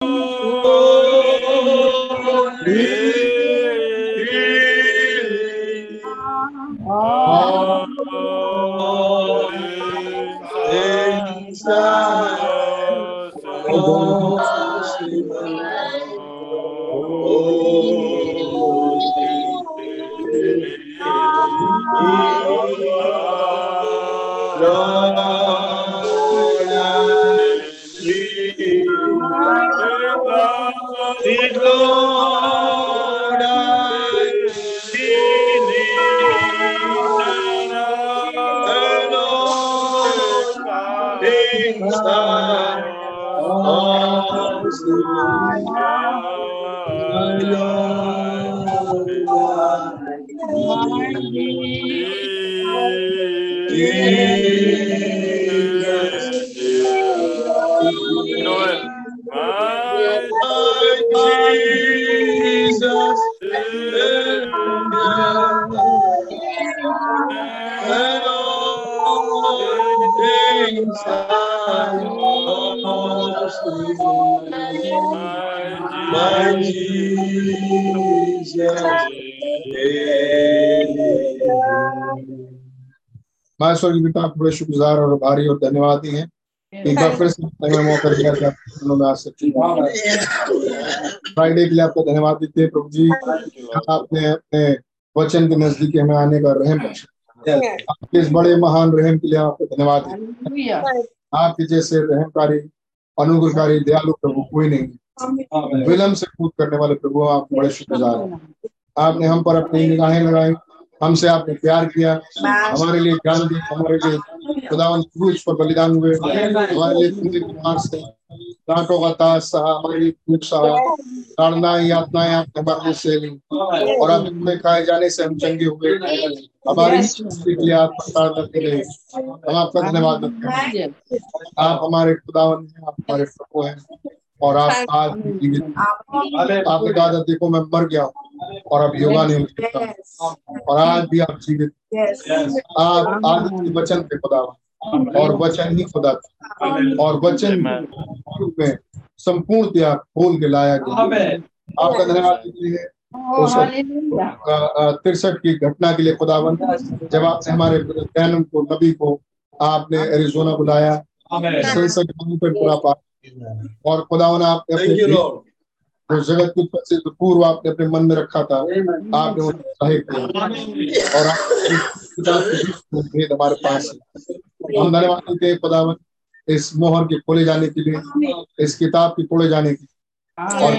मैं स्वर्गीय पिता आपको बड़े शुक्रगुजार और भारी और धन्यवादी हैं। एक बार फिर से मौका दिया आप फ्राइडे के लिए आपको धन्यवाद देते हैं प्रभु जी। आपने अपने वचन के नज़दीक हमें आने का रहम आपके इस बड़े महान रहम के लिए आपको धन्यवाद देते आपके जैसे रहमकारी अनुग्रहकारी दयालु प्रभु कोई नहीं विलम्ब से कूद करने वाले प्रभु आप बड़े शुक्रगुजार हैं। आपने हम पर अपनी निगाहें लगाई। हमसे आपने प्यार किया हमारे लिए ज्ञान दिया हमारे लिए खुदावन क्रूज पर बलिदान हुए। हमारे लिए तुम्हारे कुमार से डांटों का ताज सहा हमारे लिए भूख सहा। ताड़ना यातनाएँ आपने हमारे से ली और अब तुम्हें खाए जाने से हम चंगे हुए। हमारी के लिए आप प्रसार करते रहे हम आपका धन्यवाद करते हैं। आप हमारे खुदावन हैं आप हमारे प्रभु हैं। और आप आज जीवित आपने कहा था देखो मैं मर गया हूँ। और अब योगा नहीं हो सकता। और आज भी आप जीवित आप आज वचन पे खुदा और वचन ही खुदा था। और वचन में संपूर्ण त्याग खोल के लाया गया। आपका धन्यवाद तिरसठ की घटना के लिए खुदावन जब आपने हमारे को नबी को आपने एरिजोना बुलाया संसद पर पूरा पाठ और खुदावन आपने अपने जो जगत की उत्पत्ति से पूर्व आपने अपने मन में रखा था आपने वो ज़ाहिर किया और भेद हमारे पास हम धन्यवाद देते हैं खुदावन इस मोहर के खोले जाने के लिए इस किताब के तोड़े जाने की और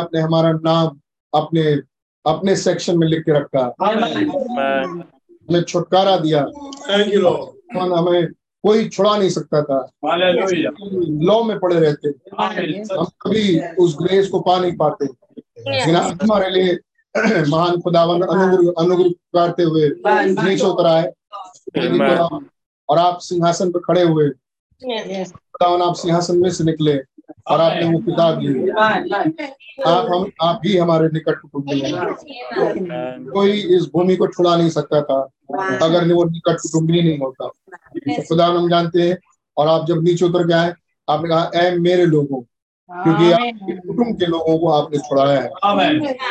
आपने हमारा नाम अपने अपने सेक्शन में लिख के रखा। हमें छुटकारा दिया। हमें कोई छुड़ा नहीं सकता था। लॉ में पड़े रहते। हम कभी उस ग्रेस को पा नहीं पाते। हमारे लिए महान खुदावन अनुग्रह अनुग्रह करते हुए ग्रेस उतर आए और आप सिंहासन पर खड़े हुए। खुदावन आप सिंहासन में से निकले। और आपने वो किताब ली। आप हम आप ही हमारे निकट कुटुंबी हैं। कोई इस भूमि को छुड़ा नहीं सकता था। अगर वो निकट कुटुंबी नहीं होता। तो खुदा हम जानते हैं और आप जब नीचे उतर गए आपने कहा ऐ मेरे लोगों क्योंकि आपके कुटुंब के लोगों को आपने छुड़ाया है।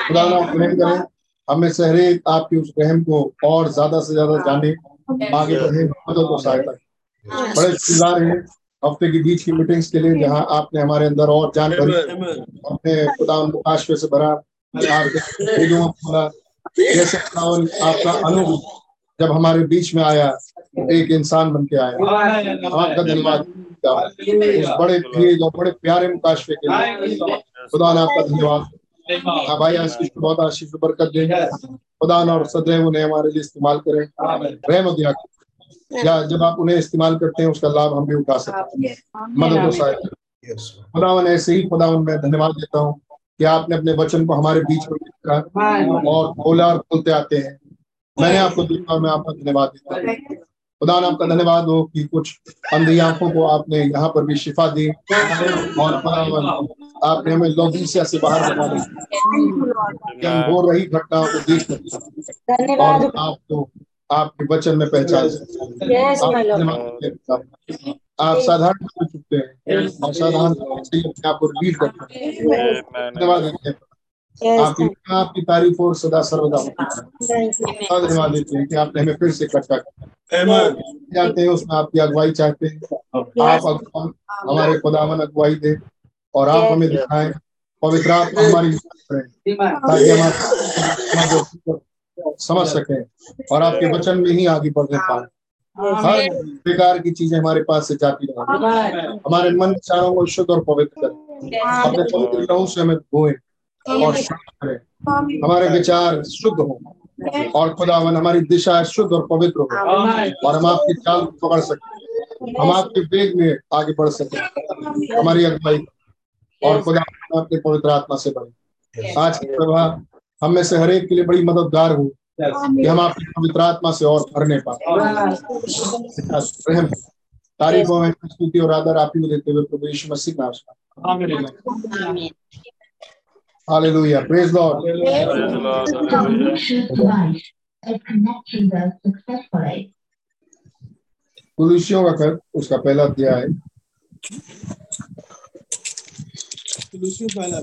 खुदा आप रहम करें। हमें सहरे आपके उस रहम को और ज़्यादा से ज़्यादा जाने। आगे बढ़े मदद और सहायता बड़े शुक्रगुजार हैं। हफ़्ते के बीच की मीटिंग्स के लिए जहाँ आपने हमारे अंदर और जान भरी अपने खुदा मुकाशे से भरा जैसे आपका अनुभव जब हमारे बीच में आया एक इंसान बन के आया। आपका धन्यवाद। उस बड़े तेज और बड़े प्यारे मुकाशे के लिए। खुदा ने आपका धन्यवाद। हाँ भाई आशीष बहुत आशीष बरकत दे। खुदा और सदैव उन्हें हमारे लिए इस्तेमाल करें। रहमत दिया या जब आप उन्हें इस्तेमाल करते हैं उसका लाभ हम भी उठा सकते हैं। मदद और सहायता। खुदावन ऐसे ही खुदावन मैं धन्यवाद देता हूँ कि आपने अपने वचन को हमारे बीच में रखा और खोला और खोलते आते हैं। मैंने आपको देखा और मैं आपका धन्यवाद देता हूँ। खुदा ने आपका धन्यवाद हो कि कुछ अंधी आँखों को आपने यहाँ पर भी शिफा दी और आपने हमें लौदीसिया से बाहर बना दी हम हो रही घटनाओं को देख सकते और आपको आपके वचन में पहचान सकते आप साधारण हो चुकते हैं। और साधारण अपने आप को रिवील करते हैं। धन्यवाद आपकी आपकी तारीफ़ और सदा सर्वदा धन्यवाद देते हैं कि आपने हमें फिर से इकट्ठा किया। चाहते हैं उसमें आपकी अगुवाई चाहते हैं। आप हमारे खुदावन अगुवाई दे और आप हमें दिखाएँ। पवित्र आत्मा हमारी ताकि हम समझ सके। और आपके वचन में ही आगे बढ़ने पाए। हर बेकार की चीज़ें हमारे पास से जाती रहे हमारे मन विचारों को शुद्ध और पवित्र करें। अपने पवित्र लहू से हमें धोए और करें। हमारे विचार शुद्ध हो और खुदावन हमारी दिशा शुद्ध और पवित्र हो। और हम आपकी चाल को पकड़ सके। हम आपके वेग में आगे बढ़ सके। हमारी अगुवाई और खुदा अपने पवित्र आत्मा से बढ़े। आज की प्रभा हम में से हरेक के लिए बड़ी मददगार हो कि हम आपकी पवित्र आत्मा से और भरने पाए तारीफों में स्तुति और आदर आप ही को देते हुए प्रभु यीशु मसीह नाम से। हालेलुया। प्रेज लॉर्ड कुलुसियों का कर उसका पहला अध्याय। है कुलुसियों पहला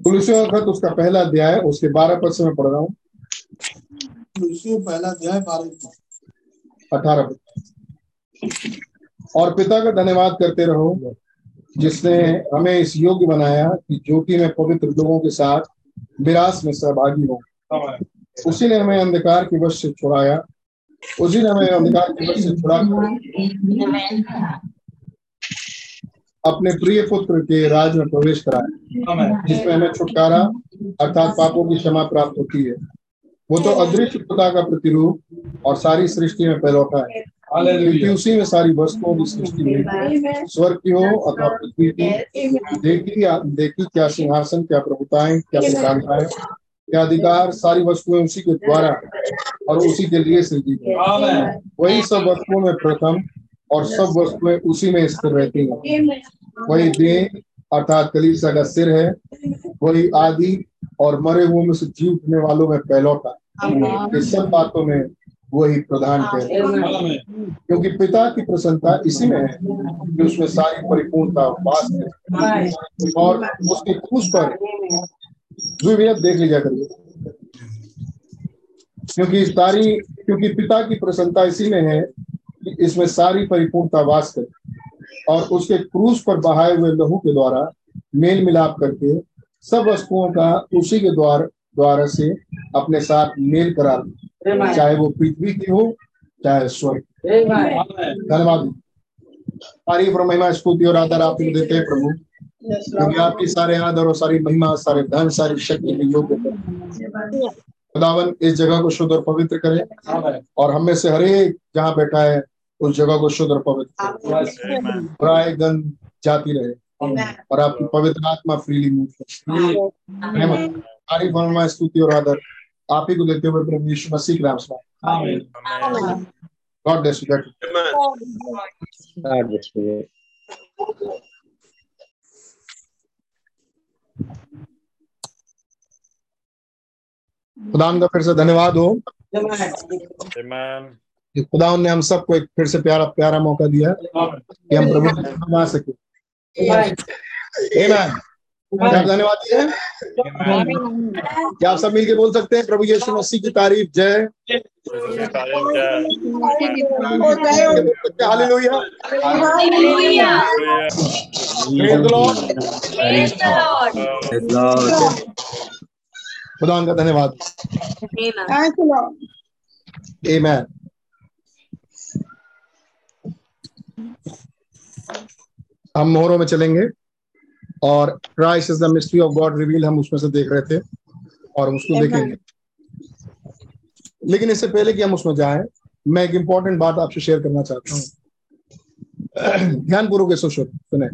कुलुसियों का खत उसका पहला अध्याय उसके बारह पद से मैं पढ़ रहा हूँ। पहला अध्याय बारह अठारह और पिता का धन्यवाद करते रहो जिसने हमें इस योग्य बनाया कि ज्योति में पवित्र लोगों के साथ विरास में सहभागी हो। उसी ने हमें अंधकार के वश से छुड़ाया। उसी ने हमें अंधकार के वश से छुड़ा अपने प्रिय पुत्र के राज में प्रवेश कराया जिसमें हमें छुटकारा अर्थात पापों की क्षमा प्राप्त होती है। वो तो अदृश्य पिता का प्रतिरूप और सारी सृष्टि में पैलौटा है। क्योंकि उसी में सारी वस्तुओं की सृष्टि हुई। स्वर्ग की हो अथवा पृथ्वी की। देखी देखी क्या सिंहासन क्या प्रभुताएँ क्या प्रधानताएँ क्या अधिकार सारी वस्तुएँ उसी के द्वारा और उसी के लिए सृजित है। वही सब वस्तुओं में प्रथम और सब वस्तुएँ उसी में स्थिर रहती हैं। वही देह अर्थात कलीसा का सिर है वही आदि और मरे हुए में से जी उठने वालों में पहलौटा इस सब बातों में वही प्रधान कहते क्योंकि पिता की प्रसन्नता इसी में है कि उसमें सारी परिपूर्णता वास है। और उसके क्रूस पर देख लीजिए करिए क्योंकि सारी क्योंकि पिता की प्रसन्नता इसी में है इसमें सारी परिपूर्णता वास करे और उसके क्रूस पर बहाए हुए लहू के द्वारा मेल मिलाप करके सब वस्तुओं का उसी के द्वार द्वारा से अपने साथ मेल करा चाहे वो पृथ्वी की हो चाहे स्वर्ग धन्यवाद। तारीफ़ और महिमा स्तुति और आदर आप देते हैं प्रभु। क्योंकि आपकी सारे आदर और सारी महिमा सारे धन सारी शक्ति के योग्य खुदावन इस जगह को शुद्ध और पवित्र करे। और हमें से हर एक जहाँ बैठा है उस जगह को शुद्ध और पवित्र बुराई गंद जाती रहे। और आपकी पवित्र आत्मा फ्रीली मूव तारीफ़ और स्तुति और आदर आप ही को देते हुए प्रभु यीशु मसीह के नाम से। God bless you God bless you खुदा का फिर से धन्यवाद हो। खुदा ने हम सबको एक फिर से प्यारा प्यारा मौका दिया कि हम प्रभु बना सके। धन्यवाद क्या आप सब मिलके बोल सकते हैं? प्रभु यीशु मसीह की तारीफ़ जय। हालेलुया। खुदा का धन्यवाद। Amen. हम मोहरों में चलेंगे और Christ is the mystery of God reveal हम उसमें से देख रहे थे और उसको देखेंगे। लेकिन इससे पहले कि हम उसमें जाएँ मैं एक इंपॉर्टेंट बात आपसे शेयर करना चाहता हूँ। ध्यानपूर्वक इसको सुने।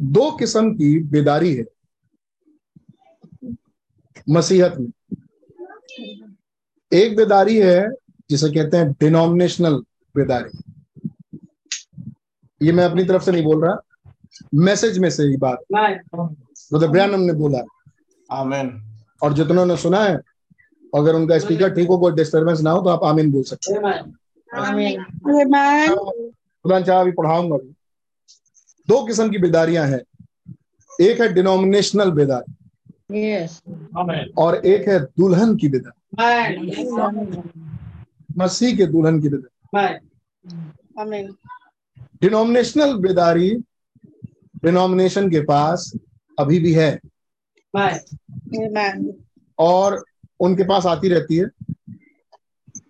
दो किस्म की बेदारी है। मसीहत में। एक बेदारी है जिसे कहते हैं डिनोमिनेशनल बेदारी। ये मैं अपनी तरफ़ से नहीं बोल रहा मैसेज में से ही बात। ब्रदर ब्रैनम ने बोला। आमेन और जितनों ने सुना है अगर उनका स्पीकर ठीक हो कोई डिस्टरबेंस ना हो तो आप आमीन बोल सकते हैं। खुदा अभी पढ़ाऊँगा दो किस्म की बेदारियाँ हैं। एक है डिनोमिनेशनल बेदारी। Yes. और एक है दुल्हन की बेदारी मसीह के दुल्हन की बेदारी Amen. डिनोमिनेशनल बेदारी डिनोमिनेशन के पास अभी भी है। और उनके पास आती रहती है।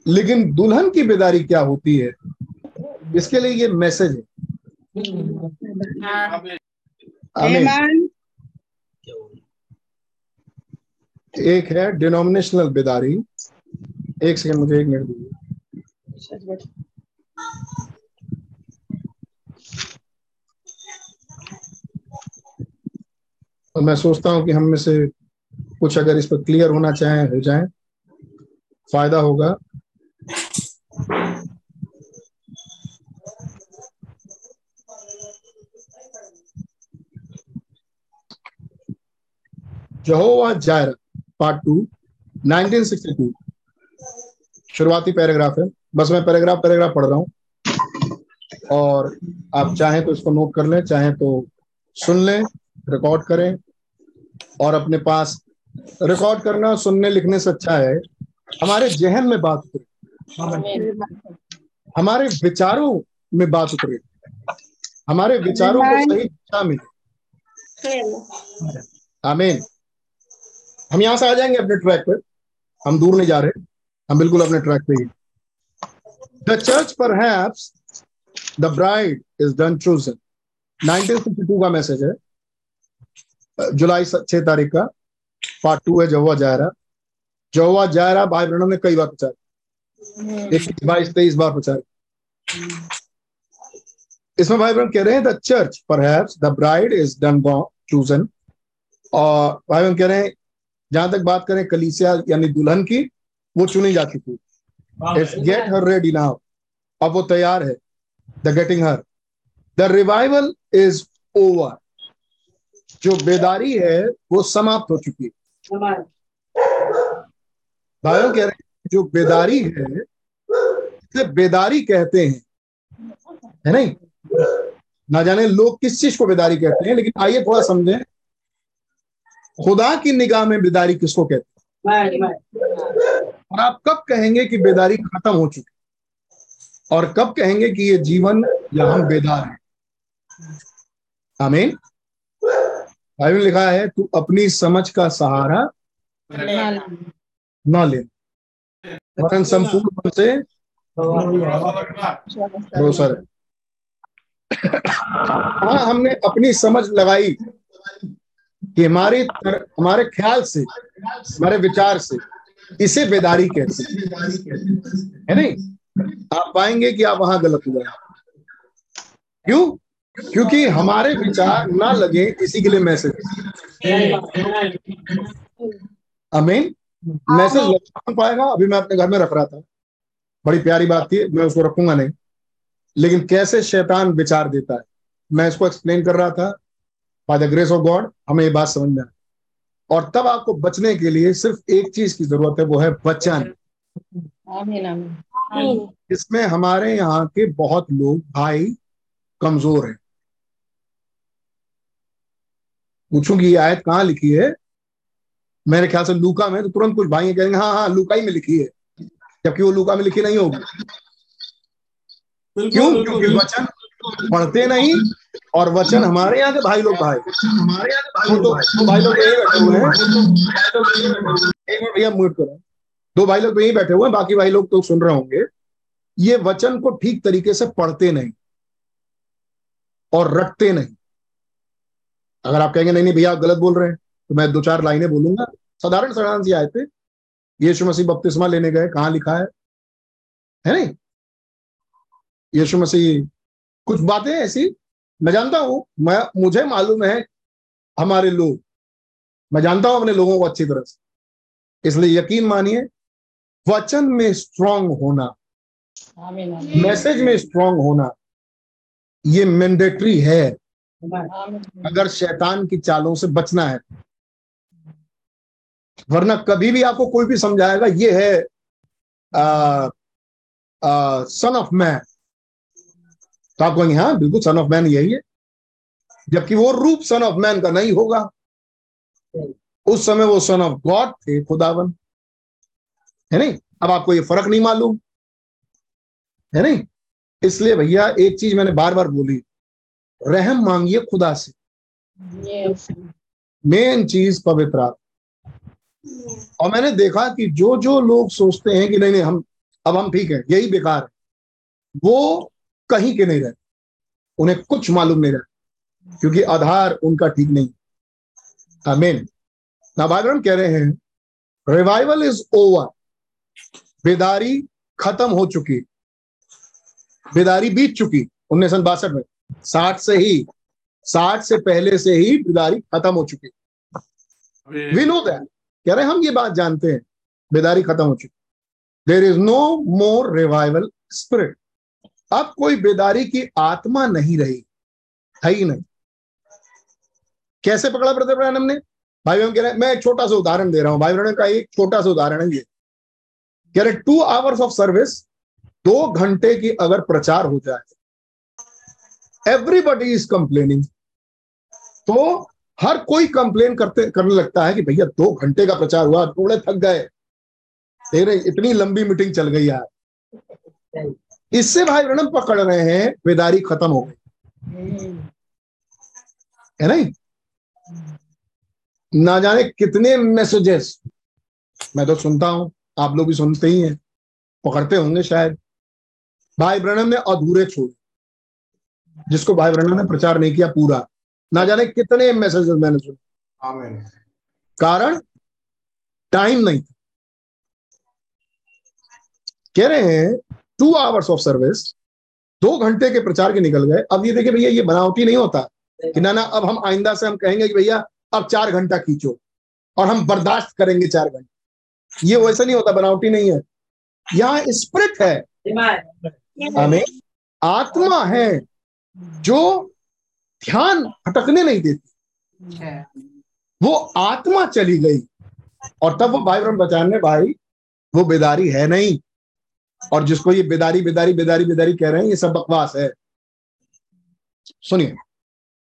लेकिन दुल्हन की बेदारी क्या होती है? इसके लिए ये मैसेज है। आमीन Amen. एक है डिनोमिनेशनल बेदारी। एक सेकंड मुझे एक मिनट दीजिए। और मैं सोचता हूँ कि हम में से कुछ अगर इस पर क्लियर होना चाहें, हो जाए, फ़ायदा होगा। जहोवा जायरा। पार्ट टू 1962 शुरुआती पैराग्राफ है। बस मैं पैराग्राफ पैराग्राफ पढ़ रहा हूँ। और आप चाहें तो इसको नोट कर लें चाहें तो सुन लें रिकॉर्ड करें और अपने पास रिकॉर्ड करना सुनने लिखने से अच्छा है। हमारे जहन में बात उतरे। हमारे विचारों में बात उतरे। हमारे विचारों को सही दिशा मिले आमीन हम यहाँ से आ जाएँगे अपने ट्रैक पर हम दूर नहीं जा रहे। हम बिल्कुल अपने ट्रैक पे ही द चर्च पर the bride is done chosen 1962 का मैसेज है। जुलाई छह तारीख का पार्ट टू है जवा जायरा। जवा जायरा भाई ब्रणम ने कई बार प्रचार इक्कीस बाईस, तेईस बार प्रचार इसमें भाई ब्रह्म कह रहे हैं द चर्च पर the bride is done chosen और भाई ब्रह्म कह रहे हैं जहाँ तक बात करें कलीसिया यानी दुल्हन की वो चुनी जा चुकी it's get her ready now अब वो तैयार है। The getting her the revival is over जो बेदारी है वो समाप्त हो चुकी है। भाइयों कह रहे हैं जो बेदारी है इसे बेदारी कहते हैं है नहीं? ना जाने लोग किस चीज़ को बेदारी कहते हैं लेकिन आइए थोड़ा समझें। खुदा की निगाह में बेदारी किसको कहते हैं? और आप कब कहेंगे कि बेदारी खत्म हो चुकी और कब कहेंगे कि ये जीवन या हम बेदार हैं? आमीन। बाइबल लिखा है तू अपनी समझ का सहारा न ले। वरन संपूर्ण से भरोसा रहे हाँ हमने अपनी समझ लगाई। कि हमारी तर, हमारे ख्याल से हमारे विचार से इसे बेदारी कहते हैं। है नहीं? आप पाएँगे कि आप वहाँ गलत हुए क्यों? क्योंकि हमारे विचार ना लगे इसी के लिए मैसेज। अमीन मैसेज लग पाएगा। अभी मैं अपने घर में रख रहा था। बड़ी प्यारी बात थी मैं उसको रखूँगा नहीं। लेकिन कैसे शैतान विचार देता है। मैं इसको एक्सप्लेन कर रहा था। By the grace of God हमें ये बात समझ में और तब आपको बचने के लिए सिर्फ़ एक चीज़ की ज़रूरत है वो है वचन। इसमें हमारे यहाँ के बहुत लोग भाई कमज़ोर हैं। पूछूँगी ये आयत कहाँ लिखी है? मेरे ख्याल से लूका में तो तुरंत कुछ भाई कहेंगे हाँ हाँ लूका ही में लिखी है। जबकि वो लूका में लिखी नहीं होगी। क्यों? क्योंकि वचन पढ़ते नहीं, और वचन हमारे यहाँ के भाई लोग भाई। तो भाई लोग यही बैठे हुए हैं। भैया म्यूट करो। दो भाई लोग यही बैठे हुए हैं, बाकी भाई लोग तो सुन रहे होंगे। ये वचन को ठीक तरीके से पढ़ते नहीं और रटते नहीं। अगर आप कहेंगे, नहीं नहीं, भैया, आप गलत बोल रहे हैं तो मैं दो चार लाइनें बोलूँगा। साधारण साधारण सी आए थे यीशु मसीह बपतिस्मा लेने गए, कहाँ लिखा है? है नहीं? यीशु मसीह कुछ बातें ऐसी मैं जानता हूँ मैं मुझे मालूम है हमारे लोग मैं जानता हूँ अपने लोगों को अच्छी तरह से। इसलिए यकीन मानिए वचन में स्ट्रांग होना मैसेज में स्ट्रांग होना ये मैंडेटरी है। अगर शैतान की चालों से बचना है वरना कभी भी आपको कोई भी समझाएगा ये है सन ऑफ़ मैन तो आप कहेंगे हाँ बिल्कुल सन ऑफ़ मैन यही है। जबकि वो रूप सन ऑफ़ मैन का नहीं होगा। उस समय वो सन ऑफ़ गॉड थे खुदावन। है नहीं? अब आपको ये फ़र्क नहीं मालूम। है नहीं? इसलिए भैया एक चीज़ मैंने बार बार बोली। रहम मांगिए खुदा से। मेन चीज़ पवित्र और मैंने देखा कि जो जो लोग सोचते हैं कि नहीं नहीं हम अब हम ठीक है यही बेकार है। वो कहीं के नहीं रहते। उन्हें कुछ मालूम नहीं रहता क्योंकि आधार उनका ठीक नहीं। आमीन। ना बाइबल कह रहे हैं रिवाइवल इज़ ओवर बेदारी खत्म हो चुकी बेदारी बीत चुकी उन्नीस सौ बासठ में। साठ से ही साठ से पहले से ही बेदारी खत्म हो चुकी वी नो दैट कह रहे हम ये बात जानते हैं। बेदारी खत्म हो चुकी there is no more revival spirit अब कोई बेदारी की आत्मा नहीं रही। है ही नहीं। कैसे पकड़ा ब्रदर ब्रैनम ने? भाई बहन कह रहे मैं एक छोटा सा उदाहरण दे रहा हूँ। भाई बहन का एक छोटा सा उदाहरण है ये। कह रहे टू आवर्स ऑफ़ सर्विस दो घंटे की अगर प्रचार हो जाए एवरीबडी इज़ कंप्लेनिंग तो हर कोई कंप्लेन करते, करने लगता है कि भैया दो घंटे का प्रचार हुआ, थोड़े थक गए। देख रहे, इतनी लंबी मीटिंग चल गई यार। इससे भाई ब्रणम पकड़ रहे हैं बेदारी खत्म हो गई। है नहीं? ना जाने कितने मैसेजेस मैं तो सुनता हूँ आप लोग भी सुनते ही हैं पकड़ते होंगे शायद। भाई ब्रणम ने अधूरे छोड़े जिसको भाई ब्रणम ने प्रचार नहीं किया पूरा। ना जाने कितने मैसेजेस मैंने सुने। कारण? टाइम नहीं था। कह रहे हैं टू आवर्स ऑफ़ सर्विस दो घंटे के प्रचार के निकल गए। अब ये देखिए भैया, ये बनावटी नहीं होता। कि ना ना, अब हम आइंदा से हम कहेंगे कि भैया, अब चार घंटा खींचो और हम बर्दाश्त करेंगे चार घंटे। ये वैसा नहीं होता, बनावटी नहीं है। यहाँ स्प्रिट है। हमें आत्मा है जो ध्यान भटकने नहीं देती। वो आत्मा चली गई। और तब वो भाई ब्रह्म बचाने, भाई, वो बेदारी है नहीं। और जिसको ये बेदारी बेदारी बेदारी बेदारी कह रहे हैं ये सब बकवास है। सुनिए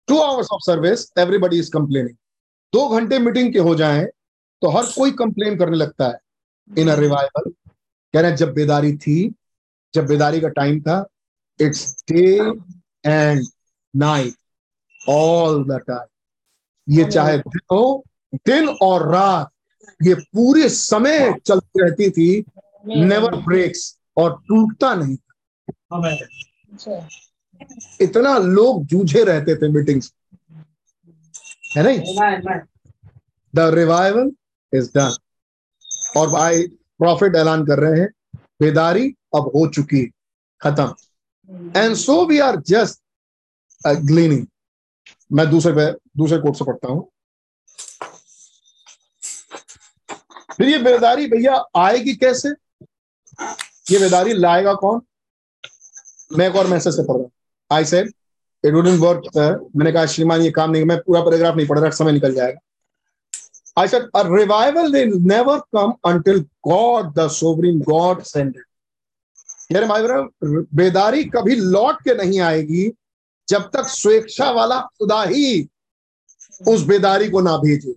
two hours of service everybody is complaining दो घंटे मीटिंग के हो जाएँ तो हर कोई कंप्लेन करने लगता है। इन अ रिवाइवल कह रहे हैं जब बेदारी थी जब बेदारी का टाइम था it's day and night all the time ये चाहे दिन हो दिन और रात ये पूरे समय चलती रहती थी नेवर ब्रेक्स और टूटता नहीं था। इतना लोग जूझे रहते थे मीटिंग्स है नहीं? द रिवाइवल इज़ डन और भाई प्रॉफिट ऐलान कर रहे हैं बेदारी अब हो चुकी खत्म। And so we are just gleaning मैं दूसरे पे दूसरे कोर्ट से पढ़ता हूँ। फिर ये बेदारी भैया आएगी कैसे? ये बेदारी लाएगा कौन? मैं एक और मैसेज से पढ़ रहा हूँ। I said it wouldn't work मैंने कहा श्रीमान ये काम नहीं मैं पूरा पैराग्राफ नहीं पढ़ रहा समय निकल जाएगा. I said, a revival will never come until God, the sovereign God, send it. यार बहन, बेदारी कभी लौट के नहीं आएगी जब तक स्वेच्छा वाला खुदा ही उस बेदारी को ना भेजे.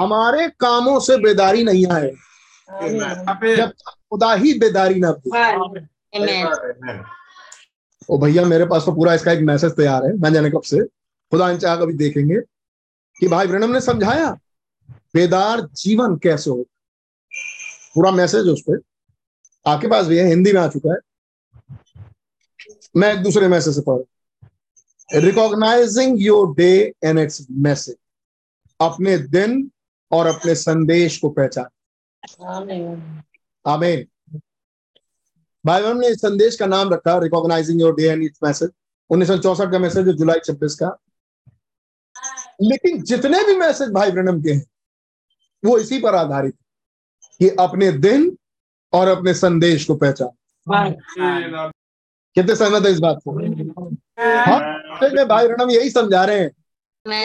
हमारे कामों से बेदारी नहीं आए जब खुदा ही बेदारी ना ओ भैया मेरे पास तो पूरा इसका एक मैसेज तैयार है। मैं जाने कब से खुदा चाह कभी देखेंगे कि भाई ब्रनम ने समझाया बेदार जीवन कैसे हो पूरा मैसेज उस पर आपके पास भी है हिंदी में आ चुका है। मैं एक दूसरे मैसेज से पढ़ recognising your day and its message अपने दिन और अपने संदेश को पहचान। आमीन भाई बहन ने इस संदेश का नाम रखा recognising your day and its message उन्नीस सौ चौसठ का मैसेज है जुलाई छब्बीस का। लेकिन जितने भी मैसेज भाई ब्रनम के हैं वो इसी पर आधारित है कि अपने दिन और अपने संदेश को पहचान। कितने सहमत है इस बात को? में भाई ब्रनम यही समझा रहे हैं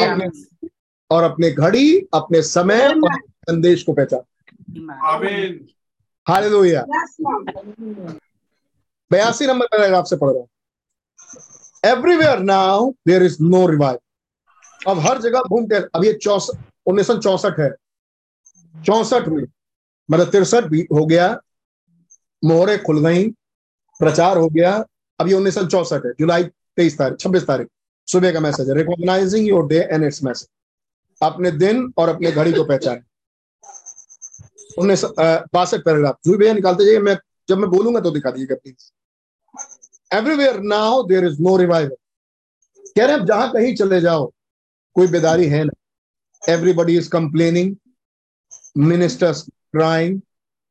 अपने और अपने घड़ी अपने समय और संदेश को पहचान। हालेलुया बयासी नंबर पैराग्राफ से पढ़ रहा हूँ। Everywhere now there is no revive अब हर जगह घूम के अब ये चौसठ उन्नीस सौ चौसठ है। चौसठ में मतलब तिरसठ भी हो गया। मोहरे खुल गई। प्रचार हो गया। अब ये उन्नीस सौ चौसठ है। जुलाई तेईस तारीख छब्बीस तारीख। सुबह का मैसेज है। Recognising your day and its message अपने दिन और अपने घड़ी को पहचाने। उन्नीस बासठ पैराग्राफ। जो भैया निकालते जाइए, मैं, जब मैं बोलूँगा तो दिखा दीजिएगा please everywhere now there is no revival कह रहे हैं जहाँ कहीं चले जाओ, कोई बेदारी है ना? Everybody is complaining ministers crying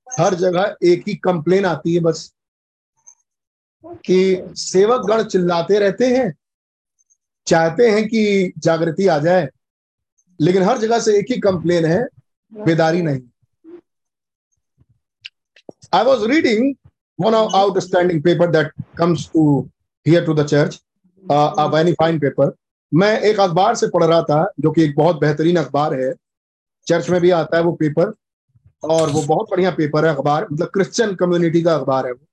हर जगह एक ही कंप्लेन आती है बस, कि सेवक गण चिल्लाते रहते हैं, चाहते हैं कि जागृति आ जाए, लेकिन हर जगह से एक ही कंप्लेन है, बेदारी नहीं। I was reading one outstanding paper that comes to here to the church uh, a very fine paper. मैं एक अखबार से पढ़ रहा था जो कि एक बहुत बेहतरीन अखबार है। चर्च में भी आता है वो पेपर और वो बहुत बढ़िया पेपर है अखबार। मतलब क्रिश्चियन कम्युनिटी का अखबार है वो।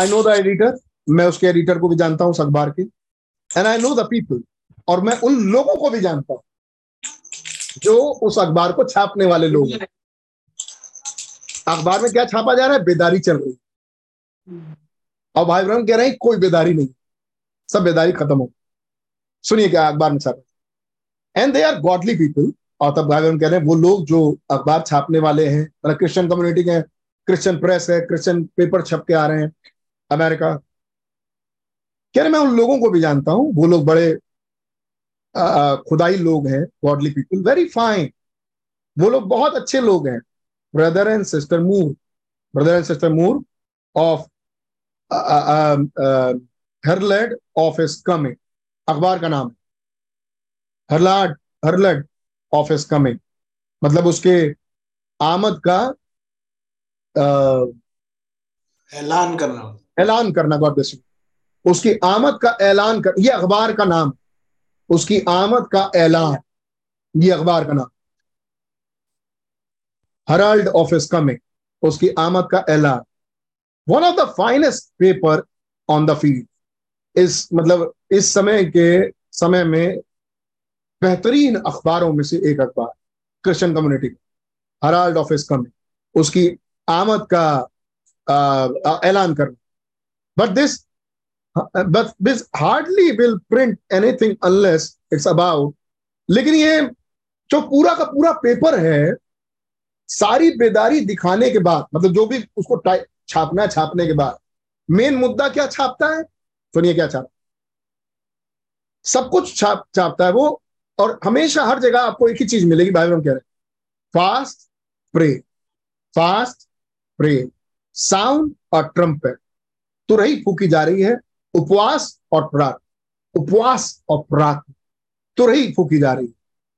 आई नो द एडिटर मैं उसके एडिटर को भी जानता हूँ उस अखबार के। And I know the people और मैं उन लोगों को भी जानता हूँ जो उस अखबार को छापने वाले लोग हैं। अखबार में क्या छापा जा रहा है? बेदारी चल रही। और भाई ब्रह्म कह रहे हैं कोई बेदारी नहीं। सब बेदारी खत्म हो सुनिए क्या अखबार में छापा। And they are godly people और तब भाई ब्रह्म कह रहे हैं वो लोग जो अखबार छापने वाले हैं मतलब क्रिश्चियन कम्युनिटी के क्रिश्चियन प्रेस है क्रिश्चियन पेपर छप के आ रहे हैं अमेरिका कह रहे मैं उन लोगों को भी जानता हूँ वो लोग बड़े खुदाई लोग हैं गॉडली पीपल वेरी फाइन वो लोग बहुत अच्छे लोग हैं। Brother and sister Moore brother and sister Moore of herald of is coming अखबार का नाम हरलाड हरलेड ऑफ़ कमिंग मतलब उसके आमद का ऐलान करना ऐलान करना गॉड ब्लेस यू उसकी आमद का ऐलान कर ये अखबार का नाम उसकी आमद का ऐलान ये अखबार का नाम हराल्ड ऑफ़ इज़ कमिंग उसकी आमद का ऐलान one of the finest paper on the field इस मतलब इस समय के समय में बेहतरीन अखबारों में से एक अखबार Christian community herald of is coming उसकी आमद का ऐलान करना but this but this hardly will print anything unless it's about लेकिन ये जो पूरा का पूरा पेपर है सारी बेदारी दिखाने के बाद मतलब जो भी उसको छापना छापने के बाद, मेन मुद्दा क्या छापता है? सुनिए क्या छाप, सब कुछ छाप, छापता है वो, और हमेशा हर जगह आपको एक ही चीज़ मिलेगी, भाई हम कह रहे fast pray fast pray sound और ट्रम्पेट तो रही फूकी जा रही है उपवास और प्रार्थना। उपवास और प्रार्थना। तो रही फूकी जा रही है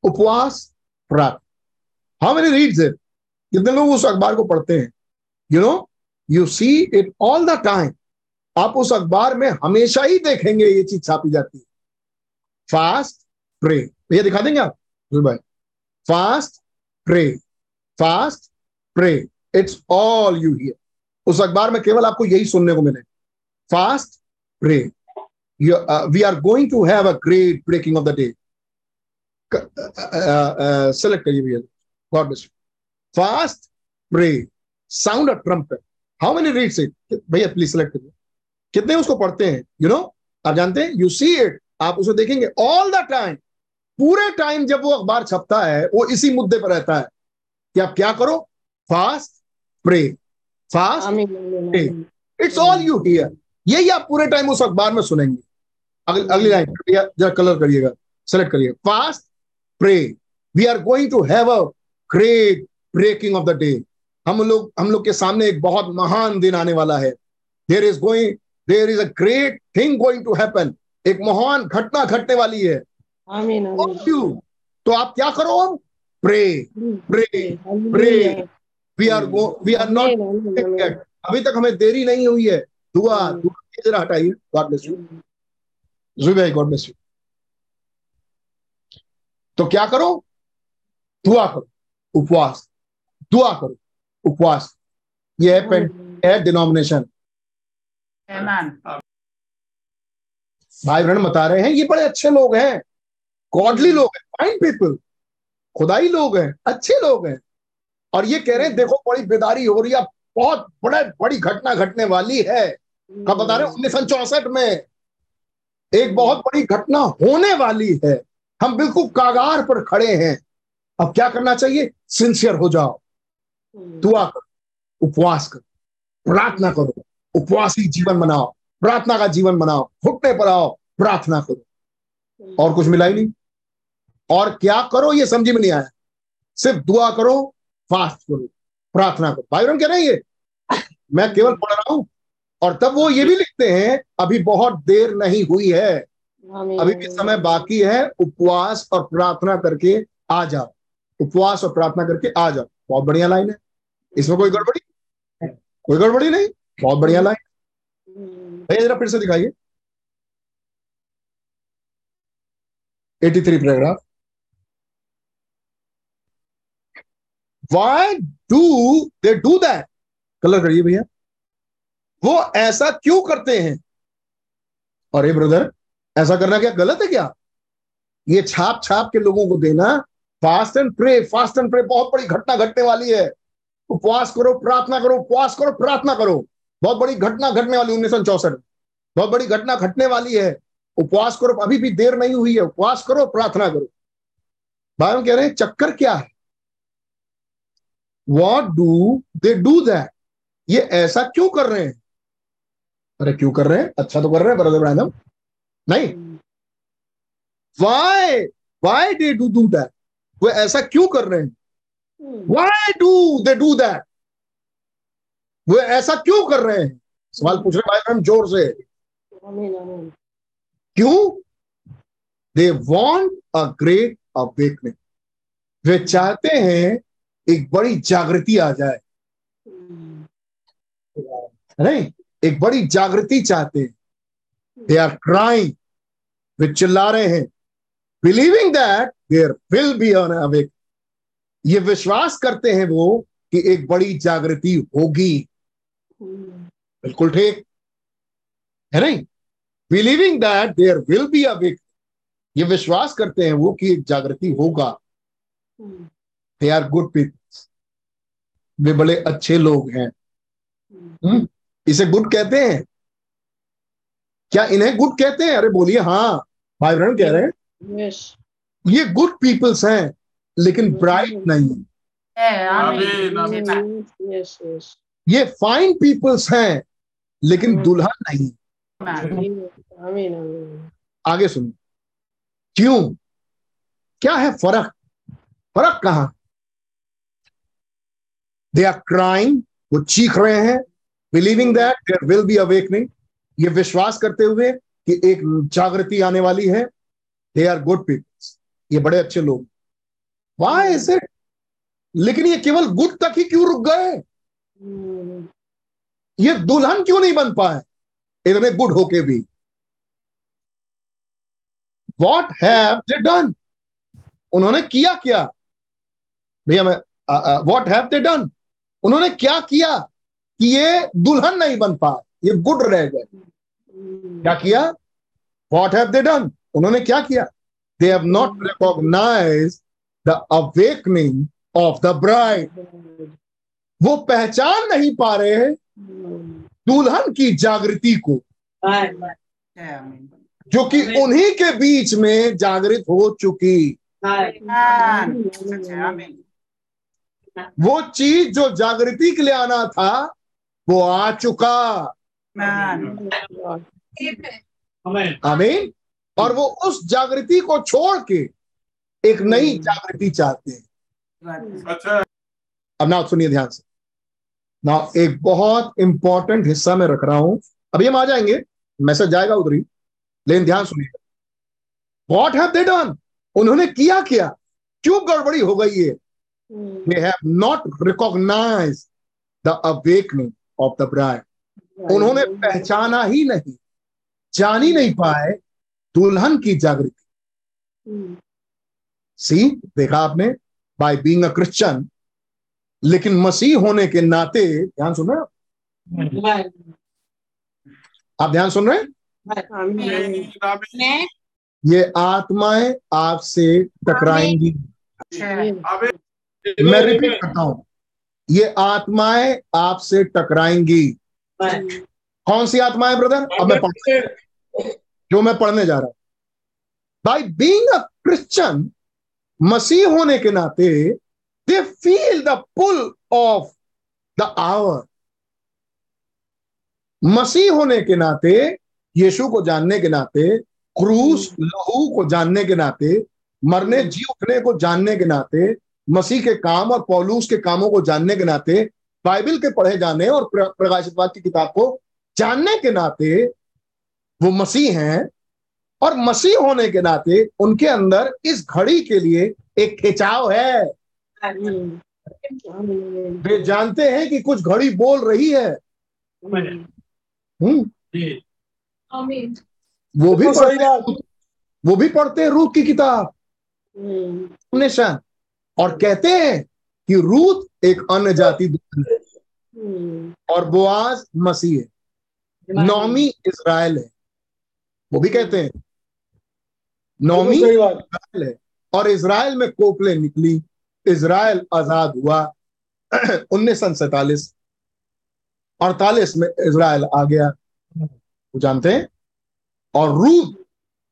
उपवास, प्रार्थना। हाउ मेनी रीड्स इट कितने लोग उस अखबार को पढ़ते हैं? You know you see it all the time आप उस अखबार में हमेशा ही देखेंगे ये चीज़ छापी जाती है। फास्ट प्रे भैया दिखा देंगे आप? भाई। Fast pray fast pray it's all you hear उस अखबार में केवल आपको यही सुनने को मिले। Fast pray we are going to have a great breaking of the day. select करिए भैया। Bless you. Fast, pray, sound a trumpet. How many reads it? भैया प्लीज़ सेलेक्ट करिए कितने उसको पढ़ते हैं? You you know know? आप जानते हैं? यू सी इट आप उसे देखेंगे ऑल द टाइम पूरे टाइम जब वो अखबार छपता है वो इसी मुद्दे पर रहता है कि आप क्या करो? Fast pray fast it's all you hear यही आप पूरे टाइम उस अखबार में सुनेंगे. अगली अगली लाइन जरा कलर करिएगा. सेलेक्ट करिए. Fast pray we are going to have a great breaking of the day हम लोग हम लोग के सामने एक बहुत महान दिन आने वाला है। There is going there is a great thing going to happen एक महान घटना घटने वाली है। आमीन आमीन। तो आप क्या करो? Pray pray pray we are we are not अभी तक हमें देरी नहीं हुई है। दुआ दुआ जरा हटाइए। गॉड ब्लेस यू जुबे गॉड ब्लेस यू तो क्या करो? दुआ करो। उपवास। दुआ करो उपवास। ये है पेंट है डिनोमिनेशन भाई बहन बता रहे हैं ये बड़े अच्छे लोग हैं। गॉडली लोग हैं फाइन पीपल खुदाई लोग हैं अच्छे लोग हैं। और ये कह रहे हैं देखो बड़ी बेदारी हो रही है बहुत बड़े बड़ी घटना घटने वाली है। कब बता रहे उन्नीस सौ चौसठ में। एक बहुत बड़ी घटना होने वाली है। हम बिल्कुल कागार पर खड़े हैं। अब क्या करना चाहिए? सिंसियर हो जाओ। दुआ करो उपवास करो प्रार्थना करो उपवासी जीवन बनाओ प्रार्थना का जीवन बनाओ घुटने पर आओ प्रार्थना करो और कुछ मिला ही नहीं और क्या करो ये समझ में नहीं आया सिर्फ़ दुआ करो फास्ट करो प्रार्थना करो भाई कह रहे हैं ये मैं केवल पढ़ रहा हूँ और तब वो ये भी लिखते हैं अभी बहुत देर नहीं हुई है अभी भी समय बाकी है उपवास और प्रार्थना करके आ जाओ उपवास और प्रार्थना करके आ जाओ बहुत बढ़िया लाइन है। इसमें कोई गड़बड़ी? कोई गड़बड़ी नहीं? बहुत बढ़िया लाइन भैया, जरा फिर से दिखाइए। 83 paragraph why do they do that colour करिए भैया। वो ऐसा क्यों करते हैं? अरे ब्रदर ऐसा करना क्या गलत है क्या? ये छाप छाप के लोगों को देना fast and pray fast and pray बहुत बड़ी घटना घटने वाली है। उपवास करो प्रार्थना करो उपवास करो प्रार्थना करो। बहुत बड़ी घटना घटने वाली उन्नीस सौ चौसठ। बहुत बड़ी घटना घटने वाली है। उपवास करो अभी भी देर नहीं हुई है। उपवास करो प्रार्थना करो। भाई हम कह रहे हैं चक्कर क्या है? What do they do that ये ऐसा क्यों कर रहे हैं? अरे क्यों कर रहे हैं? अच्छा तो कर रहे हैं ब्रदर ब्रैनम नहीं। Why why they do do that वो ऐसा क्यों कर रहे हैं? Why do they do that वो ऐसा क्यों कर रहे हैं? सवाल पूछ रहे भाई हम ज़ोर से। क्यों? They want a great awakening वे चाहते हैं एक बड़ी जागृति आ जाए। नहीं एक बड़ी जागृति चाहते हैं। दे आर क्राइंग वे चिल्ला रहे हैं। Believing that there will be on awake ये विश्वास करते हैं वो कि एक बड़ी जागृति होगी। बिल्कुल ठीक। है नहीं? Believing that there will be awake ये विश्वास करते हैं वो कि एक जागृति होगा। दे आर गुड पीपल्स वे बड़े अच्छे लोग हैं। हुँ? इसे गुड कहते हैं। क्या इन्हें गुड कहते हैं? अरे बोलिए हाँ। भाई बहन कह रहे हैं। Yes. ये गुड पीपल्स हैं लेकिन ब्राइट नहीं yes, yes. ये फाइन पीपल्स हैं लेकिन दुल्हन नहीं आगे सुनिए क्यों? क्या है फ़र्क? फ़र्क कहा? दे आर क्राइंग वो चीख रहे हैं। Believing that there will be awakening ये विश्वास करते हुए कि एक जागृति आने वाली है। दे आर गुड पीपल्स ये बड़े अच्छे लोग। इज़ इट लेकिन ये केवल गुड तक ही क्यों रुक गए? ये दुल्हन क्यों नहीं बन पाए? इतने गुड होके भी। वॉट हैव दे डन उन्होंने किया क्या? भैया मैं वॉट हैव दे डन उन्होंने क्या किया कि ये दुल्हन नहीं बन पाए? ये गुड रह गए। क्या किया? वॉट हैव दे डन उन्होंने क्या किया? They have not recognize the awakening of the bride वो पहचान नहीं पा रहे हैं दुल्हन की जागृति को। जो कि उन्हीं के बीच में जागृत हो चुकी। वो चीज़ जो जागृति के लिए आना था वो आ चुका। आमीन और वो उस जागृति को छोड़ के एक नई जागृति चाहते हैं। अच्छा। अब ना सुनिए ध्यान से। ना एक बहुत इंपॉर्टेंट हिस्सा में रख रहा हूँ। अभी हम आ जाएँगे। मैसेज जाएगा उधर ही। लेकिन ध्यान सुनिए। वॉट हैव दे डन उन्होंने किया क्या? क्यों गड़बड़ी हो गई है they have not recognize the awakening of the bride उन्होंने पहचाना ही नहीं। जान ही नहीं पाए दुल्हन की जागृति। सी देखा आपने बाय बीइंग अ क्रिश्चियन लेकिन मसीह होने के नाते ध्यान सुन रहे हैं? आप? आप ध्यान सुन रहे हैं? आमीन ये आत्माएँ आपसे टकराएँगी। मैं रिपीट करता हूँ। ये आत्माएँ आपसे टकराएँगी। कौन सी आत्माएँ ब्रदर अब मैं जो मैं पढ़ने जा रहा हूँ। बाई बीइंग अ क्रिश्चियन मसीह होने के नाते they feel the pull of the hour मसीह होने के नाते, यीशु को जानने के नाते, क्रूस, लहू को जानने के नाते, मरने, जी उठने को जानने के नाते, मसीह के काम और पौलूस के कामों को जानने के नाते, बाइबल के पढ़े जाने और प्र- प्रकाशितवाद की किताब को जानने के नाते वो मसीह हैं और मसीह होने के नाते उनके अंदर इस घड़ी के लिए एक खिंचाव है। वे जानते हैं कि कुछ घड़ी बोल रही है। हम्म। वो भी बिल्कुल पढ़ते वो भी पढ़ते हैं रूह की किताब। हम्म निशान और कहते हैं कि रूत एक अन्य जाति है हम्म। और बोआज मसीह है। नौमी इसराइल है। वो भी कहते हैं नौमी है और इसराइल में कोपले निकली इसराइल आज़ाद हुआ उन्नीस सौ सैतालीस अड़तालीस में इसराइल आ गया। वो जानते हैं? और रूत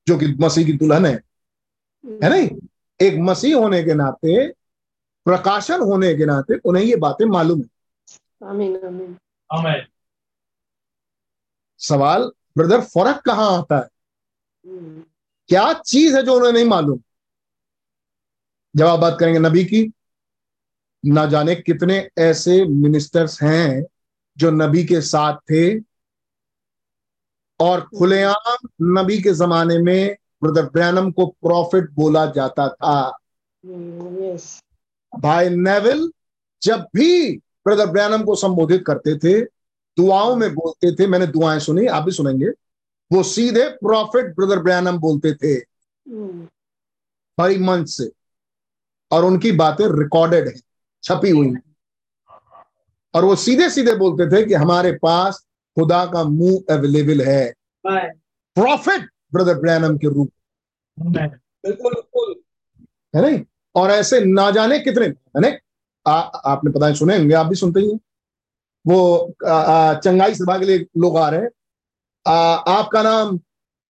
जो कि मसीह की दुल्हन है है नहीं? एक मसीह होने के नाते प्रकाशन होने के नाते उन्हें ये बातें मालूम है। आमीन। आमीन। सवाल ब्रदर, फ़र्क कहाँ आता है? क्या चीज़ है जो उन्हें नहीं मालूम? जब आप बात करेंगे नबी की, ना जाने कितने ऐसे मिनिस्टर्स हैं जो नबी के साथ थे और खुलेआम नबी के जमाने में ब्रदर ब्रैनम को प्रॉफिट बोला जाता था। भाई नेविल, जब भी ब्रदर ब्रैनम को संबोधित करते थे दुआओं में बोलते थे मैंने दुआएँ सुनी आप भी सुनेंगे। वो सीधे प्रॉफिट ब्रदर ब्रयानम बोलते थे। हरी मंच से। और उनकी बातें रिकॉर्डेड है छपी हुई है। और वो सीधे सीधे बोलते थे कि हमारे पास खुदा का मुँह अवेलेबल है। प्रॉफिट ब्रदर ब्रयानम के रूप। बिल्कुल बिल्कुल। है नहीं? और ऐसे ना जाने कितने है नहीं? आ, आपने पता है सुने होंगे आप भी सुनते ही हैं। वो चंगाई सभा के लिए लोग आ रहे हैं। आ, आपका नाम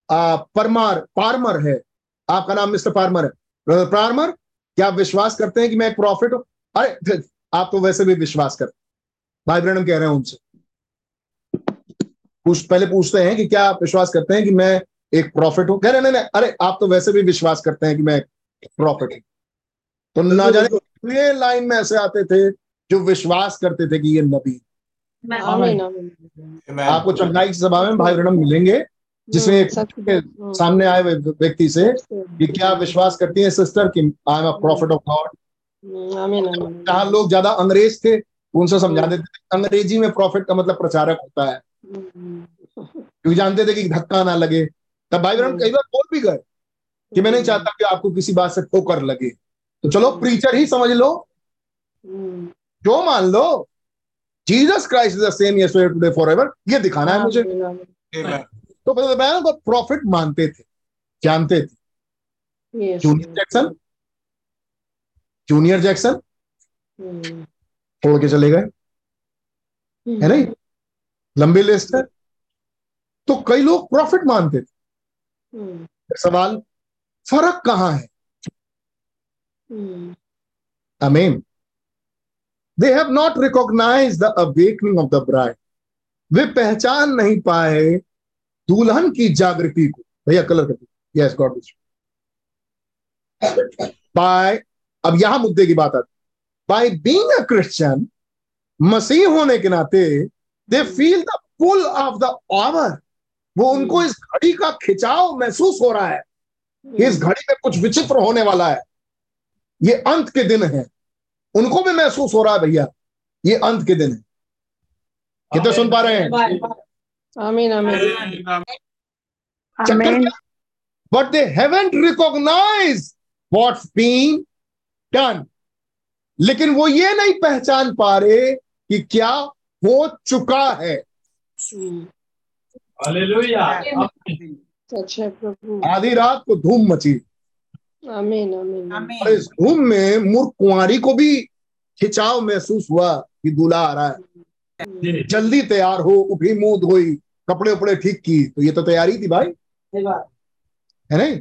आ, परमार पार्मर है। आपका नाम मिस्टर पार्मर है। ब्रदर पार्मर क्या आप विश्वास करते हैं कि मैं एक प्रॉफिट हूँ? अरे फिर आप तो वैसे भी विश्वास करते भाई ब्रैनम कह रहे हैं उनसे। पूछ पहले पूछते हैं कि क्या आप विश्वास करते हैं कि मैं एक प्रॉफिट हूँ? कह रहे नहीं अरे आप तो वैसे भी विश्वास करते हैं कि मैं प्रॉफिट हूँ। तो ना जाने लाइन में ऐसे आते थे जो विश्वास करते थे कि ये नबी. आपको चंगाई की सभा में भाई ब्रणम मिलेंगे जिसमें एक के सामने आए व्यक्ति से कि क्या विश्वास करती हैं सिस्टर कि I am a prophet of God जहाँ लोग ज़्यादा अंग्रेज़ थे उनसे समझा देते थे अंग्रेज़ी में प्रॉफिट का मतलब प्रचारक होता है। क्योंकि जानते थे कि धक्का ना लगे। तब भाई ब्रह्म कई बार बोल भी गए कि मैं नहीं चाहता कि आपको किसी बात से ठोकर लगे। तो चलो प्रीचर ही समझ लो। जो मान लो Jesus Christ is the same yesterday today forever ये दिखाना है मुझे। आमीन, आमीन, Amen. तो को प्रॉफिट मानते थे जानते थे। जूनियर जैक्सन जूनियर जैक्सन छोड़ के चले गए। है नहीं? लंबी लिस्ट है। तो कई लोग प्रॉफिट मानते थे। हम्म, सवाल फ़र्क कहाँ है? Hmm, Amen. Have not not the awakening of the bride वे पहचान नहीं पाए दुल्हन की जागृति को। भैया कलर कर यस गॉड बाय अब यहाँ मुद्दे की बात आती बाय बीइंग अ क्रिश्चियन मसीह होने के नाते they feel the pull of the hour वो उनको इस घड़ी का खिंचाव महसूस हो रहा है। इस घड़ी में कुछ विचित्र होने वाला है। ये अंत के दिन है। उनको भी महसूस हो रहा है भैया ये अंत के दिन। है कितने सुन पा रहे हैं? आमीन आमीन। But they haven't recognize what's been done लेकिन वो ये नहीं पहचान पा रहे कि क्या हो चुका है। प्रभु। आधी रात को धूम मची। आमीन आमीन। और इस धूम में मूर्ख कुंवारी को भी खिंचाव महसूस हुआ कि दूल्हा आ रहा है। जल्दी तैयार हो उठी मुँह धोई कपड़े उपड़े ठीक की तो ये तो तैयारी थी भाई। है नहीं?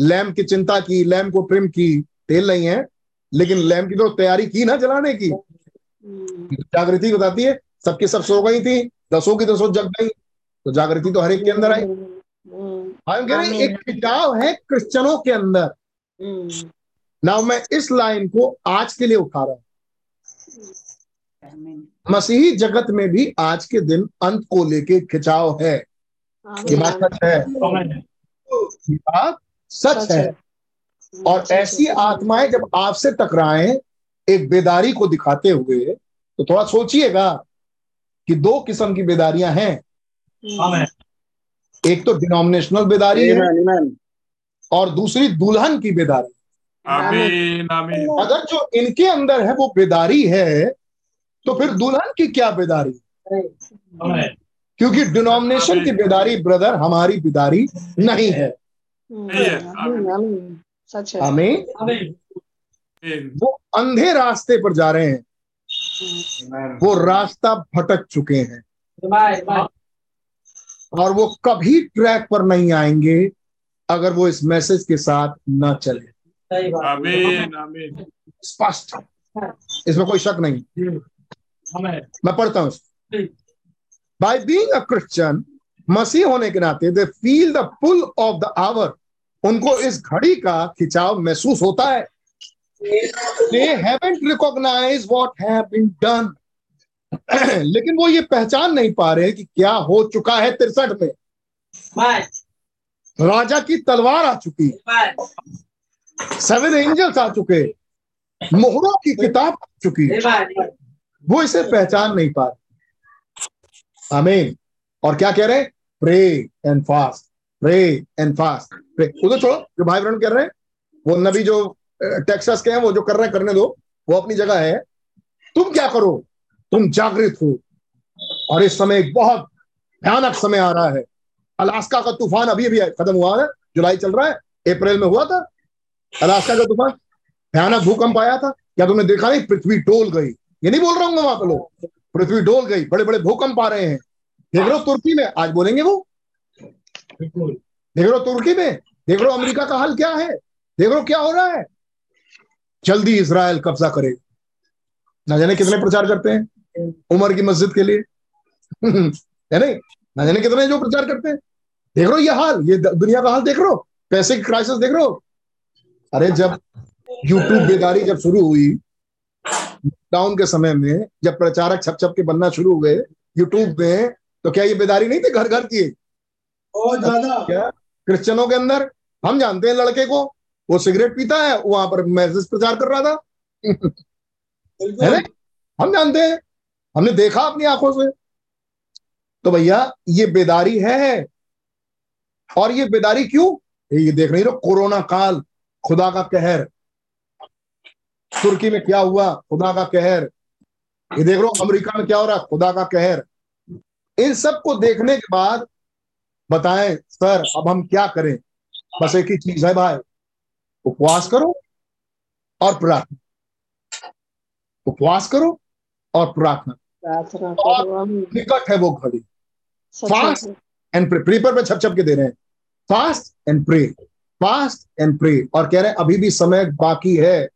लैम्प की चिंता की लैम्प को ट्रिम की तेल नहीं है लेकिन लैम्प की तो तैयारी की ना जलाने की। हम्म, जागृति बताती है सबकी सब सो गई थी दसों की दसों जग गई तो जागृति तो हर एक के अंदर आई। हम्म, हम कह रहे हैं एक खिंचाव है क्रिश्चनों के अंदर। हम्म, ना मैं इस लाइन को आज के लिए उठा रहा हूँ। मसीही जगत में भी आज के दिन अंत को लेके खिंचाव है। ये बात सच है। ये बात सच सच है। और ऐसी आत्माएँ जब आपसे टकराएँ एक बेदारी को दिखाते हुए तो थोड़ा सोचिएगा कि दो किस्म की बेदारियाँ हैं। हम्म, एक तो डिनोमिनेशनल बेदारी है। और दूसरी दुल्हन की बेदारी। आमीन आमीन। अगर जो इनके अंदर है वो बेदारी है तो फिर दुल्हन की क्या बेदारी? क्योंकि डिनोमिनेशन की बेदारी ब्रदर हमारी बेदारी नहीं है। सही आमीन आमीन सच हमें वो अंधे रास्ते पर जा रहे हैं। वो रास्ता भटक चुके हैं। और वो कभी ट्रैक पर नहीं आएँगे। अगर वो इस मैसेज के साथ ना चले। आमीन आमीन। स्पष्ट। इसमें कोई शक नहीं। मैं पढ़ता हूँ। बाय बीइंग अ क्रिश्चियन मसीह होने के नाते they feel the pull of the hour उनको इस घड़ी का खिंचाव महसूस होता है। They haven't recognize what have been done लेकिन वो ये पहचान नहीं पा रहे कि क्या हो चुका है तिरसठ में। राजा की तलवार आ चुकी सेवन एंजल्स आ चुके मोहरों की किताब आ चुकी वो इसे पहचान नहीं पा रहे। और क्या कह रहे हैं? Pray and fast pray and fast pray उधर छोड़ो, जो भाई बहन कर रहे हैं, वो नबी जो टेक्सास के हैं, वो जो कर रहे हैं, करने दो। वो अपनी जगह है। तुम क्या करो? तुम जागृत हो। और इस समय एक बहुत भयानक समय आ रहा है। अलास्का का तूफ़ान अभी अभी खत्म हुआ है जुलाई चल रहा है अप्रैल में हुआ था। अलास्का का तूफ़ान भयानक भूकंप आया था। क्या तुमने देखा नहीं? पृथ्वी डोल गई। ये नहीं बोल रहा हूँ वहाँ पे लोग। पृथ्वी डोल गई बड़े बड़े भूकंप आ रहे हैं। देख रहे हो तुर्की में आज बोलेंगे वो। देख रहे हो तुर्की में देख रहे हो अमेरिका का हाल क्या है। देख रहे हो क्या हो रहा है। जल्दी इसराइल कब्जा करेगा ना जाने कितने प्रचार करते हैं उमर की मस्जिद के लिए। है नहीं? ना जाने कितने जो प्रचार करते हैं। देख रहे ये हाल ये दुनिया का हाल देख रहे पैसे की क्राइसिस देख रहे अरे जब यूट्यूब बेदारी जब शुरू हुई लॉकडाउन के समय में जब प्रचारक छप छप के बनना शुरू हुए यूट्यूब में तो क्या ये बेदारी नहीं थी घर घर की? ज़्यादा। क्या? क्रिश्चियनों के अंदर। हम जानते हैं लड़के को। वो सिगरेट पीता है वहाँ पर मैसेज प्रचार कर रहा था। है हम जानते हैं। हमने देखा अपनी आँखों से। तो भैया ये बेदारी है और ये बेदारी क्यों? ये देख रही हो कोरोना काल खुदा का कहर। तुर्की में क्या हुआ? खुदा का कहर। ये देख रहे हो अमेरिका में क्या हो रहा? खुदा का कहर। इन सबको देखने के बाद बताएँ सर अब हम क्या करें? बस एक ही चीज़ है भाई। उपवास करो और प्रार्थना। उपवास करो और प्रार्थना। प्रार्थना निकट है वो घड़ी। है। एंड प्रे प्रीपर पे छप छप के दे रहे हैं। Fast and pray fast and pray और कह रहे हैं अभी भी समय बाकी है।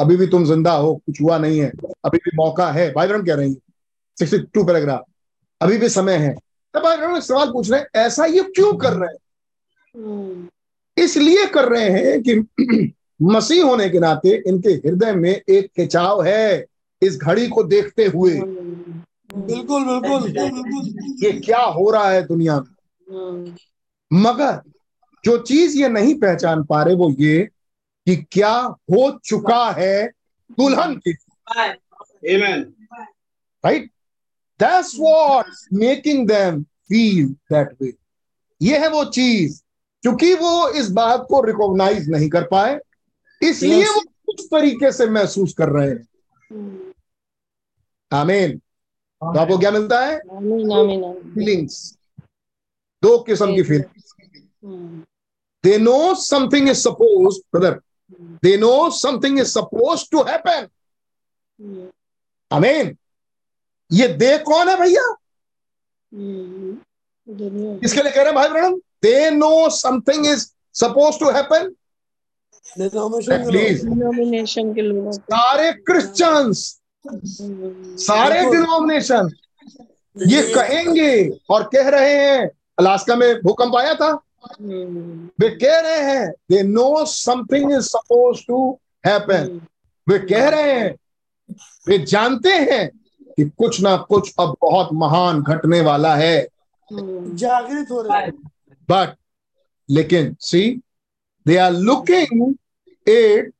अभी भी तुम ज़िंदा हो कुछ हुआ नहीं है। अभी भी मौका है। भाई बहन कह रहे हैं। Sixty two paragraph. अभी भी समय है। तब भाई बहन सवाल पूछ रहे हैं ऐसा ये क्यों कर रहे हैं? हम्म, इसलिए कर रहे हैं कि मसीह होने के नाते इनके हृदय में एक खिंचाव है। इस घड़ी को देखते हुए। हम्म, बिल्कुल बिल्कुल बिल्कुल ये क्या हो रहा है दुनिया में? हम्म, मगर जो चीज़ ये नहीं पहचान पा रहे वो ये कि क्या हो चुका है दुल्हन की right that's what making them feel that वे ये है वो चीज़। क्योंकि वो इस बात को रिकॉग्नाइज नहीं कर पाए इसलिए Yes. वो कुछ तरीके से महसूस कर रहे हैं। आमीन तो आपको क्या मिलता है? फीलिंग्स दो किस्म की feelings hmm, they know something is suppose brother hmm, they know something is suppose to happen hmm, आमीन ये दे कौन है भैया? हम्म, इसके लिए कह रहे हैं भाई Branham they know something is suppose to happen के प्लीज़ सारे क्रिश्चियंस हम्म, सारे डिनोमिनेशन ये कहेंगे और कह रहे हैं अलास्का में भूकंप आया था। वे कह रहे हैं they know something is suppose to happen वे कह रहे हैं वे जानते हैं कि कुछ ना कुछ अब बहुत महान घटने वाला है। जागृत हो रहे हैं। बट लेकिन see they are looking it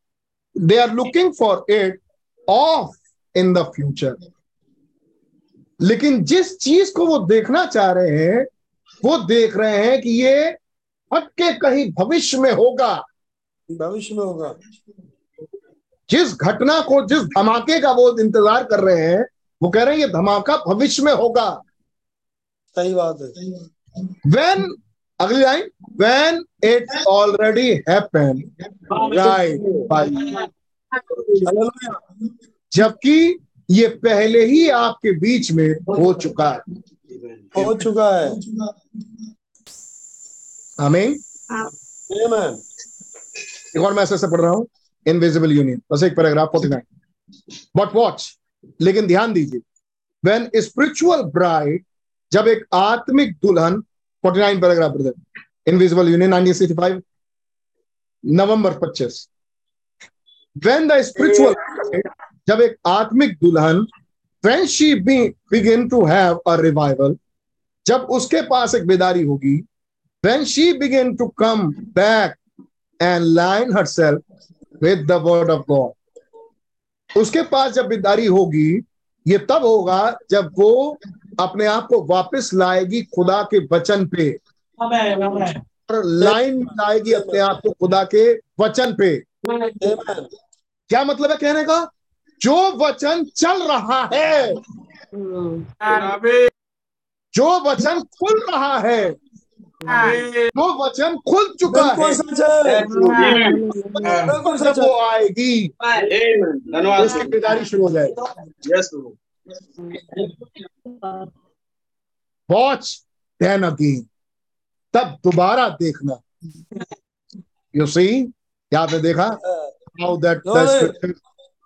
they are looking for it off in the future लेकिन जिस चीज़ को वो देखना चाह रहे हैं वो देख रहे हैं कि ये हटके कहीं भविष्य में होगा। भविष्य में होगा। जिस घटना को जिस धमाके का वो इंतज़ार कर रहे हैं वो कह रहे हैं ये धमाका भविष्य में होगा। सही बात है। When अगली line when it's already by hallelujah जबकि ये पहले ही आपके बीच में हो चुका है। हो चुका है। आमेन। एक और मैसेज से पढ़ रहा हूँ। इनविजिबल यूनियन बस एक पैराग्राफ 49 बट वॉच लेकिन ध्यान दीजिए। वेन स्पिरिचुअल ब्राइड जब एक आत्मिक दुल्हन 49 पैराग्राफ ब्रदर इनविजिबल यूनियन 1965 नवंबर पच्चीस। वेन द स्पिरिचुअल जब एक आत्मिक दुल्हन she be, begin to have a revival जब उसके पास एक बेदारी होगी when she to come back and line line herself with the word of God. उसके पास जब बेदारी होगी ये तब होगा जब वो अपने आप को वापस लाएगी खुदा के वचन पे. और लाइन लाएगी अपने आप को खुदा के वचन पे। क्या मतलब है कहने का? जो वचन चल रहा है। जो वचन खुल रहा है. जो वचन खुल चुका है। सच है। वो आएगी। धन्यवाद। उसकी बेदारी शुरू हो जाएगी। वॉच देन अगेन तब दोबारा देखना। यू सी क्या आपने देखा? How that.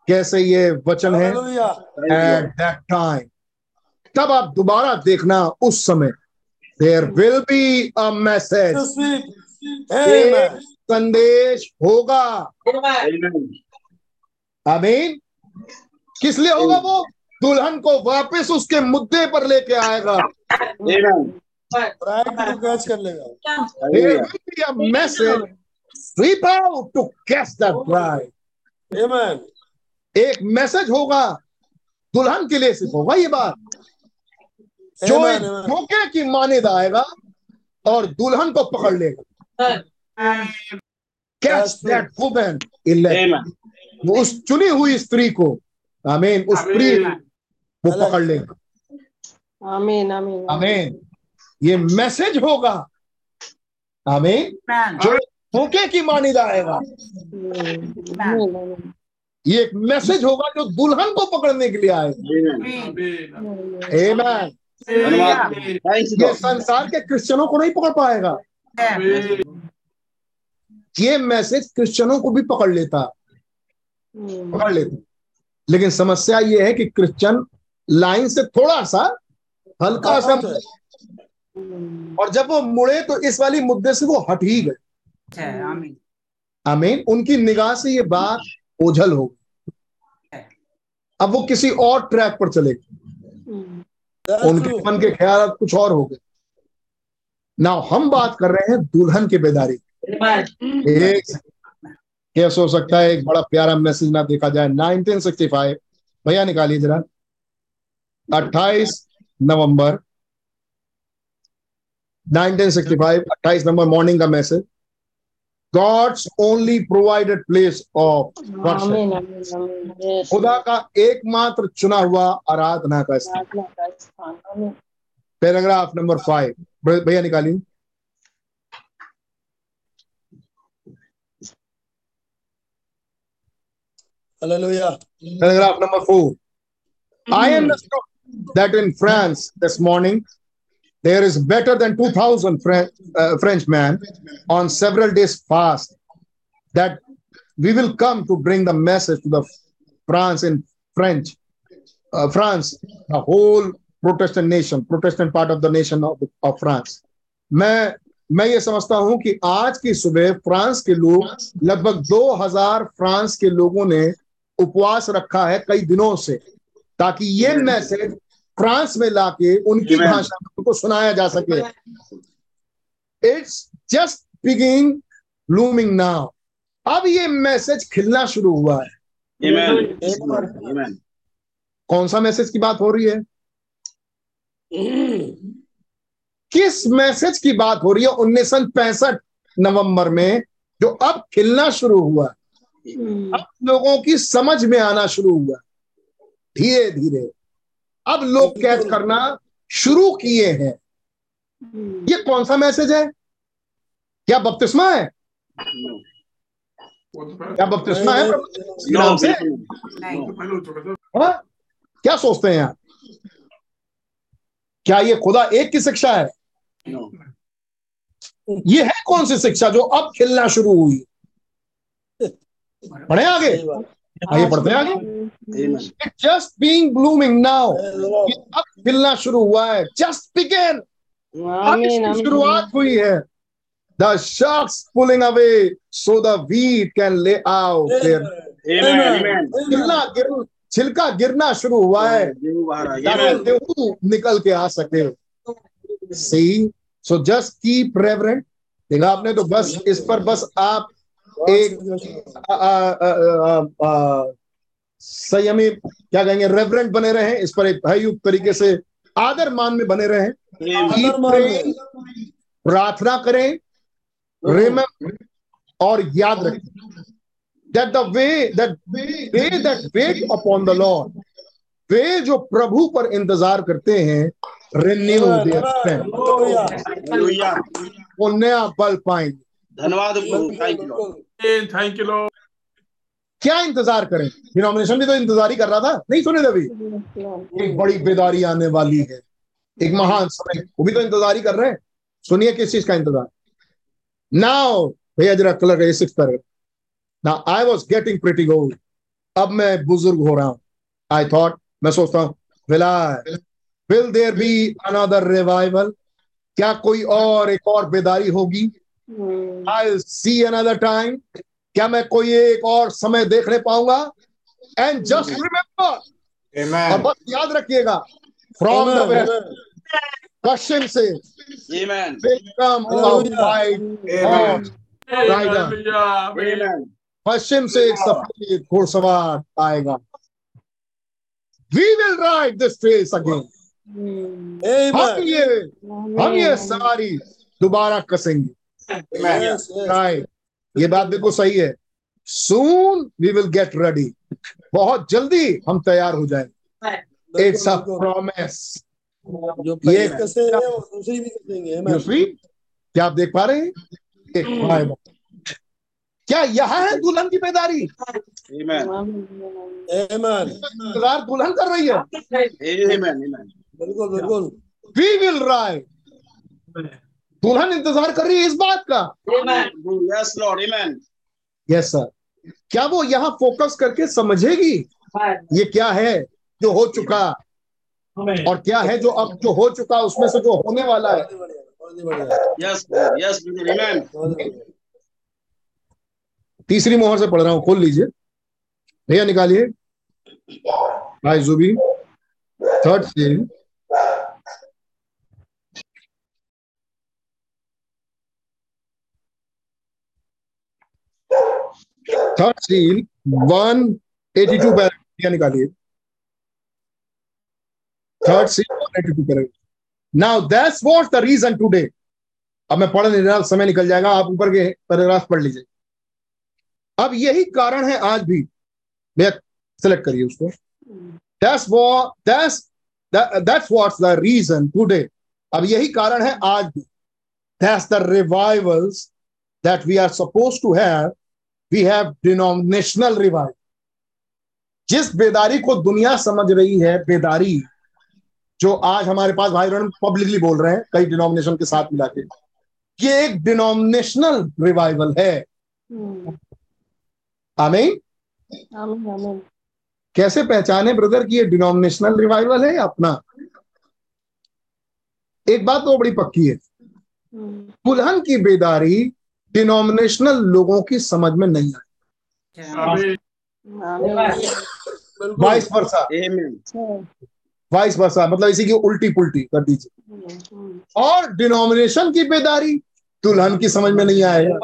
कैसे ये वचन है? एट दैट टाइम तब आप दोबारा देखना उस समय। There will be a message संदेश होगा. आमीन किस लिए होगा वो? दुल्हन को वापस उसके मुद्दे पर लेके आएगा। Amen. ब्राइड को कैच कर लेगा। There Hallelujah. will be a एक मैसेज होगा दुल्हन के लिए सिर्फ़ होगा ये बात। जो एक धोखे की मानेद आएगा और दुल्हन को पकड़ लेगा। कैच दैट वुमन वो उस चुनी हुई स्त्री को आमीन उस स्त्री को वो पकड़ लेगा। आमीन आमीन आमीन। ये मैसेज होगा। आमीन। जो धोखे की मानेद आएगा। ये एक मैसेज होगा जो दुल्हन को पकड़ने के लिए आए थैंक्स ये संसार के क्रिश्चियनों को नहीं पकड़ पाएगा. ये मैसेज क्रिश्चियनों को भी पकड़ लेता। हम्म, पकड़ लेता। लेकिन समस्या ये है कि क्रिश्चियन लाइन से थोड़ा सा हल्का सा बात हम्म, और जब वो मुड़े तो इस वाली मुद्दे से वो हट ही गए। आमीन आमीन उनकी निगाह से ये बात ओझल हो गई। अब वो किसी और ट्रैक पर चले गए। हम्म, उनके मन के ख्याल कुछ और हो गए। ना हम बात कर रहे हैं दुल्हन की बेदारी एक कैसे हो सकता है एक बड़ा प्यारा मैसेज ना देखा जाए। 1965 भैया निकालिए जरा। 28 नवंबर। 1965 28 नवंबर मॉर्निंग का message God's only provided place of worship. आमीन आमीन आमीन यस खुदा का एकमात्र चुना हुआ आराधना का स्थान प्रार्थना का स्थान आमीन पैराग्राफ नंबर फाइव भैया निकालिए Hallelujah. Paragraph number four. I understood that in France this morning there is better than 2,000 French, uh, Frenchmen on several days fast that we will come to bring the message to the France in French. Uh, France, the whole Protestant nation, Protestant part of the nation of, of France. मैं मैं ये समझता हूँ कि आज की सुबह France के लोग लगभग 2000 फ्रांस के लोगों ने उपवास रखा है कई दिनों से ताकि ये मैसेज फ्रांस में लाके उनकी भाषा में उनको सुनाया जा सके। It's just begin blooming now अब ये मैसेज खिलना शुरू हुआ है। Amen. Amen. कौन सा मैसेज की बात हो रही है? किस मैसेज की बात हो रही है उन्नीस सौ पैंसठ नवंबर में जो अब खिलना शुरू हुआ? अब लोगों की समझ में आना शुरू हुआ। धीरे धीरे अब लोग कैद करना शुरू किए हैं। ये कौन सा मैसेज है? क्या बपतिस्मा है? क्या बपतिस्मा है? नाम से? हाँ? क्या सोचते हैं आप? क्या ये खुदा एक की शिक्षा है? ये है कौन सी शिक्षा जो अब खिलना शुरू हुई? पढ़े आगे? आगे पढ़ते हैं आगे। Just being blooming now. अब खिलना शुरू हुआ है. जस्ट बिगिन अब इसकी शुरुआत हुई है. The shocks pulling away so the wheat can lay Amen. Amen. खिलना गिर छिलका गिरना शुरू हुआ है। ताकि. निकल के आ सके. See so just keep reverent देखा आपने तो बस इस पर बस आप एक संयमी क्या कहेंगे रेवरेंट बने रहे इस पर एक भययुक्त तरीके से आदर मान में बने रहे। प्रार्थना करें रिमेम्बर और याद रखें। That the way that they that wait upon the Lord वे जो प्रभु पर इंतज़ार करते हैं रिन्यू देयर स्ट्रेंथ वो नया बल पाएँगे। धन्यवाद प्रभु। Thank you Lord thank you Lord क्या इंतज़ार करें? डिनोमिनेशन भी तो इंतज़ार ही कर रहा था। नहीं सुने थे अभी? एक बड़ी बेदारी आने वाली है। एक महान समय। वो भी तो इंतज़ार ही कर रहे हैं। सुनिए किस चीज़ का इंतज़ार। नाउ भैया जरा कलर का सिक्स पर ना I was getting pretty old अब मैं बुज़ुर्ग हो रहा हूँ। आई थॉट मैं सोचता हूँ will I will there be another revival क्या कोई और एक और बेदारी होगी? आई सी अनदर टाइम क्या मैं कोई एक और समय देखने पाऊँगा? एंड जस्ट रिमेम्बर और बस याद रखिएगा फ्रॉम द वेस्ट पश्चिम से. पश्चिम से एक सफ़ेद घुड़सवार आएगा। We will ride this face again हम ये हम ये सारी दोबारा कसेंगे. राइट ये बात बिल्कुल सही है। Soon we will get ready बहुत जल्दी हम तैयार हो जाएँगे। इट्स अ प्रॉमिस ये- दूसरी भी यू क्या आप देख पा रहे हैं? क्या यह है दुल्हन की बेदारी. Amen. इंतज़ार दुल्हन कर रही है. बिल्कुल बिल्कुल। वी विल राइड दुल्हन इंतज़ार कर रही है इस बात का? Yes, Lord. Amen. Yes sir क्या वो यहाँ फोकस करके समझेगी? ये क्या है जो हो चुका? और क्या है जो अब जो हो चुका उसमें से जो होने वाला है? तीसरी मोहर से पढ़ रहा हूँ खोल लीजिए। भैया निकालिए। भाई जुबी third seal third seal one eighty two paragraph निकालिए। Third seal one eighty two paragraph now that's what the reason today अब मैं पढ़ नहीं रहा समय निकल जाएगा आप ऊपर के पैराग्राफ पढ़ लीजिए। अब यही कारण है आज भी। मैं सेलेक्ट करिए उसको। That's that, that's what's the reason today अब यही कारण है आज भी। That's the revivals that we are supposed to have we have denominational revival. जिस बेदारी को दुनिया समझ रही है बेदारी जो आज हमारे पास भाई बहन पब्लिकली बोल रहे हैं कई डिनोमिनेशन के साथ मिला के ये एक डिनोमिनेशनल रिवाइवल है। आमीन कैसे पहचाने ब्रदर कि ये डिनोमिनेशनल रिवाइवल है या अपना? एक बात तो बड़ी पक्की है। दुल्हन की बेदारी डिनोमिनेशनल लोगों की समझ में नहीं आई vice versa Amen. Vice versa मतलब इसी की उल्टी पुल्टी कर दीजिए। और डिनोमिनेशन की बेदारी दुल्हन की समझ में नहीं आएगा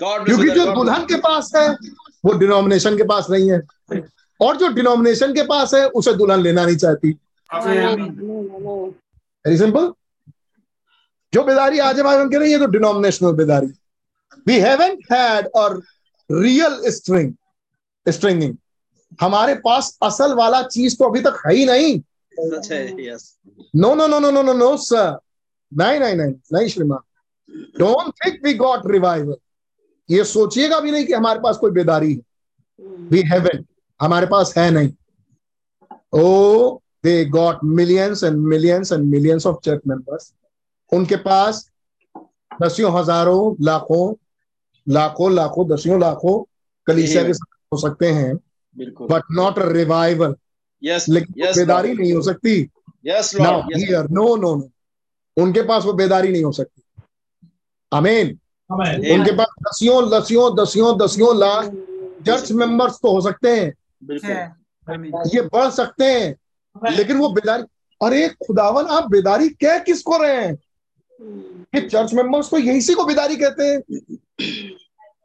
क्योंकि जो दुल्हन के पास है वो डिनोमिनेशन के पास नहीं है। और जो डिनोमिनेशन के पास है उसे दुल्हन लेना नहीं चाहती। आमीन वेरी सिंपल जो बेदारी आज है भाई उनके नहीं है तो डिनोमिनेशनल बेदारी। वी हैवंट हैड और रियल स्ट्रिंग स्ट्रिंगिंग हमारे पास असल वाला चीज़ तो अभी तक है ही नहीं। No no no no no no no sir नहीं नहीं नहीं नहीं श्रीमान don't think we got revival ये सोचिएगा भी नहीं कि हमारे पास कोई बेदारी है। वी हैवंट हमारे पास है नहीं। ओ they got millions and millions and millions of church members उनके पास दसियों हज़ारों लाखों लाखों लाखों दसियों लाखों कलीसिया के साथ हो सकते हैं बट नॉट अ रिवाइवल लेकिन yes बेदारी Lord. नहीं हो सकती। Yes now Lord yes. Here no no no उनके पास वो बेदारी नहीं हो सकती। आमीन उनके पास दसियों दसियों दसियों दसियों लाख चर्च मेंबर्स तो हो सकते हैं। बिल्कुल। ये बढ़ सकते हैं। लेकिन वो बेदारी अरे खुदावन आप बेदारी कह किसको रहे हैं? ये चर्च मेंबर्स को यही सी को बेदारी कहते हैं।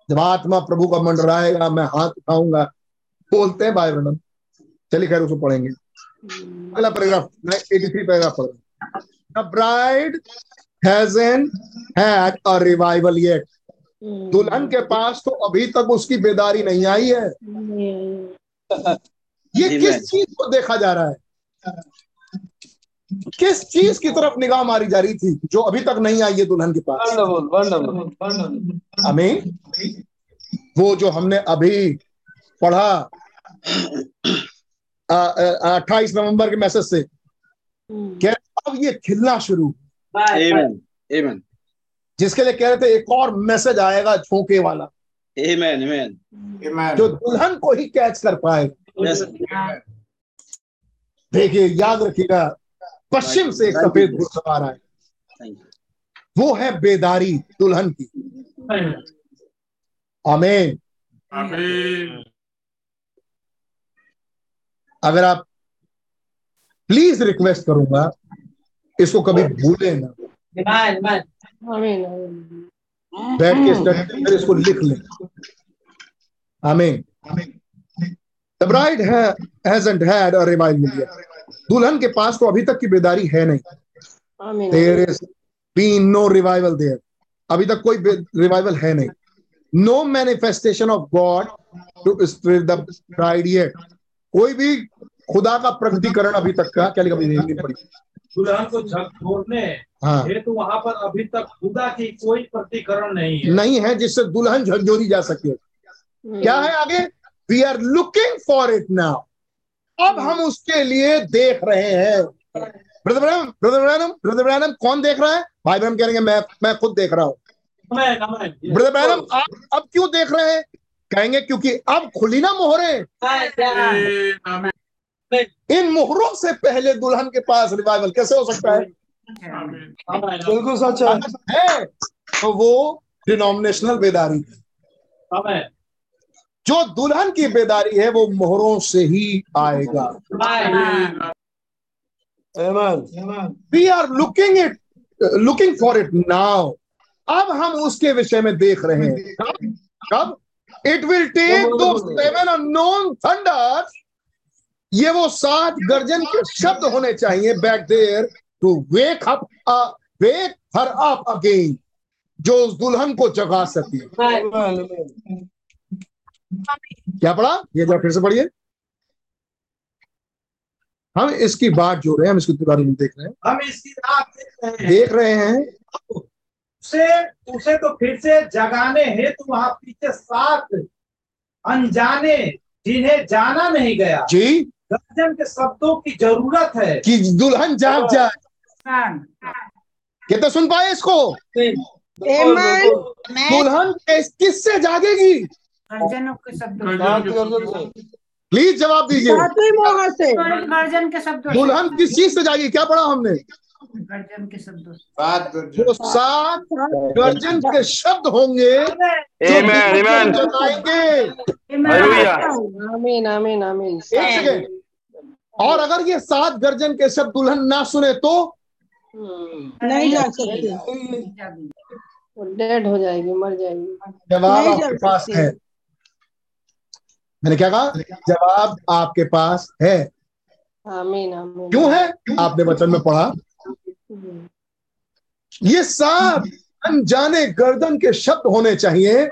जब आत्मा प्रभु का मंडराएगा मैं हाथ उठाऊँगा। बोलते हैं भाई ब्रनम चलिए खैर उसको पढ़ेंगे। अगला पैराग्राफ मैं 83 पैराग्राफ पढ़ रहा हूँ। The bride hasn't had a revival yet दुल्हन के पास तो अभी तक उसकी बेदारी नहीं आई है। ये किस चीज़ को देखा जा रहा है? किस चीज़ की तरफ़ निगाह मारी जा रही थी जो अभी तक नहीं आई है दुल्हन के पास? वंडरफुल वो जो हमने अभी पढ़ा अट्ठाईस नवंबर के मैसेज से। क्या अब ये खिलना शुरू। जिसके लिए कह रहे थे एक और मैसेज आएगा झोंके वाला। आमीन जो दुल्हन को ही कैच कर पाएगा yes. देखिए याद रखिएगा पश्चिम से एक सफ़ेद घुड़सवार आए वो है बेदारी दुल्हन की। आमीन। आमीन। अगर आप प्लीज़ रिक्वेस्ट करूँगा इसको कभी भूले ना। आमीन बैठ के स्टडी इसको लिख लें। आमीन। The bride hasn't had a revival yet. दुल्हन के पास तो अभी तक की बेदारी है नहीं। There is been no revival there अभी तक कोई रिवाइवल है नहीं। No manifestation of God to spirit the bride yet कोई भी खुदा का प्रकटीकरण अभी तक का क्या लिखा हिंदी में पढ़ी? दुल्हन को झकझोरने हाँ। हेतु वहाँ पर अभी तक खुदा की कोई प्रतिकरण नहीं है। नहीं है जिससे दुल्हन झकझोरी जा सके। क्या है आगे? We are looking for it now अब हम उसके लिए देख रहे हैं। Brother Branham brother Branham brother Branham कौन देख रहा है? भाई ब्रैनम कह रहे हैं मैं मैं खुद देख रहा हूँ। ब्रदर ब्रैनम आप अब क्यों देख रहे हैं? कहेंगे क्योंकि अब खुली ना मोहरे। इन मोहरों से पहले दुल्हन के पास रिवाइवल कैसे हो सकता है? बिल्कुल सच है। तो वो डिनोमिनेशनल बेदारी है। जो दुल्हन की बेदारी है वो मोहरों से ही आएगा। We are looking it looking for it now अब हम उसके विषय में देख रहे हैं। कब? कब it will take the seven unknown thunders ये वो सात गर्जन के शब्द होने चाहिए back there to wake up wake her up again जो उस दुल्हन को जगा सके। क्या पढ़ा? ये जरा फिर से पढ़िए। हम इसकी बात जो रहे हैं हम इसके बारे में देख रहे हैं। हम इसकी राह देख रहे हैं। देख रहे हैं। उसे उसे तो फिर से जगाने हेतु वहाँ पीछे सात अनजाने जिन्हें जाना नहीं गया। जी। गर्जन के शब्दों की ज़रूरत है। कि दुल्हन जाग जाए। कितने सुन पाए इसको? दुल्हन किस- किससे जागेगी? गर्जनों के शब्दों सात गर्जन से। प्लीज़ जवाब दीजिए। गर्जन के शब्दों दुल्हन किस चीज़ से जाएगी? क्या पढ़ा हमने? गर्जन के शब्दों सात गर्जन के शब्द होंगे एक सेकेंड और अगर ये सात गर्जन के शब्द दुल्हन ना सुने तो? नहीं जा सकती। डेड हो जाएगी मर जाएगी। जवाब आपके पास है। मैंने क्या कहा? जवाब आपके पास है। आमीन आमीन। क्यों है? आपने वचन में पढ़ा। ये सात अनजाने गर्दन के शब्द होने चाहिए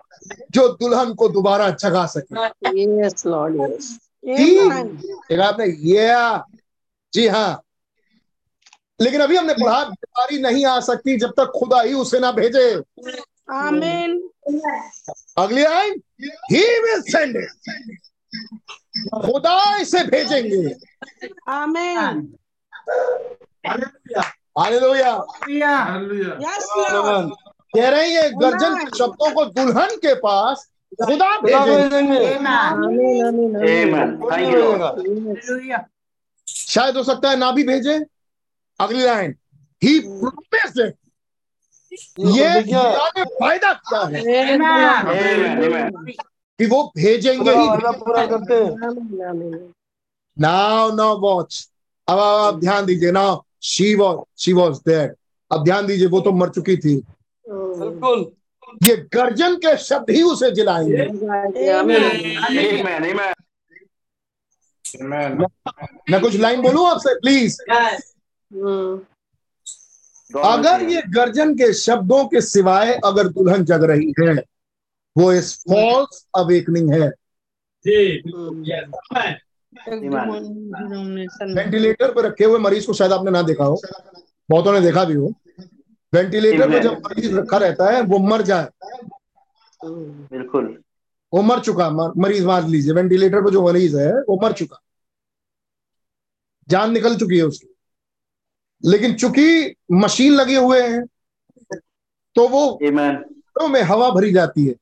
जो दुल्हन को दोबारा जगा सके। यस लॉर्ड यस एक आपने ये जी हाँ। लेकिन अभी हमने पढ़ा बीमारी नहीं आ सकती जब तक खुदा ही उसे ना भेजे। आमीन अगली लाइन ही विल सेंड खुदा इसे भेजेंगे। आमीन। हालेलुया। हालेलुया। कह रहे हैं ये गर्जन के शब्दों को दुल्हन के पास खुदा भेजेंगे. शायद हो सकता है ना भी भेजे। अगली लाइन। ही। प्रोमिस ये फ़ायदा क्या है. कि वो भेजेंगे ही नाउ नाउ वॉच अब अब आप ध्यान दीजिए। Now she was she was dead अब ध्यान दीजिए वो तो मर चुकी थी। बिल्कुल। ये गर्जन के शब्द ही उसे जिलाएँगे. मैं कुछ लाइन बोलूँ आपसे? प्लीज़ हम्म, अगर ये गर्जन के शब्दों के सिवाय अगर दुल्हन जग रही है वो इस फॉल्स अवेकनिंग है। जी बिल्कुल yes. Amen. वेंटिलेटर पर रखे हुए मरीज़ को शायद आपने ना देखा हो। बहुतों ने देखा भी हो। वेंटिलेटर पर जब मरीज़ रखा रहता है वो मर जाए। हम्म, बिल्कुल। वो मर चुका मर, मरीज़ मान लीजिए। वेंटिलेटर पर जो मरीज़ है वो मर चुका। जान निकल चुकी है उसकी। लेकिन चूँकि मशीन लगे हुए हैं तो वो तो में हवा भरी जाती है।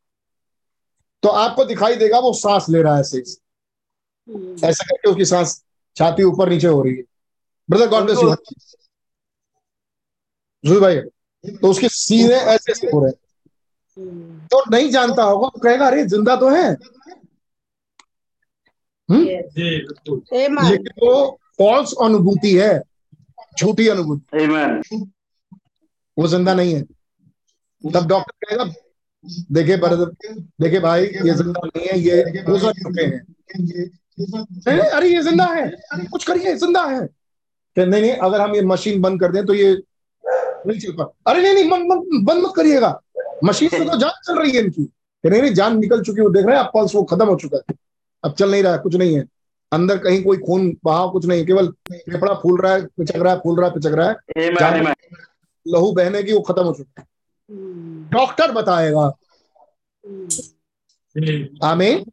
तो आपको दिखाई देगा वो सांस ले रहा है ऐसे हम्म, ऐसा करके उसकी सांस छाती ऊपर नीचे हो रही है। ब्रदर गॉड ब्लेस यू जुई भाई तो उसके सीने ऐसे ऐसे हो रहे हैं। हम्म, तो नहीं जानता होगा वो कहेगा अरे ज़िंदा तो है। जी। बिल्कुल। Amen. लेकिन वो फॉल्स अनुभूति है झूठी अनुभूति। वो ज़िंदा नहीं है। तब डॉक्टर कहेगा देखे ब्रदर देखे भाई ये ज़िंदा नहीं है ये गुजर चुके हैं। नहीं, नहीं, अरे ये ज़िंदा है। कुछ करिए ज़िंदा है। नहीं नहीं अगर हम ये मशीन बंद कर दें तो ये नहीं चल पा अरे नहीं नहीं बंद मत करिएगा। मशीन से तो जान चल रही है इनकी। नहीं नहीं जान निकल चुकी है देख रहे हैं अब पल्स वो खत्म हो चुका है। अब चल नहीं रहा है कुछ नहीं है। अंदर कहीं कोई खून बहाव कुछ नहीं केवल फेफड़ा फूल रहा है पिचक रहा है फूल रहा है पिचक रहा है. लहू बहने की वो खत्म हो चुका है। डॉक्टर बताएगा। हम्म, आमीन।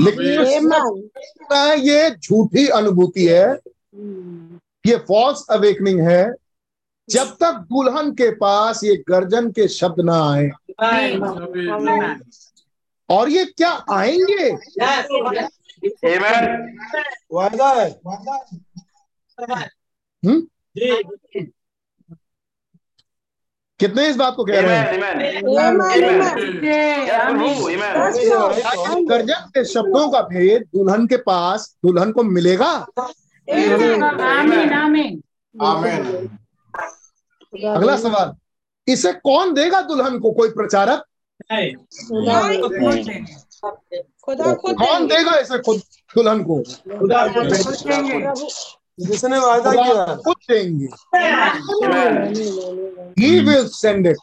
लेकिन ये. सब ये झूठी अनुभूति है हम्म, ये फॉल्स अवेकनिंग है। जब तक दुल्हन के पास ये गर्जन के शब्द ना आए और ये क्या आएँगे. वायदा है। हम्म। जी। कितने इस बात को कह रहे हैं. गर्जन के शब्दों का भेद दुल्हन के पास दुल्हन को मिलेगा? अगला सवाल इसे कौन देगा दुल्हन को कोई प्रचारक? नहीं। खुदा Amen. खुदा खुद कौन देगा इसे खुद दुल्हन को? खुदा खुद खुद देंगे। प्रभु जिसने वादा किया। खुद देंगे। ही विल सेंड इट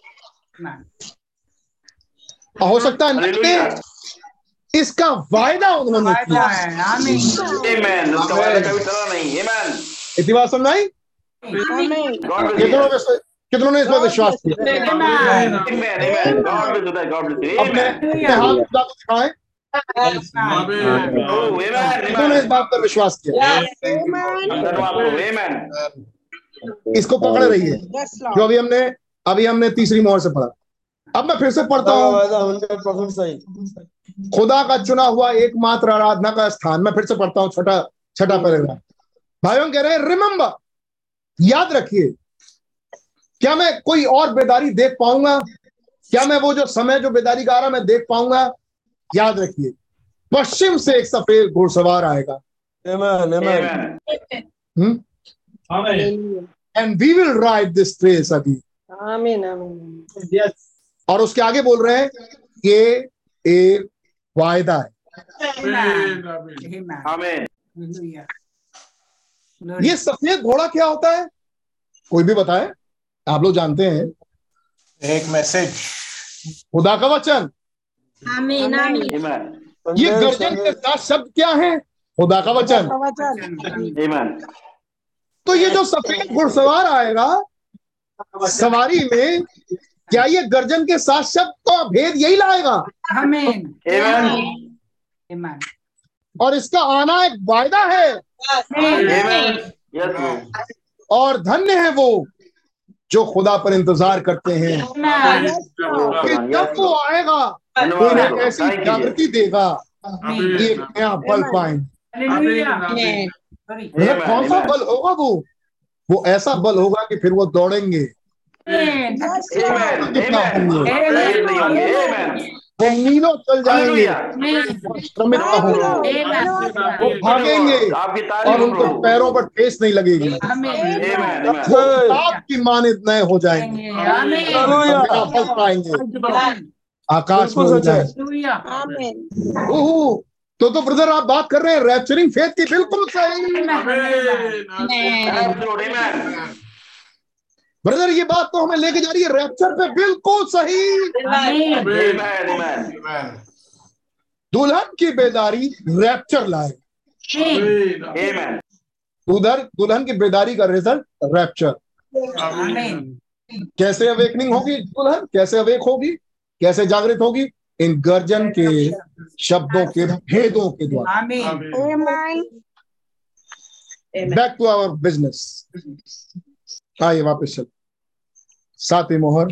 हो सकता है नहीं इसका वायदा उन्होंने किया है इतनी बात आमीन। गॉड कितनों ने इस पर विश्वास किया हाथ कितनों ने इस बात पर विश्वास किया इसको पकड़े रही है जो अभी हमने अभी हमने तीसरी मोहर से पढ़ा। अब मैं फिर से पढ़ता हूँ। परसेंट सही। खुदा का चुना हुआ एकमात्र आराधना का स्थान। मैं फिर से पढ़ता हूँ छठा छठा पैराग्राफ। भाइयों कह रहे हैं रिमेम्बर याद रखिए क्या मैं कोई और बेदारी देख पाऊँगा? क्या मैं वो जो समय जो बेदारी का आ रहा मैं देख पाऊँगा? याद रखिए पश्चिम से एक सफ़ेद घुड़सवार आएगा। Amen Hallelujah. And we will ride this trace अभी आमीन आमीन यस और उसके आगे बोल रहे हैं ये एक वायदा है। आमीन ये सफ़ेद घोड़ा क्या होता है? कोई भी बताए। आप लोग जानते हैं। एक मैसेज खुदा का वचन। आमीन आमीन ये गर्जन के साथ शब्द क्या है? खुदा का वचन। वचन। आमेन तो ये जो सफ़ेद घुड़सवार आएगा सवारी में क्या ये गर्जन के साथ शब्द का भेद यही लाएगा? आमीन और इसका आना एक वायदा है। और धन्य है वो जो खुदा पर इंतज़ार करते हैं। कि जब वो आएगा तो इन्हें ऐसी जागृति देगा। कि एक नया बल पाएँगे। मतलब कौन सा बल होगा वो? वो ऐसा बल होगा कि फिर वो दौड़ेंगे। वो मीलों चल जाएँगे। श्रमिक होंगे। वो भागेंगे। आपकी और उनको पैरों पर ठेस नहीं लगेगी। आमीन आमेन वो आमेन आप की मानित नए हो जाएँगे। फल पाएँगे। आकाश में है। जाए हालेलुया आमीन ओहो। तो तो ब्रदर आप बात कर रहे हैं रैप्चरिंग फेथ की बिल्कुल सही। ब्रदर ये बात तो हमें लेके जा रही है रैप्चर पे बिल्कुल सही। दुल्हन की बेदारी रैप्चर लाए। उधर दुल्हन की बेदारी का रिज़ल्ट रैप्चर कैसे अवेकनिंग होगी दुल्हन? कैसे अवेक होगी? कैसे जागृत होगी? इन गर्जन के शब्दों के भेदों के द्वारा। बैक टू आवर बिज़नेस आइए वापस चल। सातवीं मोहर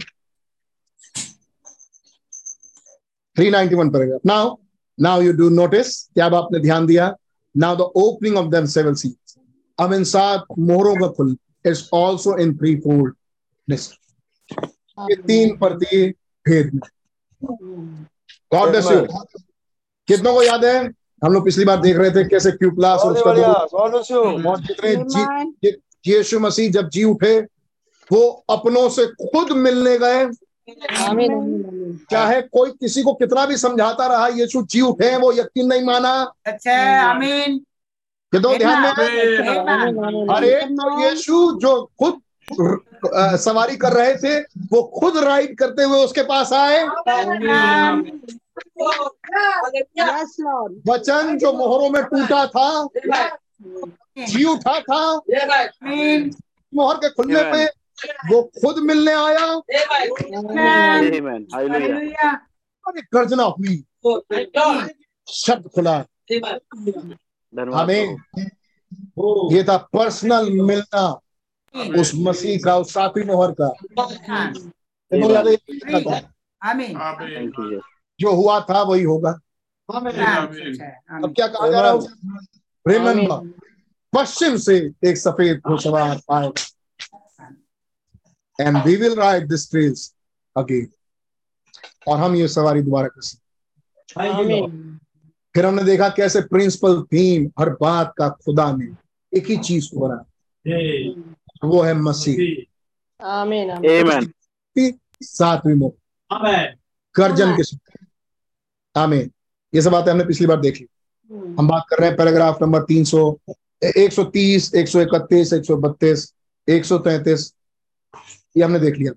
391 paragraph now now you do notice क्या अब आपने ध्यान दिया। Now the opening of them seven seize अब इन सात मोहरों का खुल is also in three fold ये तीन परतीय भेद में। गॉड ब्लेस यू कितनों को याद है? हम लोग पिछली बार देख रहे थे कैसे क्यूप्लास और उसका और कितने यीशु मसीह जब जी उठे वो अपनों से खुद मिलने गए। चाहे कोई किसी को कितना भी समझाता रहा यीशु जी उठे वो यकीन नहीं माना। अच्छा आमीन ध्यान में हर एक तो यीशु जो खुद सवारी कर रहे थे वो खुद राइड करते हुए उसके पास आए। वचन जो मोहरों में टूटा था जी उठा था मोहर के खुलने पे वो खुद मिलने आया। गर्जना हुई। शब्द खुला। हमें ये था पर्सनल मिलना। उस मसीह का उस साथी मोहर का। जो हुआ था वही होगा। अब क्या कहा जा रहा है रिमेम्बर पश्चिम से एक सफ़ेद घोषवार आएगा and we will ride this trace again और हम ये सवारी दोबारा कर सकते फिर हमने देखा कैसे प्रिंसिपल थीम हर बात का खुदा ने एक ही चीज़ को बना वो है मसीह। आमीन आमीन। सातवीं मोह आमीन। गर्जन के साथ आमीन। ये सब बातें हमने पिछली बार देखी हम बात कर रहे हैं पैराग्राफ नंबर तीन सौ एक सौ तीस एक सौ इकतीस एक सौ बत्तीस एक सौ तैतीस। ये हमने देख लिया।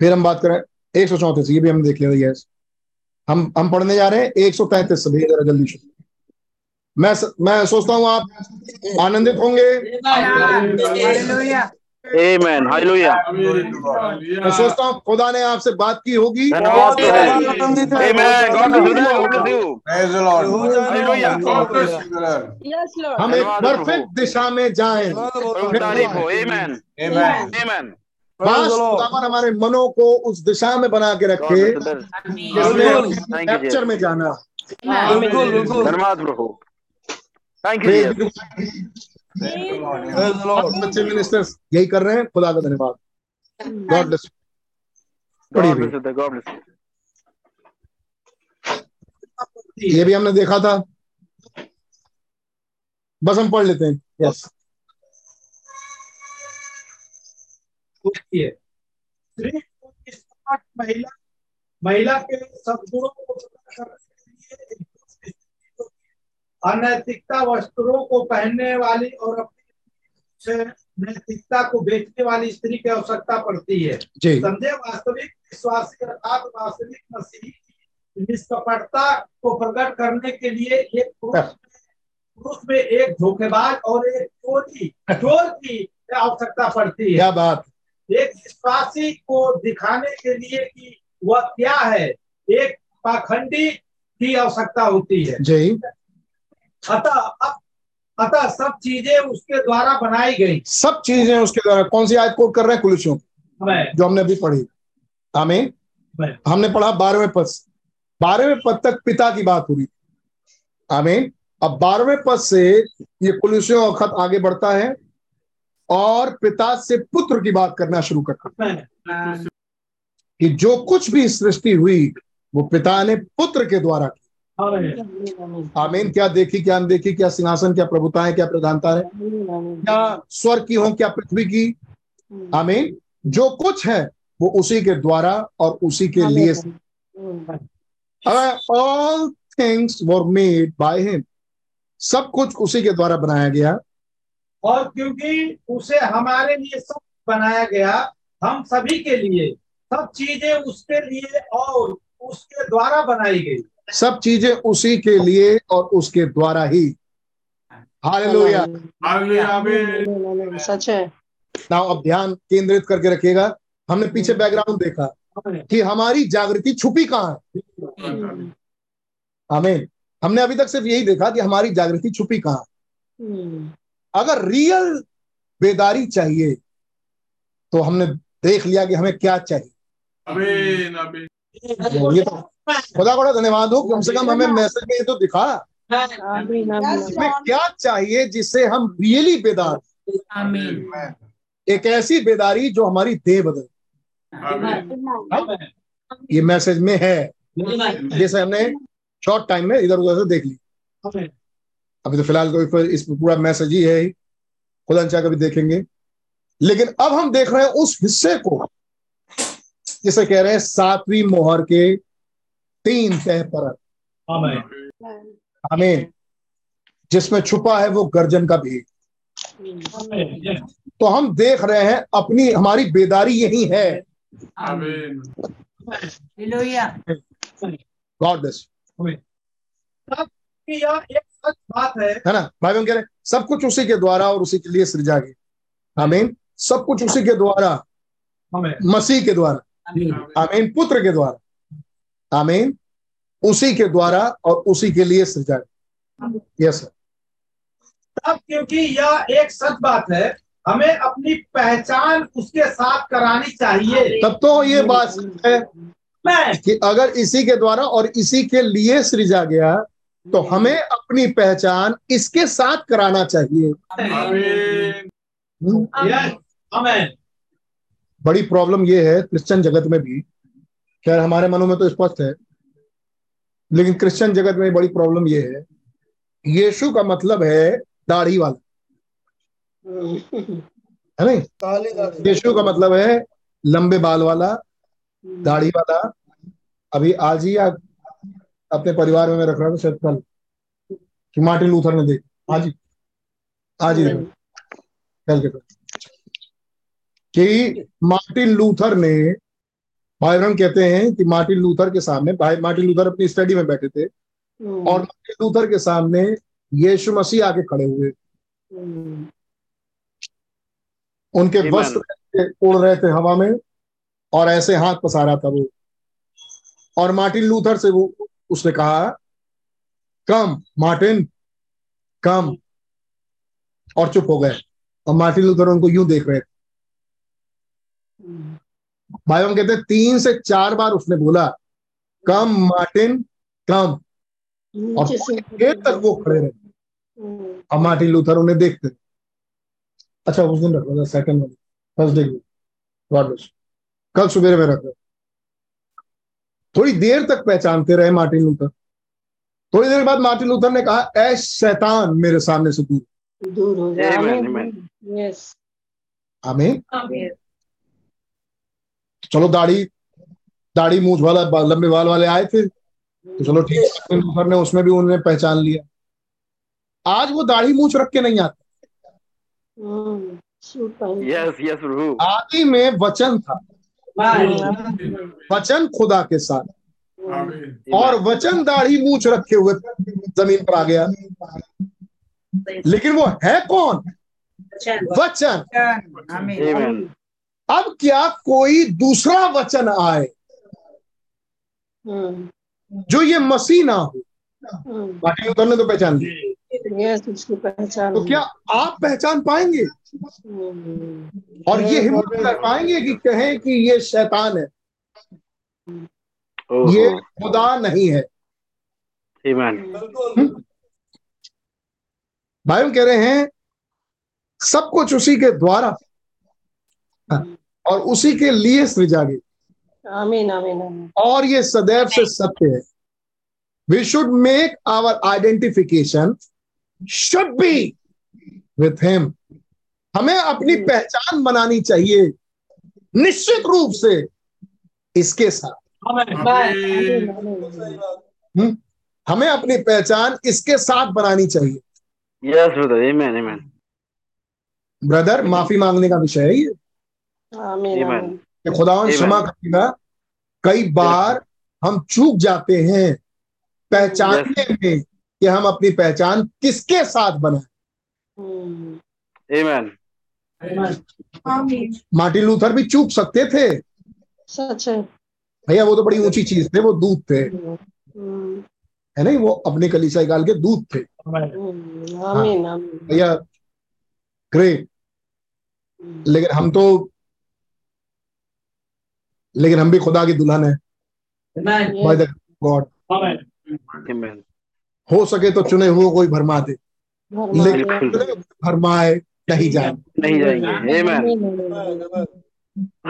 फिर हम बात करें एक सौ चौंतीस ये भी हमने देख लिया यस हम हम पढ़ने जा रहे हैं एक सौ तैतीस से जरा जल्दी से मैं मैं सोचता हूँ आप आनंदित होंगे। Amen. Hallelujah. मैं सोचता हूँ खुदा ने आपसे बात की होगी. हम एक परफेक्ट दिशा में जाए। हमारे मनों को उस दिशा में बना के रखे। जिसमें कैप्चर में जाना। बिल्कुल बिल्कुल। धन्यवाद प्रभु। बच्चे मिनिस्टर्स यही कर रहे हैं? खुदा का धन्यवाद। God bless bless you. ये भी हमने देखा था। बस हम पढ़ लेते हैं। यस को महिला महिला के सद्गुणों को प्रकट करने के लिए एक दूसरी स्त्री को अनैतिकता वस्त्रों को पहनने वाली और अपनी नैतिकता को बेचने वाली स्त्री की आवश्यकता पड़ती है। समझे वास्तविक विश्वासी अर्थात वास्तविक मसीही निष्कपटता को प्रकट करने के लिए एक पुरुष पुरुष में एक धोखेबाज और एक चोरी चोर की आवश्यकता पड़ती है। क्या बात। एक विश्वासी को दिखाने के लिए कि वह क्या है एक पाखंडी की आवश्यकता होती है। जी। अतः अतः सब चीज़ें उसके द्वारा बनाई गई। सब चीज़ें उसके द्वारा। कौन सी आयत कोट कर रहे हैं? कुलसियों जो हमने अभी पढ़ी। हमें हमने पढ़ा बारहवें पद से। बारहवें पद तक पिता की बात हो रही। आमीन। अब बारहवें पद से ये कुलसियों का खत आगे बढ़ता है और पिता से पुत्र की बात करना शुरू करता है। कि जो कुछ भी सृष्टि हुई वो पिता ने पुत्र के द्वारा की। हमें आमीन क्या देखी क्या अनदेखी क्या सिंहासन क्या प्रभुता है क्या प्रधानता है? क्या स्वर्ग की हो क्या पृथ्वी की? आमीन। जो कुछ है वो उसी के द्वारा और उसी के लिए। All things were made by him सब कुछ उसी के द्वारा बनाया गया। और क्योंकि उसे हमारे लिए सब बनाया गया हम सभी के लिए सब चीज़ें उसके लिए और उसके द्वारा बनाई गई। सब चीज़ें उसी के लिए और उसके द्वारा ही। हालेलुया सच है। ना अब ध्यान केंद्रित करके रखिएगा। हमने पीछे बैकग्राउंड देखा कि हमारी जागृति छुपी कहाँ है? आमीन हमने अभी तक सिर्फ़ यही देखा कि हमारी जागृति छुपी कहाँ अगर रियल बेदारी चाहिए तो हमने देख लिया कि हमें क्या चाहिए। ये तो खुदा बड़ा धन्यवाद हो कम से कम हमें मैसेज में ये तो दिखा। आमीन आमीन हमें क्या चाहिए जिससे हम रियली बेदार एक ऐसी बेदारी जो हमारी देह बदल। ये मैसेज में है। जैसे हमने शॉर्ट टाइम में इधर उधर से देख ली। अभी तो फ़िलहाल कोई कोई इस पूरा मैसेज ही है ही। खुदा चाह कभी देखेंगे। लेकिन अब हम देख रहे हैं उस हिस्से को। जिसे कह रहे हैं सातवीं मोहर के तीन तह पर। हमें हमें जिसमें छुपा है वो गर्जन का हमें तो हम देख रहे हैं अपनी हमारी बेदारी यही है। गॉड ब्लेस एक सच बात है। है ना? भाई बहन कह रहे सब कुछ उसी के द्वारा और उसी के लिए सृजा गया आमीन। सब कुछ उसी के द्वारा। हमें मसीह के द्वारा। आमीन पुत्र के द्वारा। आमीन। उसी के द्वारा और उसी के लिए सृजा। गया यस सर तब क्योंकि यह एक सच बात है हमें अपनी पहचान उसके साथ करानी चाहिए। तब तो ये बात है कि अगर इसी के द्वारा और इसी के लिए सृजा गया तो हमें अपनी पहचान इसके साथ कराना चाहिए। हम्म, बड़ी प्रॉब्लम ये है क्रिश्चियन जगत में भी खैर, हमारे मनों में तो स्पष्ट है। लेकिन क्रिश्चियन जगत में बड़ी प्रॉब्लम ये है। यीशु का मतलब है दाढ़ी वाला। है नहीं? यीशु का मतलब है लंबे बाल वाला, दाढ़ी वाला। अभी आज ही अपने परिवार में मैं रख रहा था कल। कि मार्टिन लूथर ने देख। आज ही आज ही कल के कि मार्टिन लूथर ने भाई ब्रह्म कहते हैं कि मार्टिन लूथर के सामने भाई मार्टिन लूथर अपनी स्टडी में बैठे थे और मार्टिन लूथर के सामने यीशु मसीह आके खड़े हुए। उनके वस्त्र उड़ रहे थे हवा में और ऐसे हाथ पसारा था वो। और मार्टिन लूथर से वो उसने कहा कम मार्टिन कम। और चुप हो गए। और मार्टिन लूथर उनको यूँ देख रहे थे। भाई हम कहते हैं तीन से चार बार उसने बोला कम मार्टिन कम। और देर तक वो खड़े रहे। और मार्टिन लूथर उन्हें देखते थे। अच्छा उस दिन रखा था सेकंड वाली। थर्सडे की गॉड ब्लेस कल सुबह में रखा थोड़ी देर तक पहचानते रहे मार्टिन लूथर। थोड़ी देर बाद मार्टिन लूथर ने कहा ऐ शैतान मेरे सामने से दूर। दूर हो जाए आमीन। चलो दाढ़ी दाढ़ी मूछ वाला लंबे बाल वाले आए थे तो चलो ठीक है ने उसमें भी उन्होंने पहचान लिया। आज वो दाढ़ी मूछ रख के नहीं आते। yes, प्रभु आदि में वचन था। वचन खुदा के साथ। और वचन दाढ़ी मूछ रखे हुए ज़मीन पर आ गया। लेकिन वो है कौन? वचन. अब क्या कोई दूसरा वचन आए? जो ये मसीह ना हो। बाकी लूथर ने तो पहचान ली। पहचान तो क्या आप पहचान पाएँगे? हम्म, और ये हिम्मत कर पाएँगे कि कहें कि ये शैतान है? ये. खुदा नहीं है। भाई हम कह रहे हैं सब कुछ उसी के द्वारा और उसी के लिए सृजा गई आमीन आमीन आमीन। और ये सदैव से सत्य है। We should make our identification should be with him हमें अपनी पहचान बनानी चाहिए निश्चित रूप से इसके साथ। आमीन हम्म? हमें अपनी पहचान इसके साथ बनानी चाहिए। Yes, brother. Amen. Amen. Brother माफ़ी मांगने का विषय है ये। कि खुदावन क्षमा करेगा कई बार हम चूक जाते हैं पहचानने में कि हम अपनी पहचान किसके साथ बनाए। हम्म, मार्टिन लूथर भी चूक सकते थे। सच है। भैया वो तो बड़ी ऊँची चीज़ थे वो दूध थे। हम्म, है नहीं वो अपने कलीसा काल के दूध थे। हम्म, आमीन आमीन। भैया ग्रेट लेकिन हम तो लेकिन हम भी खुदा की दुल्हन है। बाय द गॉड हो सके तो चुने हुए कोई भरमा दे। लेकिन भरमाए नहीं जाए। नहीं जाएँगे।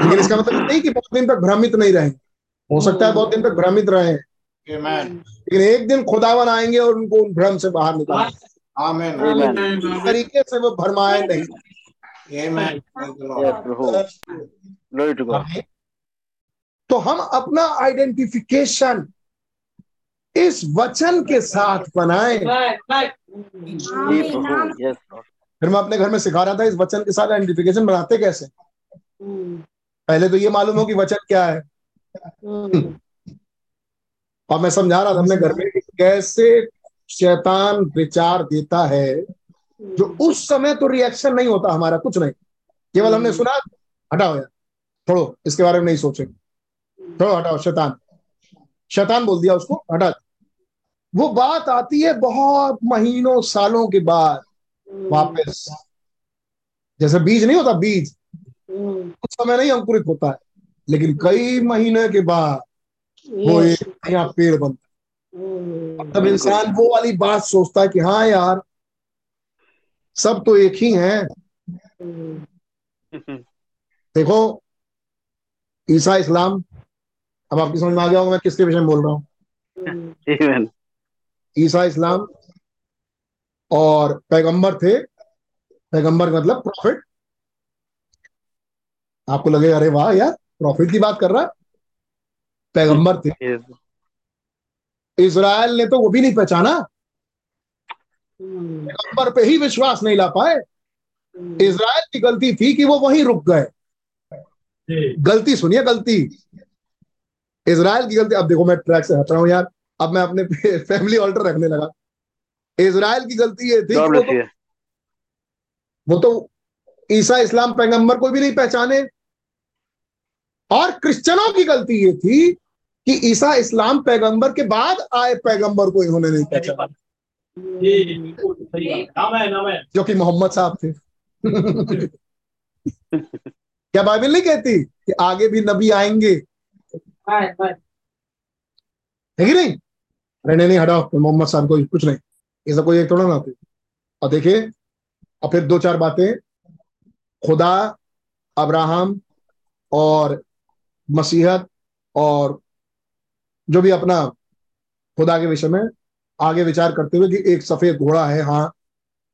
लेकिन इसका मतलब नहीं कि बहुत दिन तक भ्रमित नहीं रहेंगे हो सकता है बहुत दिन तक भ्रमित रहे। लेकिन एक दिन खुदावन आएँगे और उनको उन भ्रम से बाहर निकालेंगे। Amen. Amen. इस तरीके से वो भरमाए नहीं। तो हम अपना आइडेंटिफिकेशन इस वचन के साथ बनाएँ। Lord. फिर मैं अपने घर में सिखा रहा था इस वचन के साथ आइडेंटिफिकेशन बनाते कैसे? हम्म, पहले तो ये मालूम हो कि वचन क्या है। और मैं समझा रहा था अपने घर में कैसे शैतान विचार देता है जो उस समय तो रिएक्शन नहीं होता हमारा कुछ नहीं। केवल हमने सुना हटाओ यार छोड़ो इसके बारे में नहीं सोचेंगे। छोड़ो हटाओ शैतान। शैतान बोल दिया उसको हटा वो बात आती है बहुत महीनों सालों के बाद वापस। जैसे बीज नहीं होता बीज। उस समय नहीं अंकुरित होता है लेकिन कई महीने के बाद वो एक नया पेड़ बनता है। तब इंसान वो वाली बात सोचता है कि हाँ यार सब तो एक ही हैं। हम्म, देखो ईसा इस्लाम अब आपकी समझ में आ गया होगा मैं किसके विषय में बोल रहा हूँ। ईसा इस्लाम और पैगंबर थे। पैगंबर मतलब प्रॉफिट आपको लगे अरे वाह यार प्रॉफिट की बात कर रहा है। पैगंबर थे. इसराइल ने तो वो भी नहीं पहचाना। हम्म, पैगंबर पे ही विश्वास नहीं ला पाए। हम्म, इसराइल की गलती थी कि वो वहीं रुक गए। गलती सुनिए गलती। इसराइल की गलती अब देखो मैं ट्रैक से हट रहा हूँ यार अब मैं अपने फैमिली ऑल्टर रखने लगा। इसराइल की गलती ये थी वो तो, वो तो ईसा इस्लाम पैगंबर को भी नहीं पहचाने। और क्रिश्चियनों की गलती ये थी कि ईसा इस्लाम पैगंबर के बाद आए पैगंबर को इन्होंने नहीं पहचाना। जी कि मोहम्मद साहब थे। क्या बाइबल नहीं कहती कि आगे भी नबी आएँगे? है कि नहीं? अरे नहीं नहीं हटाओ मोहम्मद साहब को कुछ नहीं। ये सब कोई एक थोड़ा ना और देखिए और फिर दो चार बातें। खुदा अब्राहम और मसीहत और जो भी अपना खुदा के विषय में आगे विचार करते हुए कि एक सफ़ेद घोड़ा है हाँ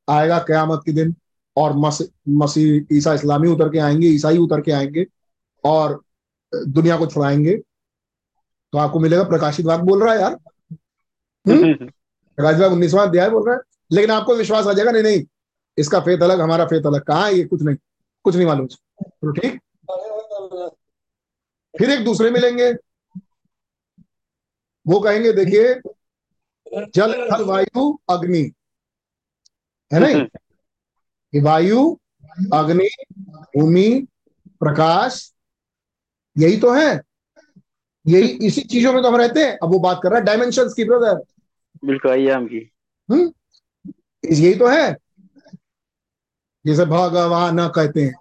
आएगा कयामत के दिन और मस, मसीह ईसा इस्लामी उतर के आएँगे ईसाई उतर के आएँगे और दुनिया को छुड़ाएँगे। तो आपको मिलेगा, प्रकाशित वाक बोल रहा है यार। हम्म? प्रकाशित वाक उन्नीसवां अध्याय बोल रहा है। लेकिन आपको विश्वास आ जाएगा, नहीं नहीं, इसका फेत अलग, हमारा फेत अलग। कहा ये? कुछ नहीं कुछ नहीं मालूम। तो ठीक? फिर एक दूसरे मिलेंगे। वो कहेंगे, देखिए, जल, थल, वायु, अग्नि। है नहीं? वायु, अग्नि, भूमि, प्रकाश, यही तो है। यही इसी चीज़ों में तो हम रहते हैं। अब वो बात कर रहा है डायमेंशन की ब्रदर बिल्कुल आइए हम की। यही तो है। जैसे भगवान कहते हैं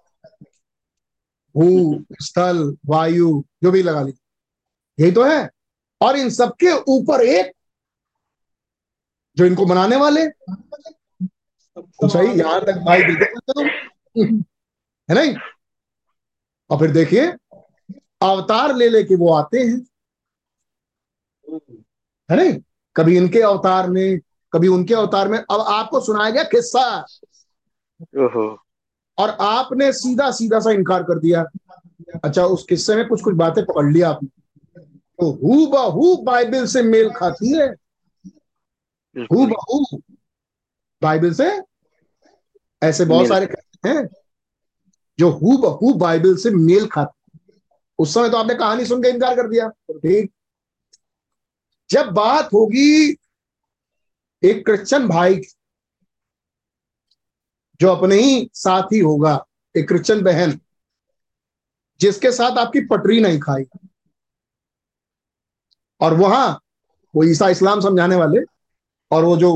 भू स्थल वायु जो भी लगा लीजिए। यही तो है। और इन सबके ऊपर एक जो इनको बनाने वाले तो सही यहाँ तक भाई बिल्कुल है नहीं? और फिर देखिए अवतार ले लेके वो आते हैं। है नहीं? कभी इनके अवतार में कभी उनके अवतार में। अब आपको सुनाया गया किस्सा। और आपने सीधा सीधा सा इनकार कर दिया। अच्छा उस किस्से में कुछ कुछ बातें पकड़ लिया आपने। तो हु बहू बाइबल से मेल खाती है। हु बहू बाइबल से ऐसे बहुत सारे हैं। जो हु बहू बाइबल से मेल खाते उस समय तो आपने कहानी सुन के इनकार कर दिया। ठीक। जब बात होगी एक क्रिश्चियन भाई जो अपने ही साथी होगा, एक क्रिश्चियन बहन, जिसके साथ आपकी पटरी नहीं खाई। और वहाँ वो ईसा इस्लाम समझाने वाले और वो जो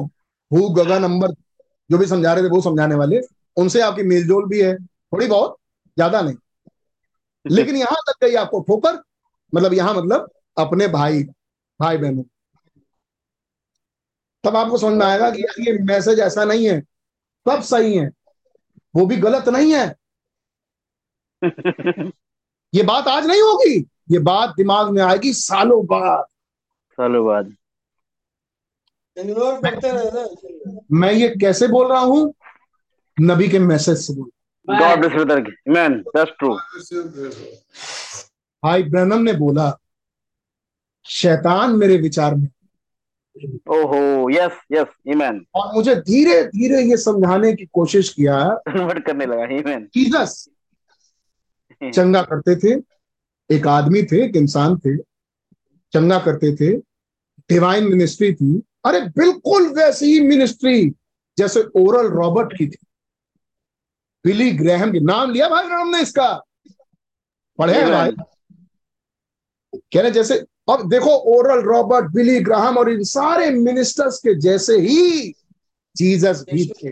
भू गगन नंबर जो भी समझा रहे थे, वो समझाने वाले, उनसे आपकी मेलजोल भी है। थोड़ी बहुत, ज़्यादा नहीं। लेकिन यहाँ तक गई आपको ठोकर मतलब यहाँ मतलब अपने भाई भाई बहनों। तब आपको समझ में आएगा कि यार ये मैसेज ऐसा नहीं है सब सही है। वो भी गलत नहीं है। ये बात आज नहीं होगी ये बात दिमाग में आएगी सालों बाद। सालों बाद। मैं ये कैसे बोल रहा हूँ? नबी के मैसेज से बोल God bless brother man that's true भाई ब्रनम ने बोला शैतान मेरे विचार में ओहो यस यस आमेन और मुझे धीरे धीरे ये समझाने की कोशिश किया। कन्वर्ट करने लगा आमेन जीसस चंगा करते थे। एक आदमी थे एक इंसान थे। चंगा करते थे। डिवाइन मिनिस्ट्री थी। अरे बिल्कुल वैसी ही मिनिस्ट्री जैसे ओरल रॉबर्ट की थी। बिली ग्रहम की नाम लिया भाई राम ने इसका। पढ़े हैं भाई। कह रहे जैसे और देखो ओरल रॉबर्ट बिली ग्राहम और इन सारे मिनिस्टर्स के जैसे ही जीसस भी थे।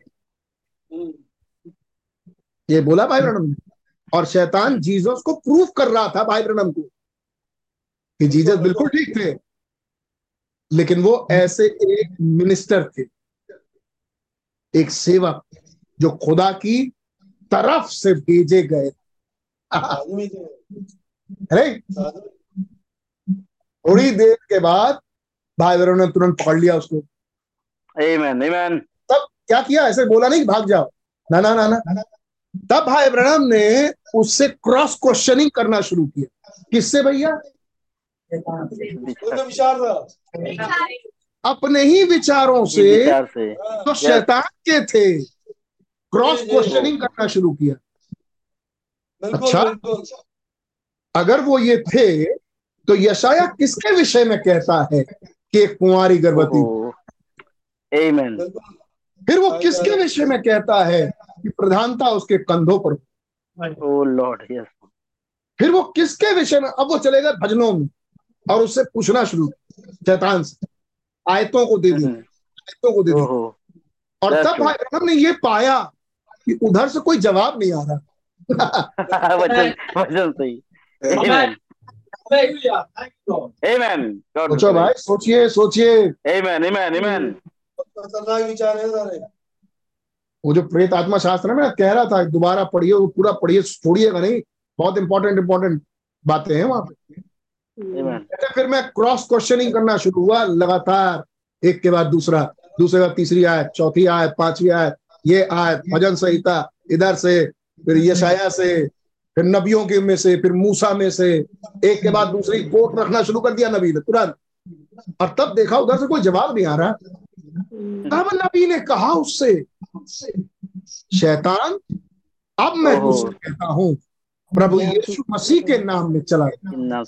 ये बोला भाई ब्रणम ने। और शैतान जीसस को प्रूफ कर रहा था भाई ब्रणम को कि जीसस बिल्कुल ठीक थे। लेकिन वो ऐसे एक मिनिस्टर थे। एक सेवक जो खुदा की तरफ़ से भेजे गए। अरे थोड़ी देर के बाद भाई बहनों ने तुरंत पकड़ लिया उसको। आमेन आमेन तब क्या किया? ऐसे बोला नहीं भाग जाओ। ना ना ना ना। तब भाई ब्रहणम ने उससे क्रॉस क्वेश्चनिंग करना शुरू किया। किससे भैया? अपने ही विचारों से विचार से। जो शैतान के थे। क्रॉस क्वेश्चनिंग करना शुरू किया। अच्छा? अगर वो ये थे तो यशाया किसके विषय में कहता है कि एक कुंवारी गर्भवती? Amen. फिर वो किसके विषय में कहता है कि प्रधानता उसके कंधों पर Oh Lord, yes. फिर वो किसके विषय में? अब वो चलेगा भजनों में और उससे पूछना शुरू। शैतान से। आयतों को दे दिया। आयतों को दे दिया। और तब भाई ने ये पाया कि उधर से कोई जवाब नहीं आ रहा वचन वचन सही Amen. God सोचो भाई सोचिए सोचिए Amen. Amen. Amen. वो जो प्रेत आत्मा शास्त्र है मैं कह रहा था दोबारा पढ़िए वो पूरा पढ़िए छोड़िएगा नहीं बहुत इंपॉर्टेंट इंपॉर्टेंट बातें हैं वहाँ पे Amen. फिर मैं क्रॉस क्वेश्चनिंग करना शुरू हुआ लगातार एक के बाद दूसरा दूसरे बाद तीसरी आयत चौथी आयत पांचवी आयत ये आयत भजन संहिता इधर से फिर यशाया से फिर नबियों के में से फिर मूसा में से एक के बाद दूसरी कोट रखना शुरू कर दिया नबी ने तुरंत। और तब देखा उधर से कोई जवाब नहीं आ रहा। तब नबी ने कहा उससे शैतान अब मैं। तुझसे कहता हूँ प्रभु यीशु मसीह के नाम में चला गया.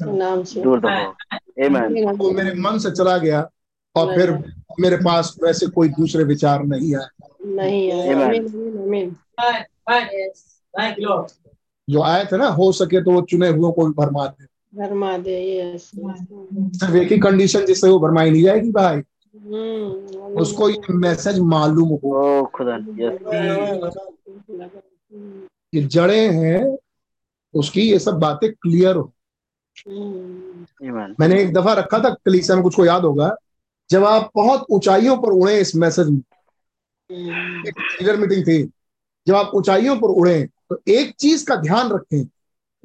वो मेरे मन से चला गया और फिर मेरे पास वैसे कोई दूसरे विचार नहीं आए। नहीं आमीन आमीन. जो आए थे ना हो सके तो वो चुने हुए को भी भरमा दे। भरमा दे यस सिर्फ़ एक ही कंडीशन जिससे वो भरमाई नहीं जाएगी भाई। हम्म उसको ये मैसेज मालूम हो। खुदा. कि जड़े हैं उसकी ये सब बातें क्लियर हो। मैंने एक दफ़ा रखा था कलीसिया में कुछ को याद होगा जब आप बहुत ऊंचाइयों पर उड़े इस मैसेज में लीडर मीटिंग थी। जब आप ऊंचाइयों पर उड़े तो एक चीज़ का ध्यान रखें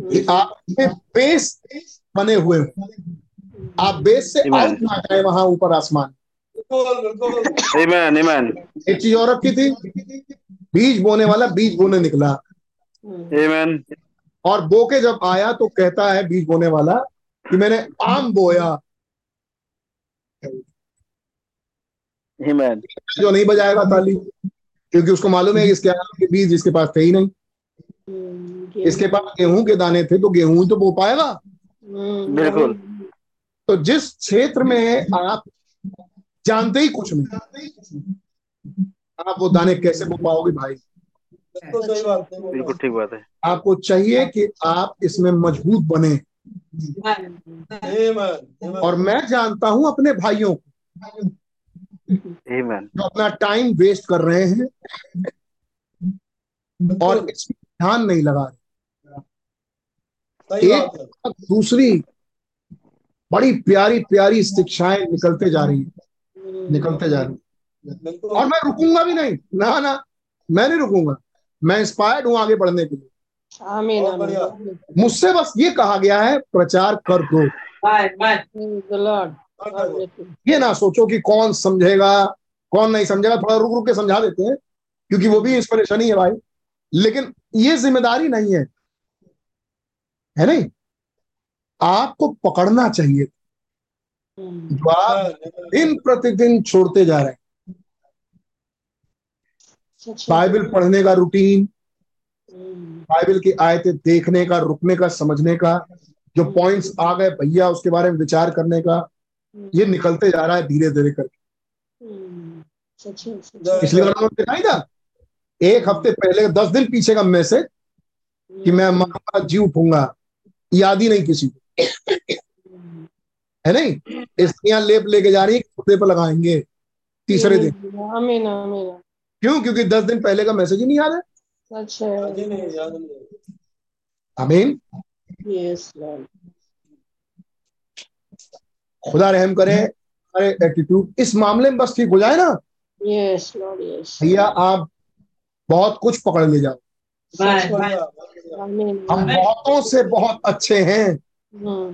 कि आप में बेस बने हुए हो। आप बेस से आउट ना जाए वहाँ ऊपर आसमान. एक चीज़ और रखी थी बीज बोने वाला बीज बोने निकला। Amen. और बो के जब आया तो कहता है बीज बोने वाला कि मैंने आम बोया। Amen. जो नहीं बजाएगा ताली क्योंकि उसको मालूम है इसके आम के बीज इसके पास थे ही नहीं। इसके पास गेहूँ के दाने थे तो गेहूँ ही तो बो पाएगा। बिल्कुल। तो जिस क्षेत्र में आप जानते ही कुछ नहीं आप वो दाने कैसे बो पाओगे भाई? बिल्कुल ठीक बात है। आपको चाहिए कि आप इसमें मज़बूत बने। और मैं जानता हूँ अपने भाइयों को. जो अपना टाइम वेस्ट कर रहे हैं। और इसमें ध्यान नहीं लगा रहे। एक दूसरी बड़ी प्यारी प्यारी शिक्षाएँ निकलते जा रही है। निकलते जा रही है। और मैं रुकूँगा भी नहीं। ना ना मैं नहीं रुकूँगा। मैं इंस्पायर्ड हूँ आगे बढ़ने के लिए। मुझसे बस ये कहा गया है प्रचार कर दो। द लॉर्ड ये ना सोचो कि कौन समझेगा कौन नहीं समझेगा थोड़ा रुक रुक के समझा देते हैं क्योंकि वो भी इंस्पिरेशन ही है भाई। लेकिन ये ज़िम्मेदारी नहीं है। है नहीं? आपको पकड़ना चाहिए। जो आप दिन प्रतिदिन छोड़ते जा रहे हैं। बाइबल पढ़ने का रूटीन बाइबल की आयतें देखने का रुकने का समझने का जो पॉइंट्स आ गए भैया उसके बारे में विचार करने का ये निकलते जा रहा है धीरे धीरे करके। पिछली बार हमने दिखाई था एक हफ़्ते पहले दस दिन पीछे का मैसेज कि मैं मरूँगा जी उठूँगा। याद ही नहीं किसी को। है नहीं? स्त्रियाँ लेप लेके जा रही है पर लगाएँगे। तीसरे दिन। आमीन आमीन। क्यों? क्योंकि दस दिन पहले का मैसेज ही नहीं याद है। सच है अमीन यस लॉर्ड खुदा रहम करे हमारे एटीट्यूड इस मामले में बस ठीक हो जाए ना? यस लॉर्ड यस भैया आप बहुत कुछ पकड़ ले जाओ। हम बहुतों से बहुत अच्छे हैं। हम्म,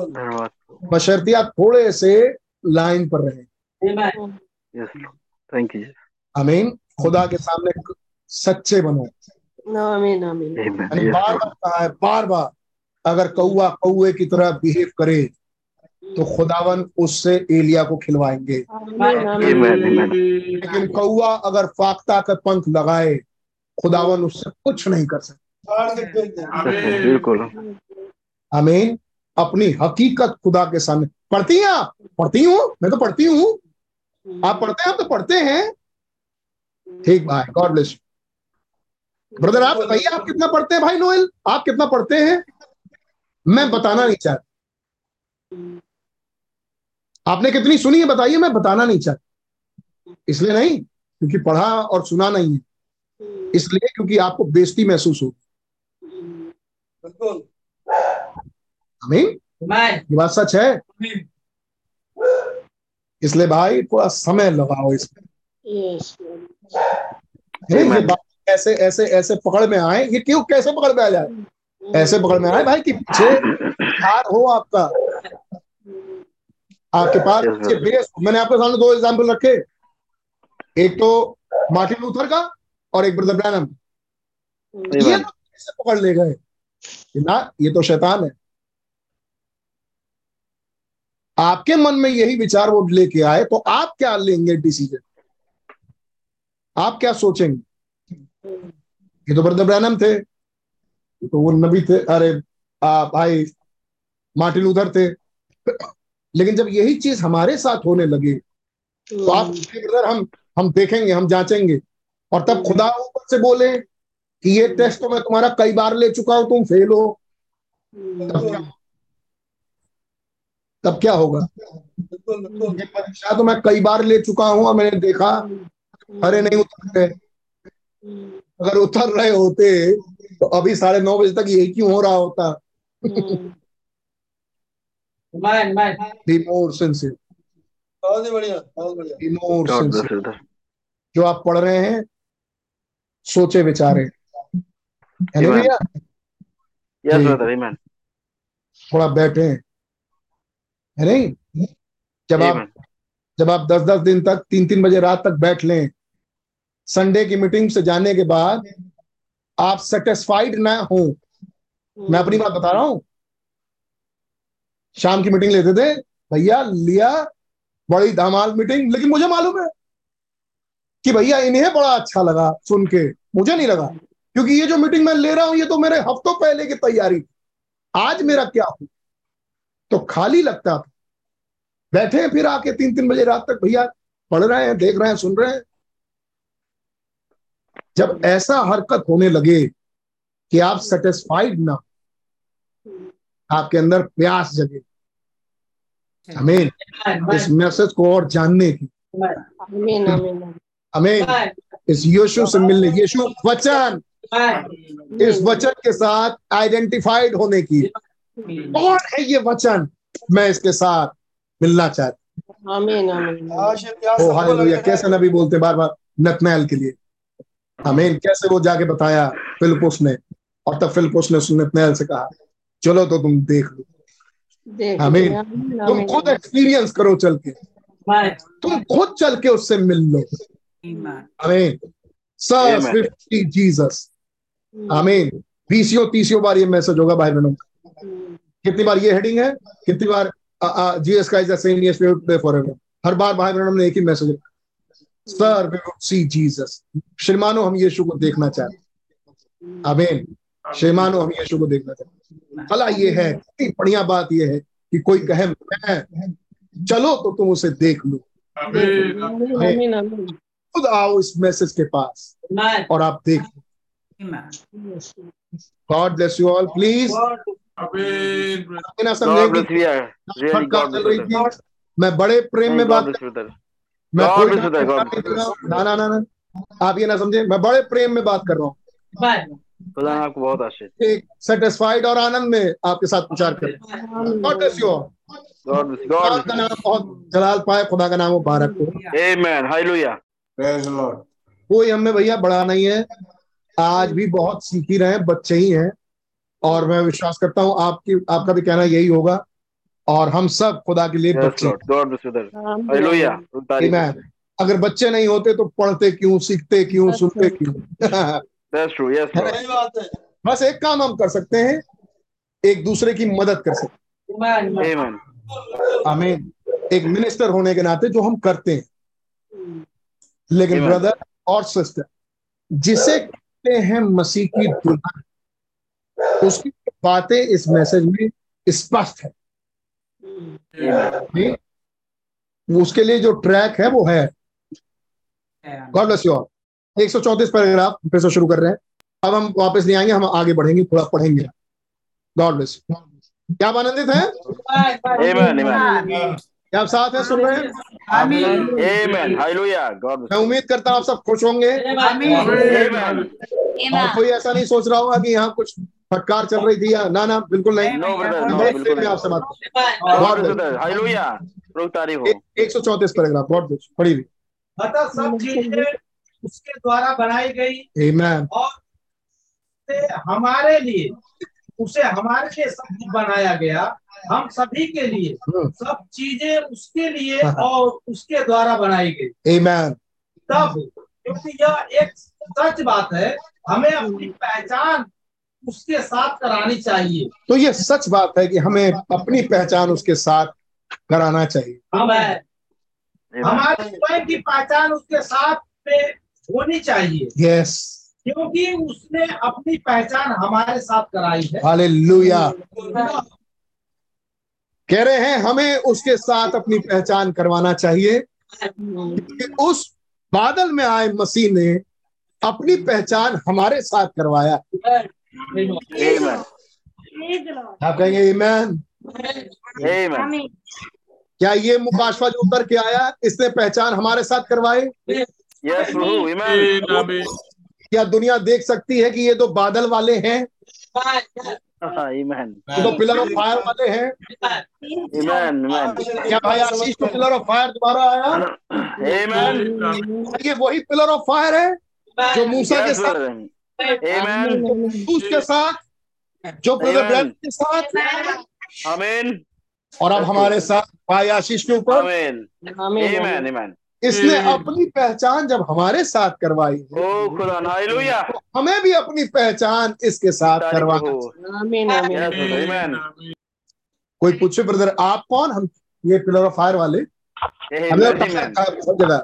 धन्यवाद बशर्ते आप थोड़े से लाइन पर रहे। थैंक यू अमीन खुदा के सामने सच्चे बनो। आमीन आमीन बार बार कहा है बार बार अगर कौआ कौए की तरह बिहेव करे तो खुदावन उससे एलिया को खिलवाएँगे. लेकिन कौआ अगर फाख्ता का पंख लगाए खुदावन उससे कुछ नहीं कर सकता। बिल्कुल आमीन। अपनी हकीकत खुदा के सामने। पढ़ती हैं आप? पढ़ती हूँ? मैं तो पढ़ती हूँ। आप पढ़ते हैं? आप तो पढ़ते हैं। ठीक भाई गॉड ब्लेस ब्रदर आप बताइए आप कितना पढ़ते हैं भाई नोएल आप कितना पढ़ते हैं? मैं बताना नहीं चाहता। आपने कितनी सुनी है बताइए मैं बताना नहीं चाहता। इसलिए नहीं क्योंकि पढ़ा और सुना नहीं है। इसलिए क्योंकि आपको बेइज्जती महसूस हो ये बात सच है। इसलिए भाई थोड़ा समय लगाओ इसमें ये बात ऐसे ऐसे ऐसे पकड़ में आए। ये क्यों कैसे पकड़ में आ जाए? ऐसे पकड़ में आए भाई कि पीछे हार हो आपका। आपके पास मैंने आपके सामने दो एग्ज़ाम्पल रखे। एक तो मार्टिन लूथर का और एक ब्रदर ब्रैनम ये तो कैसे पकड़ ले गए। ना ये तो शैतान है। आपके मन में यही विचार वो लेके आए तो आप क्या लेंगे डिसीज़न आप क्या सोचेंगे? ये तो ब्रदर ब्रैनम थे। ये तो वो नबी थे। अरे आ, भाई मार्टिन लूथर थे। लेकिन जब यही चीज़ हमारे साथ होने लगे तो आप ब्रदर हम हम देखेंगे हम जांचेंगे। और तब खुदा ऊपर से बोले कि ये टेस्ट तो मैं तुम्हारा कई बार ले चुका हूँ तुम फेल हो। तब क्या? तब क्या होगा? ये परीक्षा तो मैं कई बार ले चुका हूँ और मैंने देखा अरे नहीं उतर रहे। अगर उतर रहे होते तो अभी साढ़े नौ बजे तक यही क्यों हो रहा होता? बी मोर सिंसियर बहुत ही बढ़िया बहुत बढ़िया बी मोर सिंसियर. जो आप पढ़ रहे हैं सोचे विचारे है Amen. भैया Yes, जी। brother. Amen. थोड़ा बैठे है नहीं जब आप जब आप दस दस दिन तक तीन तीन बजे रात तक बैठ लें संडे की मीटिंग से जाने के बाद आप सेटिस्फाइड ना हो मैं अपनी बात बता रहा हूँ शाम की मीटिंग लेते थे, भैया, लिया, बड़ी धमाल मीटिंग। लेकिन मुझे मालूम है कि भैया, इन्हें बड़ा अच्छा लगा सुन के। मुझे नहीं लगा, क्योंकि ये जो मीटिंग मैं ले रहा हूँ, ये तो मेरे हफ्तों पहले की तैयारी आज मेरा क्या हो? तो खाली लगता था। बैठे फिर आके तीन तीन बजे रात तक, भैया, पढ़ रहे हैं, देख रहे हैं, सुन रहे हैं। जब ऐसा हरकत होने लगे कि आप सेटिस्फाइड ना, आपके अंदर प्यास जगे। हमें इस मैसेज को और जानने की। आमीन आमीन हमें इस यीशु से मिलने यीशु वचन। इस वचन के साथ आइडेंटिफाइड होने की। कौन है ये वचन? मैं इसके साथ मिलना चाहता आमीन आमीन आज हूँ सबको कैसे। नबी बोलते बार बार नतनैल के लिए। आमीन कैसे वो जाके बताया? फिलिपुस ने। और तब फिलिपुस ने उस नतनैल से कहा चलो तो तुम देख लो। आमीन। आमीन तुम खुद एक्सपीरियंस करो चल के। तुम खुद चल के उससे मिल लो। आमीन सर जीसस आमीन बीसियों तीसियों बार ये मैसेज होगा भाई बहनों। कितनी बार ये हेडिंग है? कितनी बार जीएस का is the same yesterday forever हर बार भाई बहनों ने एक ही मैसेज सर सी जीसस श्रीमानो हम यीशु को देखना चाहते हैं। आमीन श्रीमानो हम यीशु को देखना चाहते भला ये है कितनी बढ़िया बात ये है कि कोई कहे मैं चलो तो तुम उसे देख लो। खुद आओ इस मैसेज के पास और आप देख Yes, God bless you all please मैं बड़े प्रेम में बात. मैं हूँ। ना ना ना आप ये ना समझे मैं बड़े प्रेम में बात कर रहा हूँ। खुदा आपको बहुत आशीष सेटिस्फाइड और आनंद में आपके साथ प्रचार कर। गॉड ब्लेस यू का नाम बहुत जलाल पाए खुदा का नाम मुबारक हो. Hallelujah. Praise the Lord. कोई हमें भैया बड़ा नहीं है। आज भी बहुत सीख ही रहे हैं बच्चे ही हैं। और मैं विश्वास करता हूँ आपकी आपका भी कहना यही होगा। और हम सब खुदा के लिए बच्चे. अगर बच्चे नहीं होते तो पढ़ते क्यों सीखते क्यों सुनते क्यों? That's true. Yes, Lord. बात है बस एक काम हम कर सकते हैं एक दूसरे की मदद कर सकते. हैं आमीन एक मिनिस्टर होने के नाते जो हम करते हैं लेकिन Amen. ब्रदर और सिस्टर जिसे कहते हैं मसीह की दुल्हन उसकी बातें इस मैसेज में स्पष्ट है? उसके लिए जो ट्रैक है वो है God bless you all 134 paragraph फिर से शुरू कर रहे हैं। अब हम वापस नहीं आएँगे हम आगे बढ़ेंगे थोड़ा पढ़ेंगे। गॉड ब्लेस क्या आप आनंदित हैं. क्या आप साथ हैं सुन रहे हैं? मैं उम्मीद करता हूँ आप सब खुश होंगे। और कोई ऐसा नहीं सोच रहा होगा कि यहाँ कुछ फटकार चल रही थी या ना ना बिल्कुल नहीं। No, brother. No, बिल्कुल नहीं. आपसे बात हो. एक सौ चौतीस पैराग्राफ गॉड ब्लेस पढ़ी हुई। अतः सब चीज़ें उसके द्वारा बनाई गई। आमेन और उसे हमारे लिए उसे हमारे लिए सब कुछ बनाया गया। हम सभी के लिए हम्म। सब चीज़ें उसके लिए और उसके द्वारा बनाई गई। आमेन तब क्योंकि यह एक सच बात है हमें अपनी पहचान उसके साथ करानी चाहिए। तो ये सच बात है कि हमें अपनी पहचान उसके साथ कराना चाहिए। हमें Amen. हमारी स्वयं की पहचान उसके साथ में होनी चाहिए। यस क्योंकि उसने अपनी पहचान हमारे साथ कराई है। हालेलुया कह रहे हैं हमें उसके साथ अपनी पहचान करवाना चाहिए। कि उस बादल में आए मसीह ने अपनी पहचान हमारे साथ करवाया। आप कहेंगे ईमैन क्या ये मुकाशवा जो उतर के आया? इसने पहचान हमारे साथ करवाई? Yes, क्या दुनिया देख सकती है कि ये तो बादल वाले हैं ये तो पिलर ऑफ़ फायर वाले हैं Amen. Amen. क्या भाई आशीष को पिलर ऑफ़ फायर दोबारा आया Amen. ये वही पिलर ऑफ़ फायर है जो मूसा के साथ. उसके साथ जो ब्रदर. के साथ Amen. और अब हमारे साथ भाई आशीष के ऊपर Amen. Amen. इसने अपनी पहचान जब हमारे साथ करवाई है, Oh. तो हमें भी अपनी पहचान इसके साथ करवाना. कोई पूछे ब्रदर आप कौन? हम ये पिलर ऑफ़ फायर वाले। हमें. है सब जगह।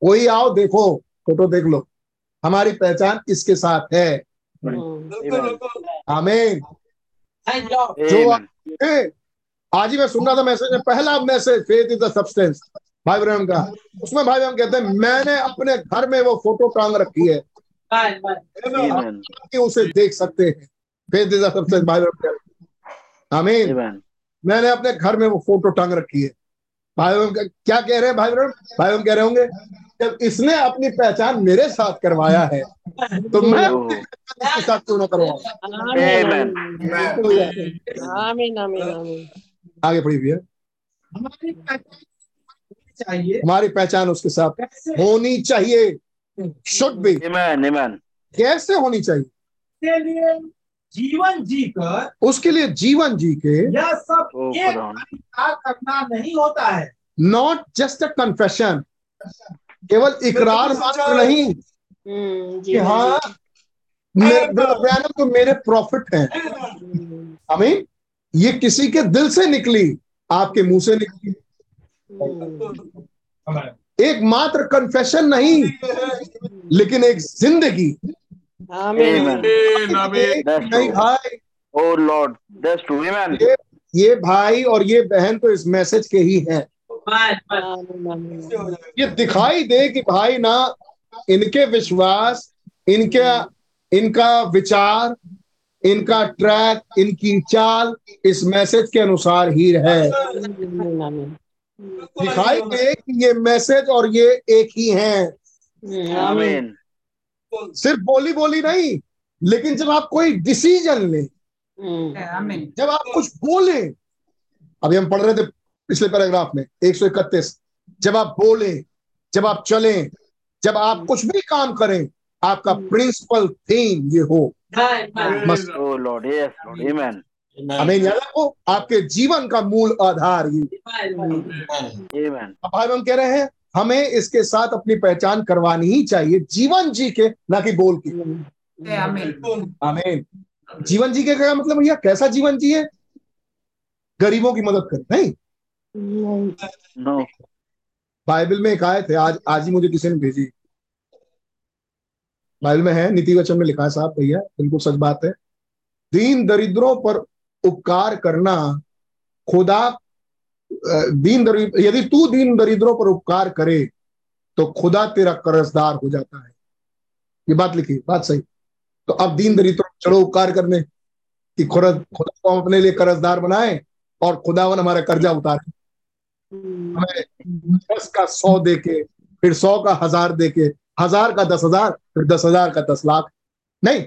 कोई आओ देखो फ़ोटो देख लो। हमारी पहचान इसके साथ है। हमें जो आज ही मैं सुन रहा था मैसेज में पहला message faith is the substance भाई ब्रह्म का। उसमें भाई हम कहते हैं मैंने अपने घर में वो फ़ोटो टांग रखी है। कि उसे देख सकते हैं। फेथ इज़ द सब्सटेंस भाई ब्रह्म आमीन। मैंने अपने घर में वो फ़ोटो टांग रखी है। भाई बहन क्या कह रहे हैं भाई ब्रह्म भाई बहन कह रहे होंगे जब इसने अपनी पहचान मेरे साथ करवाया है तो मैं इसके साथ क्यों ना करवाऊं? आमीन। आमीन आमीन आगे पढ़ी भैया। हमारी पहचान चाहिए। हमारी पहचान उसके साथ। होनी चाहिए। शुड. Amen. कैसे होनी चाहिए? के लिए जीवन जीकर उसके लिए जीवन जी के यह सब Oh, एक करना नहीं होता है। नॉट जस्ट अ कन्फेशन केवल इकरार मात्र नहीं। हम्म, कि हाँ तो मेरे प्रॉफिट हैं। हम्म, आमीन ये किसी के दिल से निकली आपके मुँह से निकली। हम्म, एक मात्र कन्फेशन नहीं लेकिन एक ज़िंदगी। नहीं भाई। Oh. ये भाई और ये बहन तो इस मैसेज के ही हैं। ये दिखाई दे कि भाई ना इनके विश्वास इनके इनका विचार इनका ट्रैक इनकी चाल इस मैसेज के अनुसार ही है आमीन आमीन दिखाई दे कि ये मैसेज और ये एक ही हैं। आमीन सिर्फ़ बोली बोली नहीं लेकिन जब आप कोई डिसीज़न लें जब आप कुछ बोले अभी हम पढ़ रहे थे पिछले पैराग्राफ में 131 जब आप बोले जब आप चले जब आप कुछ भी काम करें आपका प्रिंसिपल थीम ये हो। मस्त। हमें याद रखो आपके जीवन का मूल आधार ही। अब भाई हम कह रहे हैं हमें इसके साथ अपनी पहचान करवानी ही चाहिए जीवन जी के ना कि बोल के। आमीन आमीन जीवन जी के क्या मतलब भैया? कैसा जीवन जिए गरीबों की मदद कर नहीं? नहीं बाइबल में एक आयत है आज आज ही मुझे किसी ने भेजी। बाइबल में है नीति वचन में लिखा है साहब भैया बिल्कुल सच बात है। दीन दरिद्रों पर उपकार करना, खुदा दीन दरिद्र यदि तू दीन दरिद्रों पर उपकार करे तो खुदा तेरा कर्जदार हो जाता है। ये बात लिखी, बात सही। तो अब दीन दरिद्रों चलो उपकार करने, कि खुदा खुदा को हम अपने लिए कर्जदार बनाए, और खुदावन हमारा कर्जा उतारे। हमें दस का सौ दे के फिर सौ का हज़ार दे के हज़ार का दस हज़ार, फिर दस हज़ार का दस लाख। नहीं।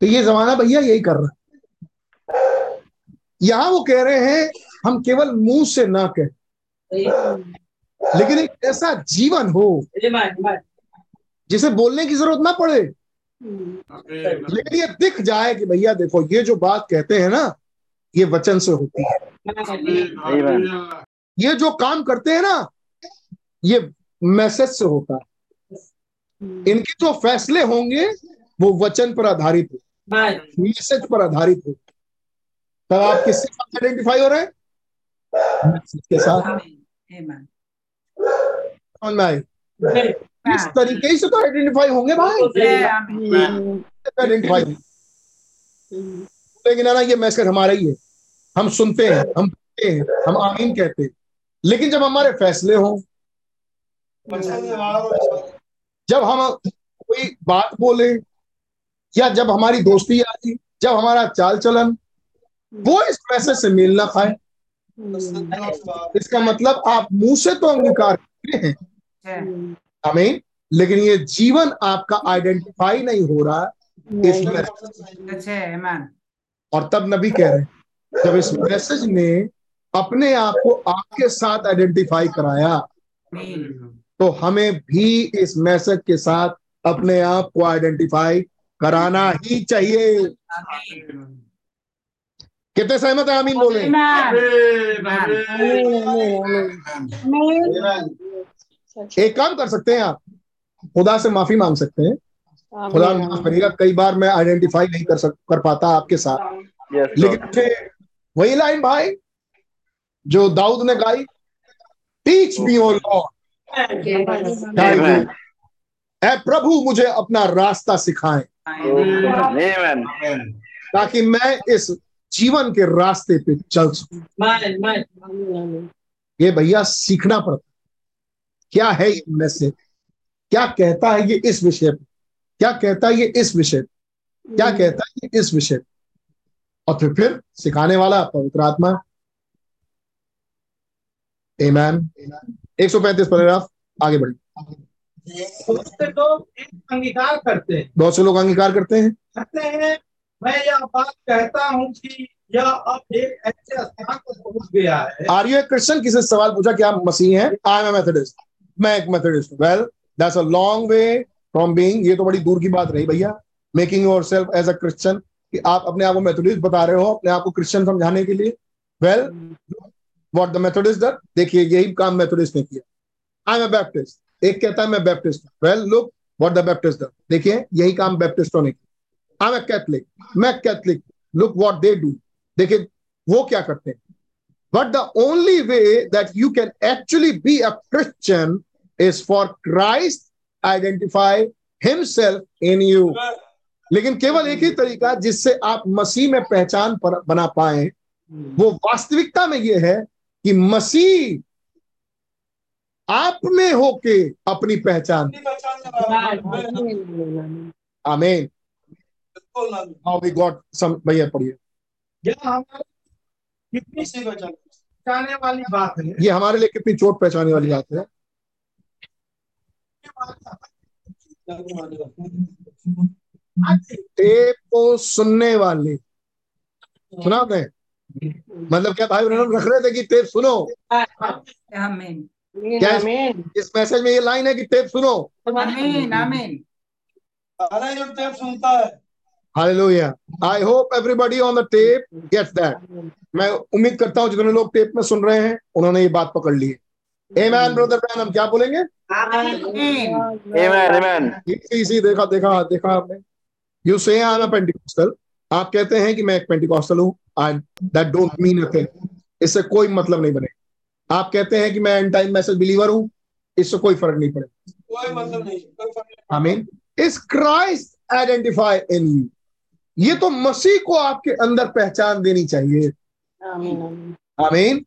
तो ये जमाना भैया यही कर रहा है। यहाँ वो कह रहे हैं हम केवल मुँह से ना कहें। लेकिन एक ऐसा जीवन हो जिसे बोलने की ज़रूरत ना पड़े। लेकिन ये दिख जाए कि भैया देखो ये जो बात कहते हैं ना ये वचन से होती है। ये जो काम करते हैं ना ये मैसेज से होता है। इनके जो फैसले होंगे वो वचन पर आधारित हो मैसेज पर आधारित हो तब आप किसके साथ आइडेंटिफाई हो रहे हैं? के साथ. समझ में आई इस तरीके से तो आइडेंटिफाई होंगे भाई। आइडेंटिफाई लेकिन ना ये मैसेज हमारा ही है। हम सुनते हैं हम बोलते हैं हम आमीन कहते हैं। लेकिन जब हमारे फैसले हों जब हम कोई बात बोले या जब हमारी दोस्ती यारी जब हमारा चाल चलन वो इस मैसेज से मेल ना खाए। इसका मतलब आप मुँह से तो अंगीकार करते हैं। हमें लेकिन ये जीवन आपका आइडेंटिफाई नहीं हो रहा इस और तब नबी कह रहे हैं जब इस मैसेज ने अपने आप को आपके साथ आइडेंटिफाई कराया तो हमें भी इस मैसेज के साथ अपने आप को आइडेंटिफाई कराना ही चाहिए. कितने सहमत है आमीन बोले एक काम कर सकते हैं आप खुदा से माफ़ी मांग सकते हैं खुदा माफ़ करिएगा कई बार मैं आइडेंटिफाई नहीं कर सक कर पाता आपके साथ लेकिन वही लाइन भाई जो दाऊद ने गाई टीच मी ओ लॉर्ड प्रभु मुझे अपना रास्ता सिखाएँ. ताकि मैं इस जीवन के रास्ते पे चल सकूँ। ये भैया सीखना पड़ता क्या है ये मैसेज क्या कहता है ये इस विषय पे? क्या कहता है ये इस विषय पे? क्या कहता है ये इस विषय पे? और फिर फिर सिखाने वाला पवित्र आत्मा। एमैन 135 पैराग्राफ आगे बढ़ी बहुत से लोग एक अंगीकार करते हैं। बहुत से लोग अंगीकार करते हैं। करते हैं। मैं यह बात कहता हूँ कि यह अब एक ऐसे स्थान पर पहुँच गया है। आर यू क्रिश्चियन किसी सवाल पूछा कि आप मसीह हैं? आई एम मेथोडिस्ट मैं एक Methodist well that's a long way from being ये तो बड़ी दूर की बात रही भैया। Making yourself as a Christian कि आप अपने आप को मेथोडिस्ट बता रहे हो अपने आप को क्रिश्चियन समझाने के लिए। वेल व्हाट द मेथोडिस्ट डर देखिए, यही काम मेथोडिस्ट ने किया। आई एम बैप्टिस्ट एक कहता है मैं Baptist well look what the Baptist डर देखिए, यही काम बैप्टिस्टों ने किया आई एम ए कैथलिक मैं Catholic look what they do देखिए वो क्या करते हैं? But the only way that you can actually be a Christian is for Christ identify himself in you. लेकिन केवल एक ही तरीका जिससे आप मसीह में पहचान पर बना पाए वो वास्तविकता में ये है कि मसीह आप में होके अपनी पहचान आमीन। हाउ वी गॉट सम भैया पढ़िए यह हमारे कितनी पहचाने वाली बात है। ये हमारे लिए कितनी चोट पहचाने वाली बात है। टेप को सुनने वाले। सुना आपने? मतलब क्या भाई बहनों रख रहे थे कि टेप सुनो? Amen. क्या इस, इस मैसेज में ये लाइन है कि टेप सुनो. Amen. अरे जो टेप सुनता है। Hallelujah I hope everybody on the tape gets that मैं उम्मीद करता हूँ जितने लोग टेप में सुन रहे हैं उन्होंने ये बात पकड़ ली है। आमेन ब्रदर ब्रैन हम क्या बोलेंगे? Amen. Amen. Amen. इसी इसी देखा देखा देखा आपने। यू से आई एम अ पेंटिकॉस्टल आप कहते हैं कि मैं एक पेंटिकॉस्टल हूँ I that don't mean a thing इससे कोई मतलब नहीं बनेगा। आप कहते हैं कि मैं एंड टाइम मैसेज बिलीवर हूँ इससे कोई फ़र्क नहीं पड़ेगा। कोई मतलब नहीं कोई फ़र्क नहीं। आमीन is Christ identify in you ये तो मसीह को आपके अंदर पहचान देनी चाहिए। आमीन आमीन। आमीन।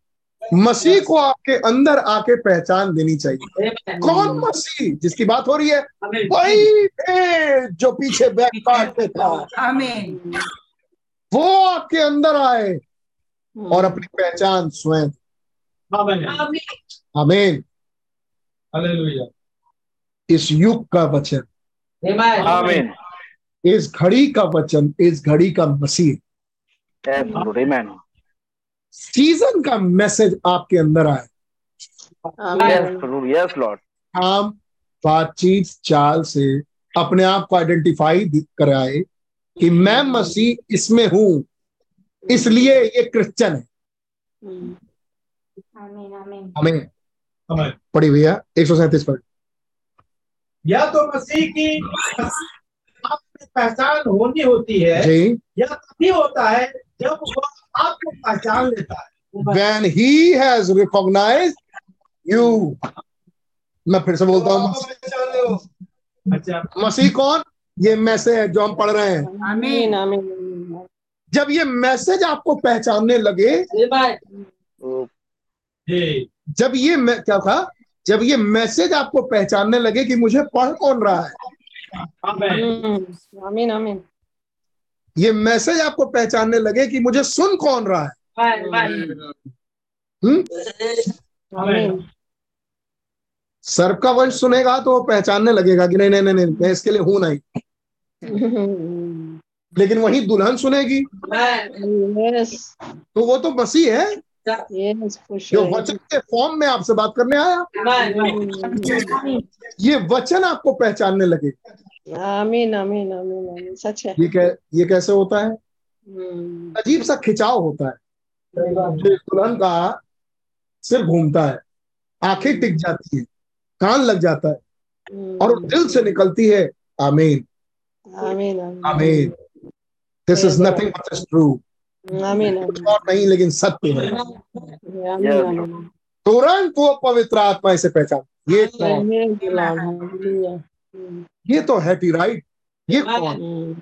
मसीह को आपके अंदर आके पहचान देनी चाहिए। कौन मसीह? जिसकी बात हो रही है वही थे जो पीछे बैक काटते था। वो आपके अंदर आए और अपनी पहचान स्वयं। आमीन। आमीन। इस युग का वचन। आमीन। इस घड़ी का वचन इस घड़ी का मसीह। Yes, Lord. Amen. सीज़न का मैसेज आपके अंदर आए Yes, Yes, हम बातचीत चाल से अपने आप को आइडेंटिफाई कराए कि मैं मसीह इसमें हूँ इसलिए ये क्रिश्चियन है। आमीन आमीन हमें आमीन पढ़ी भैया एक सौ सैंतीस पर या तो मसीह की पहचान होनी होती है जी। या तभी होता है जब वह आपको पहचान लेता है। When he has recognized you मैं फिर से बोलता हूँ आपको पहचान लो अच्छा। मसीह कौन? ये मैसेज है जो हम पढ़ रहे हैं। आमीन आमीन। जब ये मैसेज आपको पहचानने लगे जब ये मैं क्या था? जब ये मैसेज आपको पहचानने लगे कि मुझे पढ़ कौन रहा है आमीन हम्म, आमीन आमीन। ये मैसेज आपको पहचानने लगे कि मुझे सुन कौन रहा है? हम्म? सर्प का वंश सुनेगा तो वो पहचानने लगेगा कि नहीं नहीं नहीं नहीं मैं इसके लिए हूँ नहीं। हम्म, लेकिन वही दुल्हन सुनेगी। तो वो तो मसीह है। जो वचन के फॉर्म में आपसे बात करने आया? ये वचन आपको पहचानने लगे। आमीन आमीन आमीन आमीन सच है। ये कै, ये कैसे होता है? हम्म, अजीब सा खिंचाव होता है। जो दुल्हन का सिर घूमता है। आँखें टिक जाती है। कान लग जाता है। और दिल से निकलती है। आमीन आमीन आमीन this is nothing but is true आमीन और नहीं लेकिन सत्य है। तुरंत वो पवित्र आत्मा इसे पहचान। ये कौन? ये तो है टी राइट ये कौन?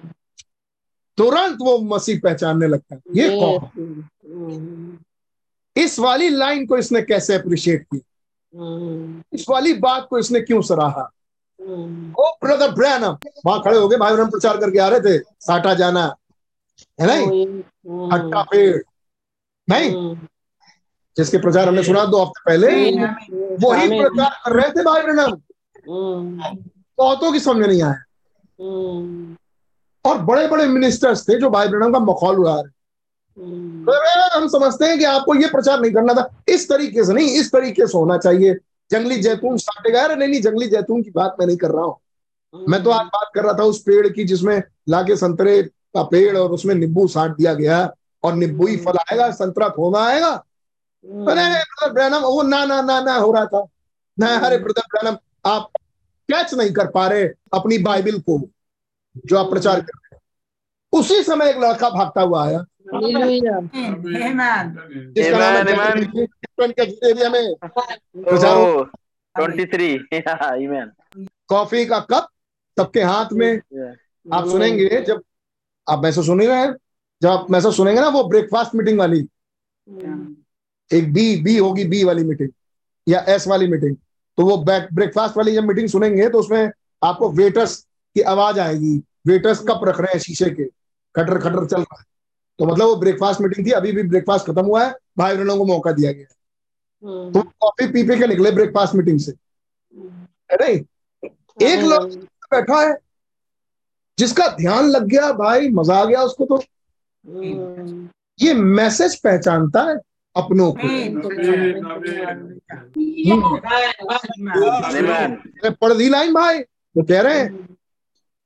तुरंत वो मसीह पहचानने लगता है। ये कौन? हम्म, इस वाली लाइन को इसने कैसे अप्रिशिएट किया? हम्म, इस वाली बात को इसने क्यों सराहा? हम्म, ओ ब्रदर ब्रैनम वहाँ खड़े हो गए। भाई ब्रैनम प्रचार करके आ रहे थे। साटा जाना। है नहीं हट्टा पेड़। नहीं जिसके प्रचार हमने सुना दो हफ़्ते पहले वही प्रचार कर रहे थे भाई ब्रैनम हम्म, बहुतों की समझ नहीं आया। और बड़े बड़े मिनिस्टर्स थे जो भाई ब्रैनम का मखौल उड़ा रहे। अरे, हम समझते हैं कि आपको ये प्रचार नहीं करना था। इस तरीके से नहीं इस तरीके से होना चाहिए। जंगली जैतून साटे गए अरे नहीं नहीं जंगली जैतून की बात मैं नहीं कर रहा हूँ। मैं तो आज बात कर रहा था उस पेड़ की जिसमें लाके संतरे का पेड़ और उसमें नींबू साट दिया गया और नींबू ही फल आएगा संतरा थोड़ा आएगा। हम्म, अरे ब्रदर ब्रैनम वो ना ना ना ना हो रहा था। ना अरे ब्रदर ब्रैनम आप कैच नहीं कर पा रहे अपनी बाइबिल को जो आप प्रचार कर रहे हैं। उसी समय एक लड़का भागता हुआ आया। हालेलुया। आमीन जिसका नाम Amen, amen. जैक्सन के एरिया में। प्रचार 23. Yeah, amen. कॉफ़ी का कप सबके हाथ में। आप सुनेंगे जब आप मैसेज सुन ही हैं। जब आप मैसेज सुनेंगे ना वो ब्रेकफास्ट मीटिंग वाली। एक बी बी होगी बी वाली मीटिंग या एस वाली मीटिंग तो वो ब्रेकफास्ट वाली जब मीटिंग सुनेंगे तो उसमें आपको वेटर्स की आवाज़ आएगी। वेटर्स कप रख रहे हैं शीशे के। खटर खटर चल रहा है। तो मतलब वो ब्रेकफास्ट मीटिंग थी अभी भी ब्रेकफास्ट खत्म हुआ है। भाई बहनों को मौका दिया गया हम्म, तो कॉफ़ी पी पी के निकले ब्रेकफास्ट मीटिंग से। हम्म, है नहीं? एक लोग बैठा है जिसका ध्यान लग गया भाई मज़ा आ गया उसको तो। हम्म, ये मैसेज पहचानता है अपनों को। पढ़ दी लाइन भाई। वो कह रहे हैं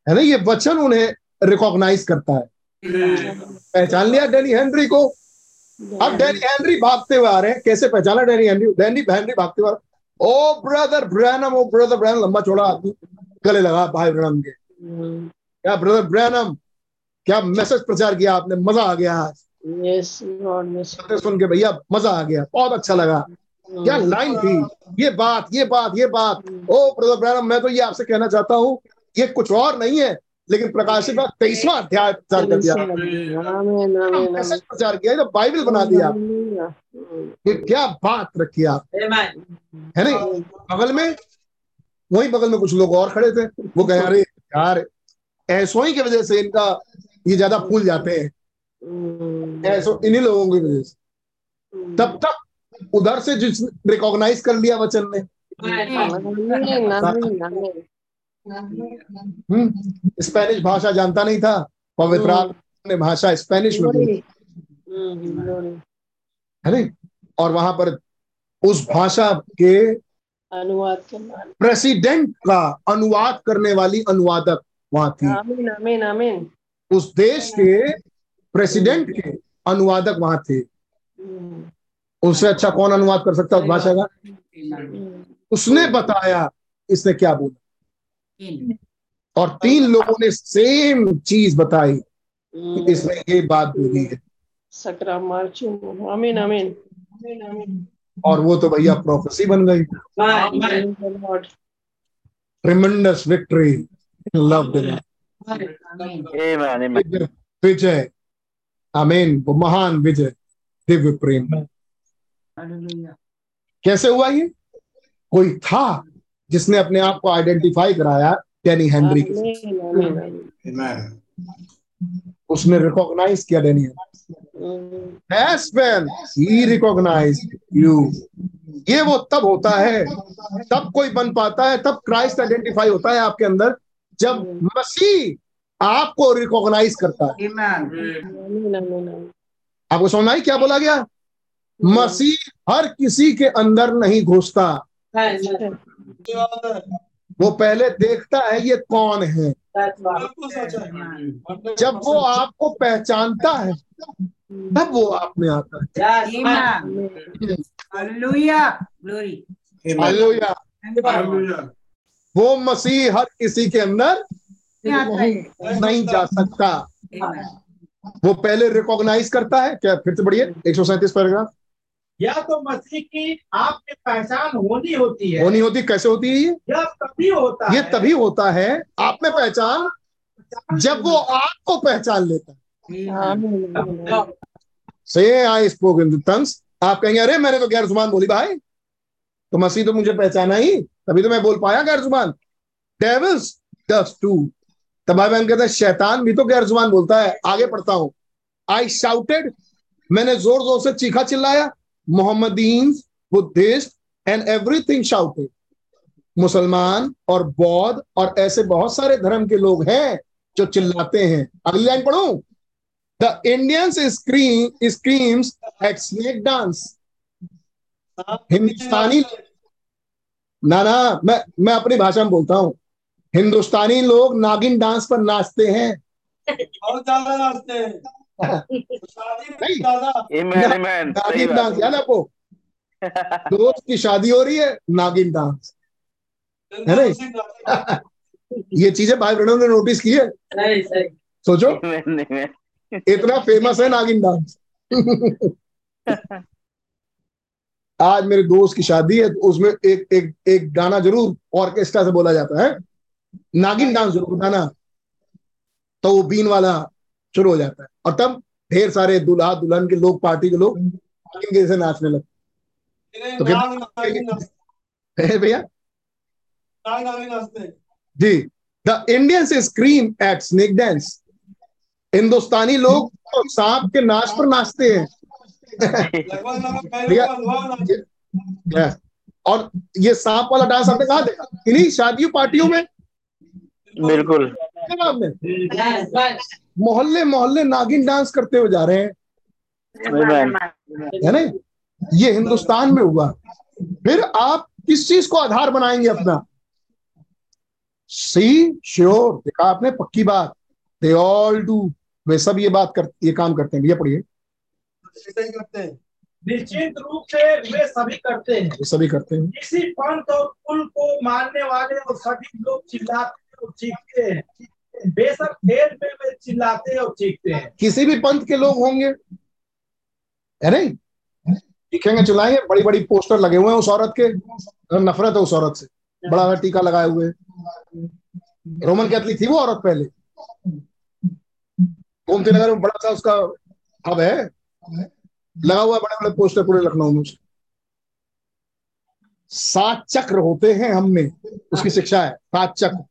है ना ये वचन उन्हें रिकॉग्नाइज करता है। पहचान लिया डैनी हेनरी को? अब डैनी। हेनरी भागते हुए आ रहे हैं। कैसे पहचाना डैनी हेनरी? डैनी हेनरी भागते हुए। ओ ब्रदर ब्रैनम ओ ब्रदर ब्रैनम लंबा चौड़ा आदमी। गले लगा भाई ब्रैनम के। हम्म, क्या ब्रदर ब्रैनम क्या मैसेज प्रचार किया आपने? मज़ा आ गया आज। बातें सुन के भैया मज़ा आ गया बहुत अच्छा लगा। क्या लाइन थी? ये बात ये बात ये बात। ओ ब्रदर ब्रैनम मैं तो ये आपसे कहना चाहता हूँ ये कुछ और नहीं है लेकिन प्रकाशित बात तेईसवा अध्याय प्रचार कर दिया मैसेज प्रचार किया? तो बाइबल बना दिया ये क्या बात रखी आप। है नहीं? बगल में वही बगल में कुछ लोग और खड़े थे। वो कहे अरे यार ऐसो ही की वजह से इनका ये ज़्यादा फूल जाते हैं। ऐसो इन्हीं लोगों की वजह से। तब तक उधर से जिस रिकॉग्नाइज कर लिया वचन ने। हम्म, स्पेनिश भाषा जानता नहीं था पवित्र ने भाषा स्पेनिश में बोली। है नहीं? और वहाँ पर उस भाषा के अनुवाद प्रेसिडेंट का अनुवाद करने वाली अनुवादक वहाँ थी आमीन आमीन आमीन उस देश के प्रेसिडेंट के अनुवादक वहाँ थे। उससे अच्छा कौन अनुवाद कर सकता उस भाषा का? उसने बताया इसने क्या बोला? और तीन लोगों ने सेम चीज़ बताई कि इसने ये बात बोली है। आमीन आमीन और वो तो भैया प्रोफेसी बन गई। Tremendous victory love Amen. Amen. विजय आमीन वो महान विजय दिव्य प्रेम कैसे हुआ ये? कोई था जिसने अपने आप को आइडेंटिफाई कराया डेनी हेनरी के साथ। उसने रिकॉग्नाइज किया डेनी you. ये वो तब होता है तब कोई बन पाता है तब क्राइस्ट आइडेंटिफाई होता है आपके अंदर जब मसीह आपको रिकॉग्नाइज करता है। आपको समझ आई क्या बोला गया? मसीह हर किसी के अंदर नहीं घुसता। वो पहले देखता है ये कौन है। है। जब वो आपको पहचानता है तब वो आप में आता है। वो मसीह हर किसी के अंदर नहीं जा सकता। वो पहले रिकॉग्नाइज करता है क्या? फिर से बढ़िए एक सौ सैंतीस पैराग्राफ या तो मसीह की आपकी पहचान होनी होती है। होनी होती कैसे होती है ये? यह तभी होता ये है। तभी होता है आप में पहचान जब वो आपको पहचान लेता है। से आई स्पोक इन टंग्स आप कहेंगे अरे मैंने तो गैर ज़ुबान बोली भाई। तो मसीह तो मुझे पहचाना ही। तभी तो मैं बोल पाया गैर ज़ुबान डेविल्स डस टू तब भाई बहन कहते हैं, शैतान भी तो गैर ज़ुबान बोलता है? आगे पढ़ता हूँ। आई शाउटेड मैंने ज़ोर ज़ोर से चीखा चिल्लाया। Mohammedan, Buddhist and everything shouted मुसलमान और बौद्ध और ऐसे बहुत सारे धर्म के लोग हैं जो चिल्लाते हैं। अगली लाइन पढ़ू? The Indians scream screams at snake dance हिंदुस्तानी ना ना मैं मैं अपनी भाषा में बोलता हूँ। हिंदुस्तानी लोग नागिन डांस पर नाचते हैं। बहुत ज़्यादा नाचते हैं। नागिन डांस याद आपको दोस्त की शादी हो रही है नागिन डांस। है नहीं? ये चीज़ें भाई बहनों ने नोटिस की है। सोचो. इतना फ़ेमस है नागिन डांस। आज मेरे दोस्त की शादी है तो उसमें एक एक एक गाना ज़रूर ऑर्केस्ट्रा से बोला जाता है। नागिन डांस ज़रूर गाना। तो वो बीन वाला शुरू हो जाता है। और तब ढेर सारे दुल्हा दुल्हन के लोग पार्टी के लोग नागिन के जैसे नाचने लगते तो भैया। हैं। जी। The Indians scream at snake dance हिंदुस्तानी लोग तो सांप के नाच पर नाचते हैं। और ये सांप वाला डांस आपने कहा देखा? इन्हीं शादियों पार्टियों में? बिल्कुल। मोहल्ले मोहल्ले नागिन डांस करते हुए जा रहे हैं। है ना? ये हिंदुस्तान में हुआ। फिर आप किस चीज़ को आधार बनाएँगे अपना? See sure. देखा आपने? पक्की बात। दे ऑल डू वे सब ये बात कर ये काम करते हैं। भैया पढ़िए। ऐसे ही करते हैं। निश्चित रूप से वे सभी करते हैं। ये सभी करते हैं। इसी पंथ और कुल को मानने वाले और सभी लोग चिल्लाते और चीखते हैं। बेशक खेल में वे चिल्लाते और चीखते हैं। किसी भी पंथ के लोग होंगे। है नहीं? दिखेंगे चिल्लाएँगे बड़ी बड़ी पोस्टर लगे हुए हैं उस औरत के। नफरत है उस औरत से। बड़ा बड़ा टीका लगाए हुए। रोमन कैथलिक थी वो औरत पहले। गोमती नगर में बड़ा सा उसका हब है? लगा हुआ बड़े बड़े पोस्टर पूरे लखनऊ में। सात चक्र होते हैं हम में, उसकी शिक्षा है, सात चक्र।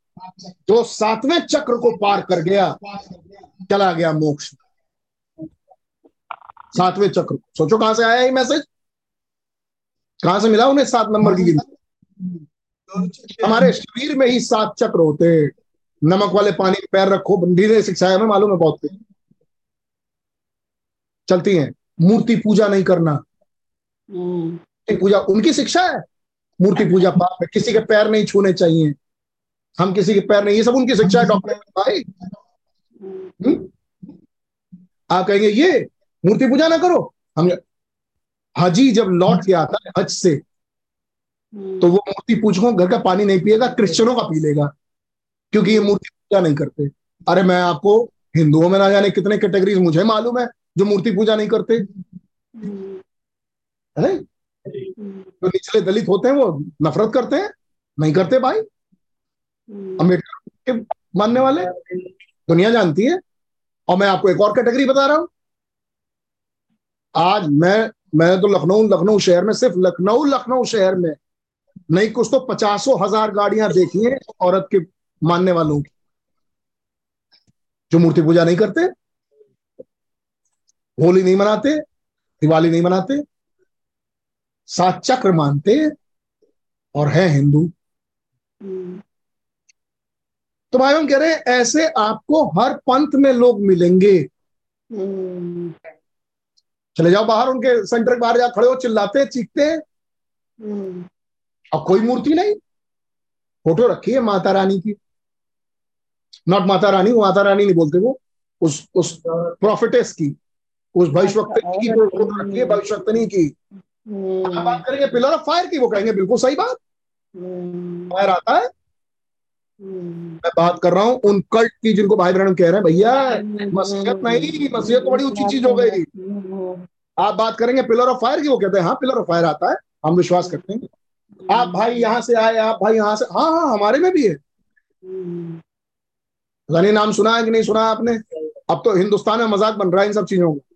जो सातवें चक्र को पार कर गया, चला गया मोक्ष। सातवें चक्र। सोचो कहाँ से आया ये मैसेज कहाँ से मिला उन्हें सात नंबर की गिनती? हमारे शरीर में ही सात चक्र होते हैं। नमक वाले पानी पैर रखो बंदी ने सिखाया हमें मालूम है बहुत चलती हैं। मूर्ति पूजा नहीं करना। हम्म, मूर्ति पूजा उनकी शिक्षा है। मूर्ति पूजा पाप है। किसी के पैर नहीं छूने चाहिए। हम किसी के पैर नहीं ये सब उनकी शिक्षा है डॉक्टर भाई। हम्म, हम्म? आप कहेंगे ये मूर्ति पूजा ना करो। हम हाजी जब लौट के आता है हज से तो वो मूर्ति पूजकों घर का पानी नहीं पिएगा क्रिश्चियनों का पी लेगा क्योंकि ये मूर्ति पूजा नहीं करते। अरे मैं आपको हिंदुओं में ना जाने कितने कैटेगरीज मुझे मालूम है। जो मूर्ति पूजा नहीं करते? है नहीं हम्म, जो निचले दलित होते हैं वो नफरत करते हैं? नहीं करते भाई। हम्म, अंबेडकर के मानने वाले? दुनिया जानती है। और मैं आपको एक और कैटेगरी बता रहा हूँ। आज मैं मैं तो लखनऊ लखनऊ शहर में सिर्फ़ लखनऊ लखनऊ शहर में नहीं कुछ तो पचासों हज़ार गाड़ियाँ देखी हैं औरत के मानने वालों की जो मूर्ति पूजा नहीं करते। होली नहीं मनाते दिवाली नहीं मनाते सात चक्र मानते और है हिंदू। हम्म, तो भाई हम कह रहे हैं ऐसे आपको हर पंथ में लोग मिलेंगे। हम्म, चले जाओ बाहर उनके सेंटर के बाहर जा खड़े हो चिल्लाते हैं चीखते हैं। हम्म, और कोई मूर्ति नहीं। फ़ोटो रखी है माता रानी की। नॉट माता रानी वो माता रानी नहीं बोलते वो। उस उस प्रॉफिटेस की। उस भविष्यवक्तनी की फ़ोटो रखी है भविष्यवक्तनी की। हम्म, हम बात करेंगे पिलर ऑफ़ फायर की वो कहेंगे बिल्कुल सही बात। हम्म, फायर आता है। हम्म, मैं बात कर रहा हूँ उन कल्ट की जिनको भाई बहन कह रहे हैं भैया मसीहत नहीं मसीहत तो बड़ी ऊँची चीज़ हो गई। आप बात करेंगे पिलर ऑफ़ फायर की वो कहते हैं हाँ पिलर ऑफ़ फायर आता है हम विश्वास करते हैं। आप भाई यहाँ से आए आप भाई यहाँ से हाँ हाँ हमारे में भी है। पता नाम सुना है कि नहीं सुना आपने? अब तो हिंदुस्तान में मज़ाक बन रहा है इन सब चीज़ों का।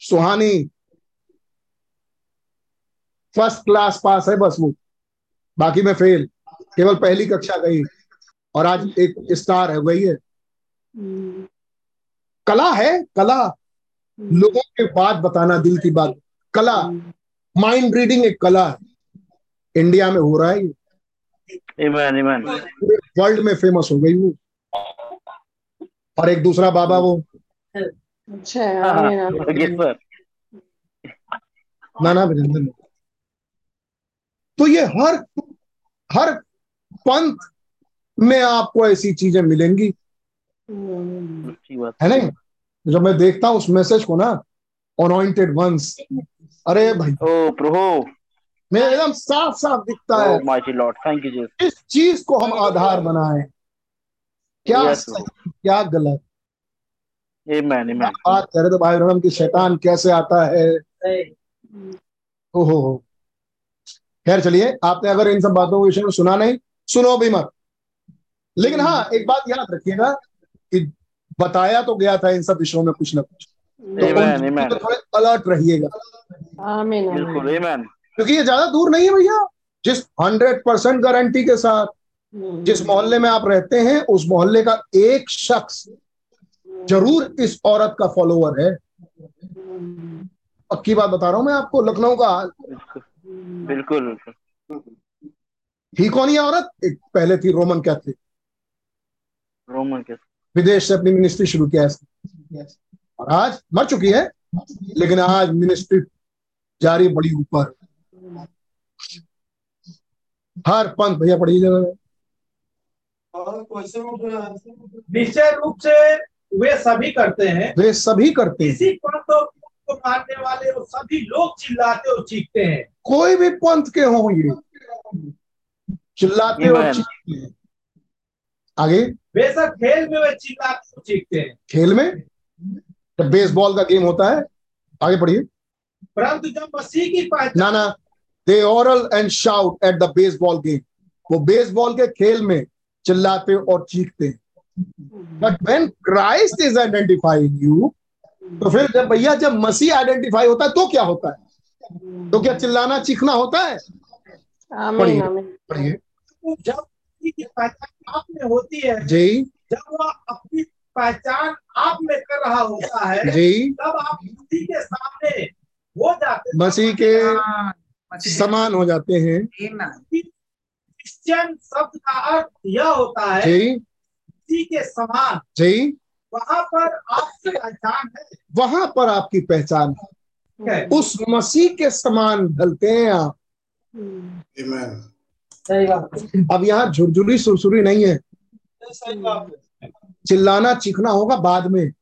सुहानी। फ़र्स्ट क्लास पास है बस वो। बाकी में फेल केवल पहली कक्षा गई और आज एक स्टार है गई है। कला है कला। लोगों के बात बताना दिल की बात। कला। माइंड रीडिंग एक कला है। इंडिया में हो रहा है ये। Amen, amen. पूरे वर्ल्ड में फ़ेमस हो गई वो। और एक दूसरा बाबा वो। अच्छा आमीन, आमीन। Yes, नाना अभिनंदन तो ये हर हर पंथ में आपको ऐसी चीज़ें मिलेंगी। हम्म, अच्छी बात। है नहीं? जब मैं देखता हूँ उस मैसेज को ना अनॉइंटेड वंस अरे भाई। Oh, प्रभु। मेरे एकदम साफ़ साफ़ दिखता है। Oh, mighty Lord. Thank you, Jesus. इस चीज़ को हम आधार बनाएँ। क्या Yes, सही क्या गलत। Amen, amen. बात करे तो भाई रनम की? शैतान कैसे आता है? ओहो हो खैर चलिए आपने अगर इन सब बातों के विषय में सुना नहीं सुनो भी मत। लेकिन हाँ एक बात याद रखिएगा कि बताया तो गया था इन सब विषयों में कुछ ना कुछ। तो Amen, उन- amen. तो थोड़े अलर्ट रहिएगा. क्योंकि ये ज़्यादा दूर नहीं है भैया। जिस हंड्रेड परसेंट गारंटी के साथ हम्म, जिस मोहल्ले में आप रहते हैं उस मोहल्ले का एक शख्स ज़रूर इस औरत का फॉलोअर है। पक्की बात बता रहा हूँ मैं आपको लखनऊ का। बिल्कुल। थी कौन ये औरत? एक पहले थी रोमन कैथलिक रोमन के विदेश से अपनी मिनिस्ट्री शुरू किया इसने और आज मर चुकी है लेकिन आज मिनिस्ट्री जारी बड़ी ऊपर। हर पंथ भैया पढ़िए जगह है निश्चय रूप से वे सभी करते हैं। वे सभी करते हैं। किसी पंथ और को मानने वाले वो सभी लोग चिल्लाते और चीखते हैं। कोई भी पंथ के हों ये। चिल्लाते और चीखते हैं। आगे। बेशक खेल में वे चिल्लाते और चीखते हैं। खेल में? जब बेसबॉल का गेम होता है आगे पढ़िए। परंतु जब मसीह की पहचान ना ना दे holler and shout at the baseball game वो बेसबॉल के खेल में चिल्लाते और चीखते but when Christ is identify in you तो फिर जब भैया जब मसीह आइडेंटिफाई होता है तो क्या होता है? तो क्या चिल्लाना चीखना होता है? आमीन आमीन। पढ़िए। जब की पहचान आप में होती है जी। जब वह अपनी पहचान आप में कर रहा होता है जी। तब आप मसीह के सामने हो जाते हैं। मसीह के समान हो जाते हैं। क्रिश्चियन शब्द का अर्थ यह होता है मसीह के समान। जी। वहाँ पर आपकी पहचान है। वहाँ पर आपकी पहचान है। उस मसीह के समान ढलते हैं आप। सही बात अब यहाँ झुरझुरी सुरसुरी नहीं है। सही बात चिल्लाना चीखना होगा बाद में।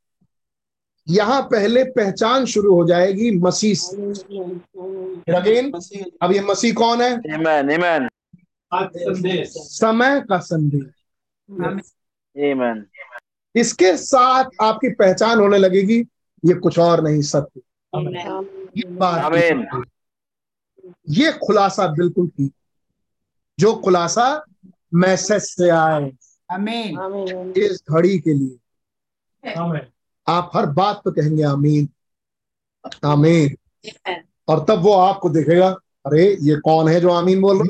यहाँ पहले पहचान शुरू हो जाएगी मसीह अगेन अब ये मसीह कौन है? Amen. Amen. संदेश। समय का संदेश। Amen. इसके साथ आपकी पहचान होने लगेगी ये कुछ और नहीं सत्य। ये बात Amen. ये खुलासा बिल्कुल ठीक जो खुलासा मैसेज से आए। Amen. आमीन इस घड़ी के लिए। हमें आप हर बात पे कहेंगे आमीन। आमीन। और तब वो आपको देखेगा अरे ये कौन है जो आमीन बोल रहा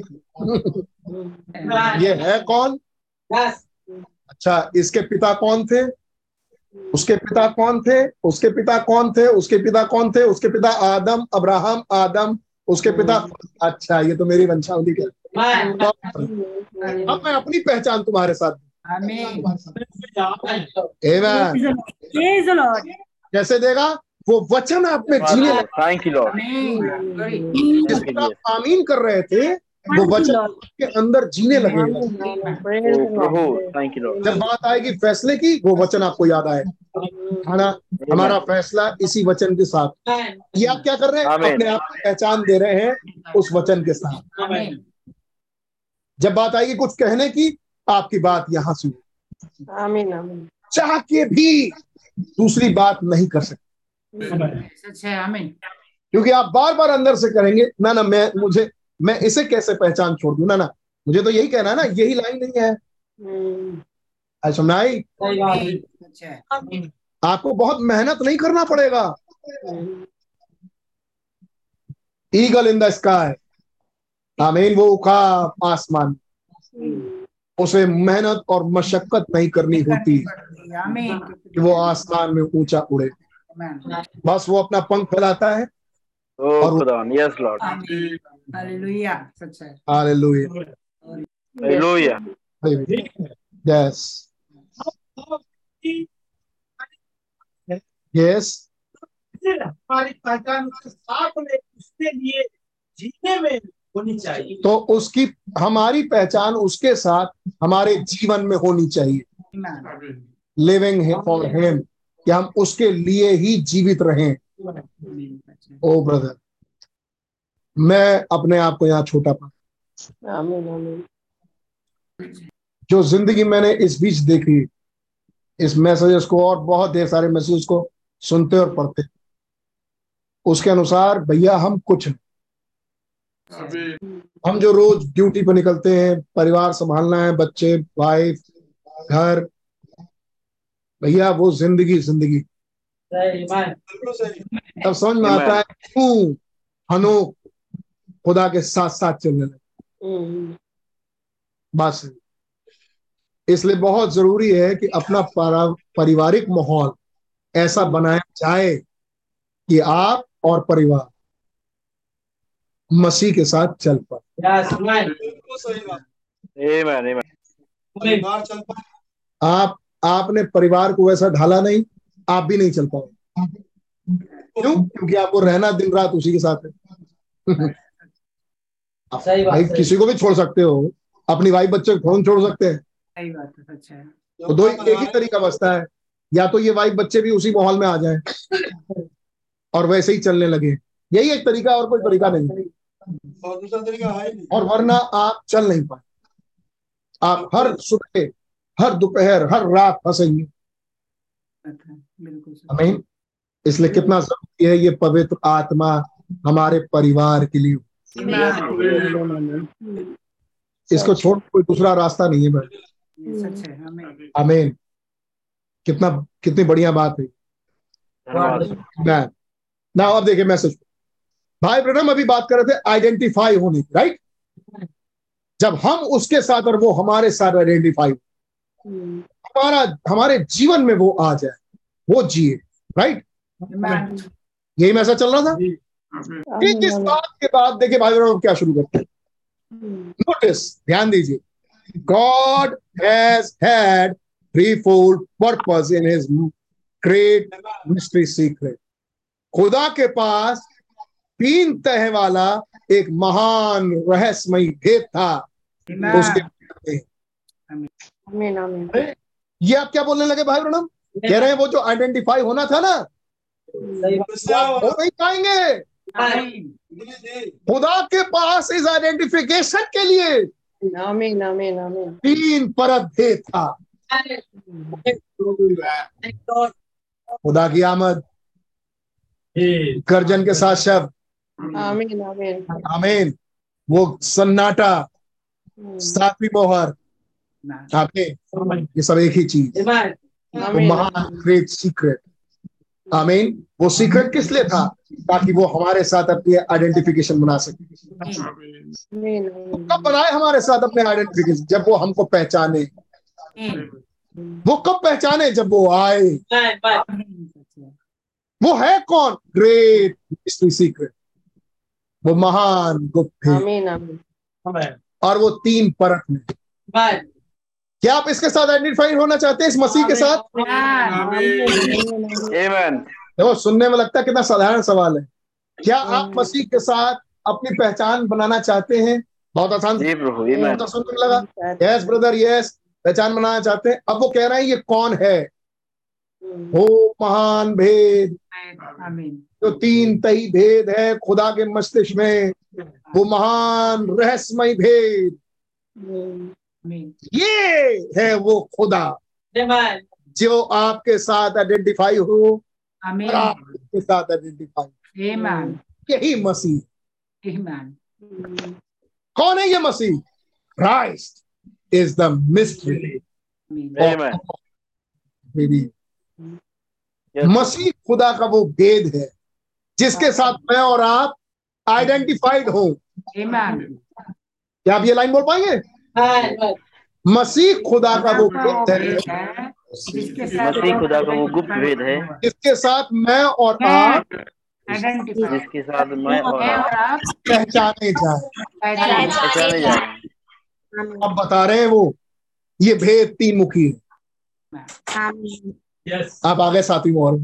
है? ये है कौन? अच्छा इसके पिता कौन थे? उसके पिता कौन थे? उसके पिता कौन थे? उसके पिता कौन थे? उसके पिता आदम अब्राहम आदम उसके पिता अच्छा ये तो मेरी वंशावली के तो अब मैं अपनी पहचान तुम्हारे साथ. कैसे देगा? वो वचन आप में जीने. जिस पर आप आमीन कर रहे थे वो वचन आपके अंदर जीने लगेगा Oh, Prabhu. Thank you, Lord. जब बात आएगी फैसले की वो वचन आपको याद आए। है ना? हमारा फैसला इसी वचन के साथ। ये आप क्या कर रहे हैं? अपने आप को पहचान दे रहे हैं उस वचन के साथ। जब बात आएगी कुछ कहने की आपकी बात यहाँ से आमीन आमीन चाह के भी दूसरी बात नहीं कर सकते। है. क्योंकि आप बार बार अंदर से करेंगे ना ना मैं मुझे मैं इसे कैसे पहचान छोड़ दू? ना ना मुझे तो यही कहना है ना यही लाइन नहीं है। अच्छा नाई Amen. आपको बहुत मेहनत नहीं करना पड़ेगा। ईगल इन द स्काई आमीन वो उका आसमान। उसे मेहनत और मशक्कत नहीं करनी होती। कि वो आसमान में ऊँचा उड़े। बस वो अपना पंख फैलाता है। Oh, और- Khudan. Yes, Hallelujah. सच है हालेलुया Hallelujah. यस यस हमारी पहचान उसके साथ उसके लिए जीने में होनी चाहिए तो उसकी हमारी पहचान उसके साथ हमारे जीवन में होनी चाहिए. लिविंग फॉर हिम कि हम उसके लिए ही जीवित रहें ओ ब्रदर मैं अपने आप को यहाँ छोटा पा आमीन आमीन। जो ज़िंदगी मैंने इस बीच देखी इस मैसेजेस को और बहुत ढेर सारे मैसेज को सुनते और पढ़ते। उसके अनुसार भैया हम कुछ नहीं हम जो रोज ड्यूटी पर निकलते हैं परिवार संभालना है बच्चे वाइफ घर भैया वो ज़िंदगी ज़िंदगी। तब समझ में आता है क्यों हनोक खुदा के साथ साथ चलने लगे बस इसलिए बहुत ज़रूरी है कि अपना पारिवारिक माहौल ऐसा बनाया जाए कि आप और परिवार मसीह के साथ चल पाए। बिल्कुल सही बात। Amen. Amen. चल पाए। आप आपने परिवार को वैसा ढाला नहीं आप भी नहीं चल पाओगे। क्यों? क्योंकि आपको रहना दिन रात उसी के साथ है। सही भाई किसी को भी छोड़ सकते हो। अपनी वाइफ बच्चे को कौन छोड़ सकते हैं? सही बात है सच है। तो दो एक ही तरीका बचता है। या तो ये वाइफ बच्चे भी उसी माहौल में आ जाए और वैसे ही चलने लगे। यही एक तरीका और कोई तरीका नहीं। और दूसरा तरीका है नहीं। और वरना आप चल नहीं पाए। आप हर सुबह हर दोपहर हर रात फंसेंगे। आमीन इसलिए कितना ज़रूरी है ये पवित्र आत्मा हमारे परिवार के लिए। इसको छोड़ कोई दूसरा रास्ता नहीं है भाई। सच है हमें आमीन। कितना कितनी बढ़िया बात है। ना अब देखिए मैसेज भाई ब्रनम अभी बात कर रहे थे आइडेंटिफाई होने की राइट जब हम उसके साथ और वो हमारे साथ आइडेंटिफाई हमारा हमारे जीवन में वो आ जाए वो जिए राइट यही मैसेज चल रहा था? ठीक इस बात के बाद देखिए भाई ब्रनम क्या शुरू करते हैं? नोटिस ध्यान दीजिए God has had threefold purpose in his great mystery secret. खुदा के पास तीन तह वाला एक महान रहस्यमयी भेद था। उसके ये आप क्या बोलने लगे भाई ब्रणम कह रहे हैं वो जो आइडेंटिफाई होना था ना वो नहीं पाएँगे। खुदा के पास इस आइडेंटिफिकेशन के लिए। आमीन आमीन आमीन तीन परत भेद था। खुदा की आमद। गर्जन के साथ शब्द आमीन आमीन आमीन वो सन्नाटा। सातवीं मोहर। आपके ये सब एक ही चीज़। महान ग्रेट सीक्रेट आमीन। वो सीक्रेट किस लिए था? ताकि वो हमारे साथ अपनी आइडेंटिफिकेशन बना सके। वो कब बनाए हमारे साथ अपने आइडेंटिफिकेशन जब वो हमको पहचाने। वो कब पहचाने? जब वो आए। वो है कौन? ग्रेट मिस्ट्री सीक्रेट वो महान गुप्त है। और वो तीन परत में। क्या आप इसके साथ आइडेंटिफाई होना चाहते हैं इस मसीह के साथ. देखो सुनने में लगता है कितना साधारण सवाल है। क्या आप मसीह के साथ अपनी पहचान बनाना चाहते हैं? बहुत आसान जी प्रभु Amen. तो सुनने में लगा। यस ब्रदर यस पहचान बनाना चाहते हैं। अब वो कह रहे हैं ये कौन है? वो महान भेद। आमीन जो तीन तही भेद है खुदा के मस्तिष्क में वो महान रहस्यमय भेद। ये है वो खुदा। जो आपके साथ आइडेंटिफाई हो और आमीन साथ आइडेंटिफाई यही मसीह। कौन है ये मसीह? Christ is the mystery Amen. Amen. मसीह खुदा का वो भेद है जिसके साथ मैं और आप आइडेंटिफाइड हो। क्या आप ये लाइन बोल पाएँगे? मसीह खुदा का वो गुप्त है। मसीह खुदा का वो गुप्त भेद है। जिसके साथ मैं और आप जिसके साथ मैं और आप पहचाने जाए। पहचान पहचाने जा रहे हैं अब बता रहे हैं वो ये भेद तीन मुखी है आप आ गए सातवीं मोहर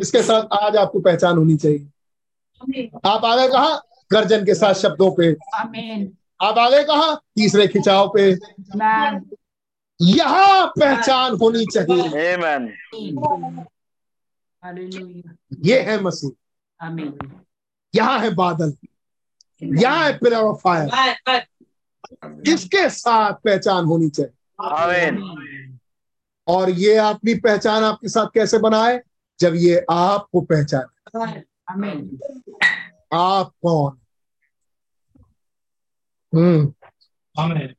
इसके साथ आज आपको पहचान होनी चाहिए। आप आ गए कहा? गर्जन के साथ शब्दों पे। आमीन। आप आ गए कहा? तीसरे खिंचाव पे। यहाँ पहचान होनी चाहिए। Amen. ये है मसीह। यहाँ है बादल। यहाँ है पिलर ऑफ़ फायर इसके साथ पहचान होनी चाहिए। Amen. और ये अपनी पहचान आपके साथ कैसे बनाए? जब ये आपको पहचान। आप कौन? हम्म। आमीन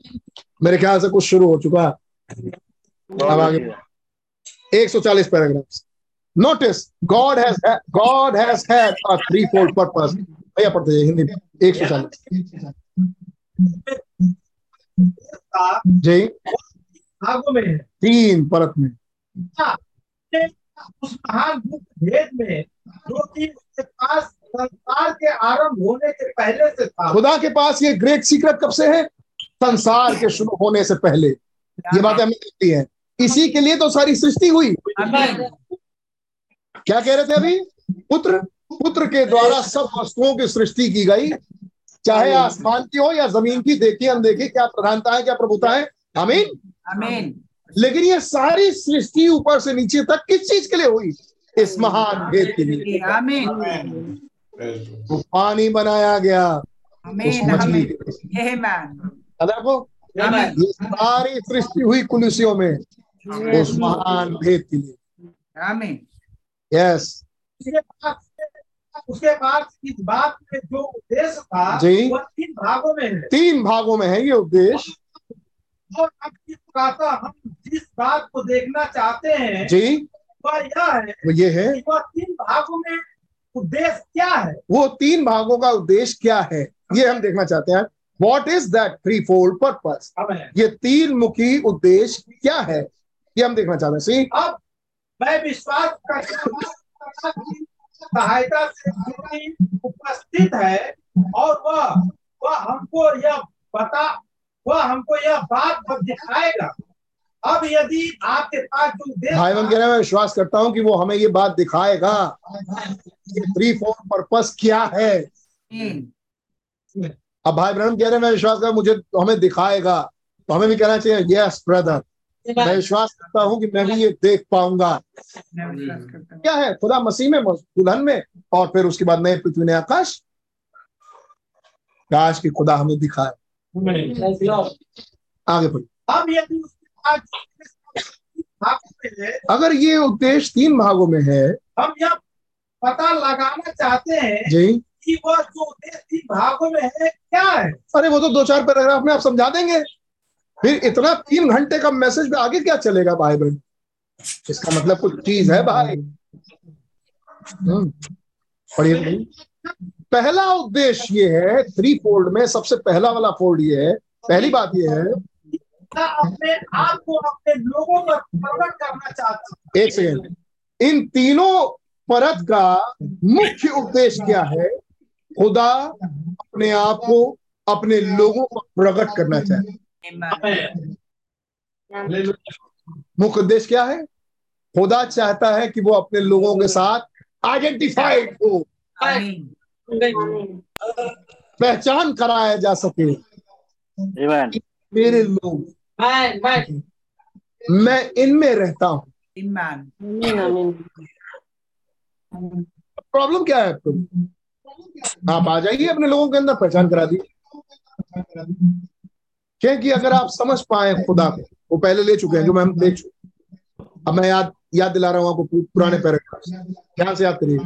मेरे ख्याल से कुछ शुरू हो चुका है। अब आगे। अच्छी बात। 140 paragraphs notice God has God has had a threefold purpose भैया पढ़ते जाइए हिंदी में। 140 जी। भागों में। तीन परत में। उस महान गुप्त भेद में जो कि उसके पास संसार के आरंभ होने के पहले से था। खुदा के पास ये ग्रेट सीक्रेट कब से है? संसार के शुरू होने से पहले। ये बातें हमें दिखती है। इसी के लिए तो सारी सृष्टि हुई। क्या कह रहे थे अभी? पुत्र पुत्र के द्वारा सब वस्तुओं की सृष्टि की गई। चाहे आसमान की हो या ज़मीन की देखी अनदेखी क्या प्रधानता है क्या प्रभुता है। आमीन आमीन लेकिन ये सारी सृष्टि ऊपर से नीचे तक किस चीज़ के लिए हुई? इस महान भेद के लिए। आमीन वो पानी बनाया गया। उस मछली को ये सारी सृष्टि हुई कुलुसियों में। उस महान भेद के लिए। यस उसके बाद इस बात में जो उद्देश्य था जी। वो तीन भागों में है। तीन भागों में है ये उपदेश और अब इस प्रातः हम जिस बात को देखना चाहते हैं जी। वह यह है वो ये है। वह तीन भागों में उद्देश्य क्या है? वो तीन भागों का उद्देश्य क्या है? ये हम देखना चाहते हैं। What is that threefold purpose ये तीन मुखी उद्देश्य क्या है? ये हम देखना चाहते हैं। सी अब मैं विश्वास करता सहायता से उपस्थित है और वह वह हमको यह बता वह हमको यह बात दिखाएगा। अब यदि आपके पास जो भाई बहन कह रहे हैं मैं विश्वास करता हूँ कि वो हमें ये बात दिखाएगा ये थ्री फोल्ड पर्पस क्या है। अब भाई ब्रह्म कह रहे हैं मैं विश्वास कर मुझे तो हमें दिखाएगा। तो हमें भी कहना चाहिए यस ब्रदर मैं विश्वास करता हूँ कि मैं भी ये देख पाऊँगा। मैं विश्वास करता हूँ क्या है? खुदा मसीह में दुल्हन में और फिर उसके बाद नए पृथ्वी ने आकाश। काश की खुदा हमें दिखाए। आगे बढ़िए अब यदि उसके अगर ये उद्देश्य तीन भागों में है हम यह पता लगाना चाहते हैं जी। कि वह जो उद्देश्य तीन भागों में है क्या है? अरे वो तो दो चार पैराग्राफ में आप समझा देंगे। फिर इतना तीन घंटे का मैसेज में आगे क्या चलेगा भाई बहन? इसका मतलब कुछ चीज़ है भाई। हम्म, पढ़िए। पहला उद्देश्य ये है थ्री फोल्ड में सबसे पहला वाला फोल्ड ये है। पहली बात ये है अपने आप को अपने लोगों पर प्रकट करना चाहता है। एक सेकेंड इन तीनों परत का मुख्य उद्देश्य क्या है? खुदा अपने आप को अपने लोगों पर प्रकट करना चाहते मुख्य उद्देश्य क्या है? खुदा चाहता है कि वो अपने लोगों के साथ आइडेंटिफाइड हो। पहचान कराया जा सके। मेरे लोग। मैं इनमें रहता हूँ। प्रॉब्लम क्या है आपको? आप आ जाइए अपने लोगों के अंदर पहचान करा दी क्योंकि अगर आप समझ पाए खुदा को वो पहले ले चुके हैं जो मैं हम देख चुके अब मैं याद याद दिला रहा हूँ आपको पुराने पैराग्राफ ध्यान से याद करिए।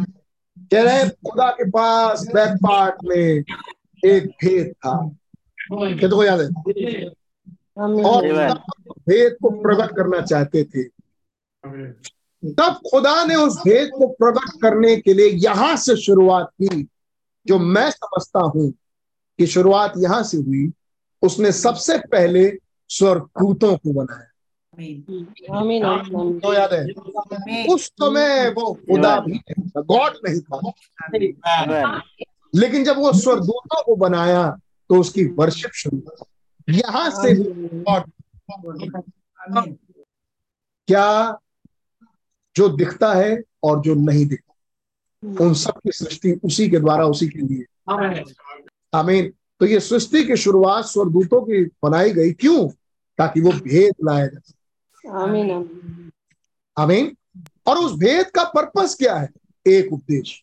कह रहे हैं खुदा के पास बैक पार्ट में एक भेद था। क्या तो याद है? और भेद को प्रकट करना चाहते थे। तब खुदा ने उस भेद को प्रकट करने के लिए यहाँ से शुरुआत की जो मैं समझता हूँ कि शुरुआत यहाँ से हुई उसने सबसे पहले स्वर्गदूतों को बनाया। आमीन आमीन आमीन। तो याद है उस समय वो खुदा भी गॉड नहीं था। लेकिन जब वो स्वर्गदूतों को बनाया तो उसकी वर्शिप शुरू हुई। यहाँ से क्या जो दिखता है और जो नहीं दिखता। उन सब की सृष्टि उसी के द्वारा उसी के लिए। आमीन। तो ये सृष्टि की शुरुआत स्वर्गदूतों की बनाई गई क्यों? ताकि वो भेद लाया जा सके आमीन। और उस भेद का पर्पस क्या है? एक उद्देश्य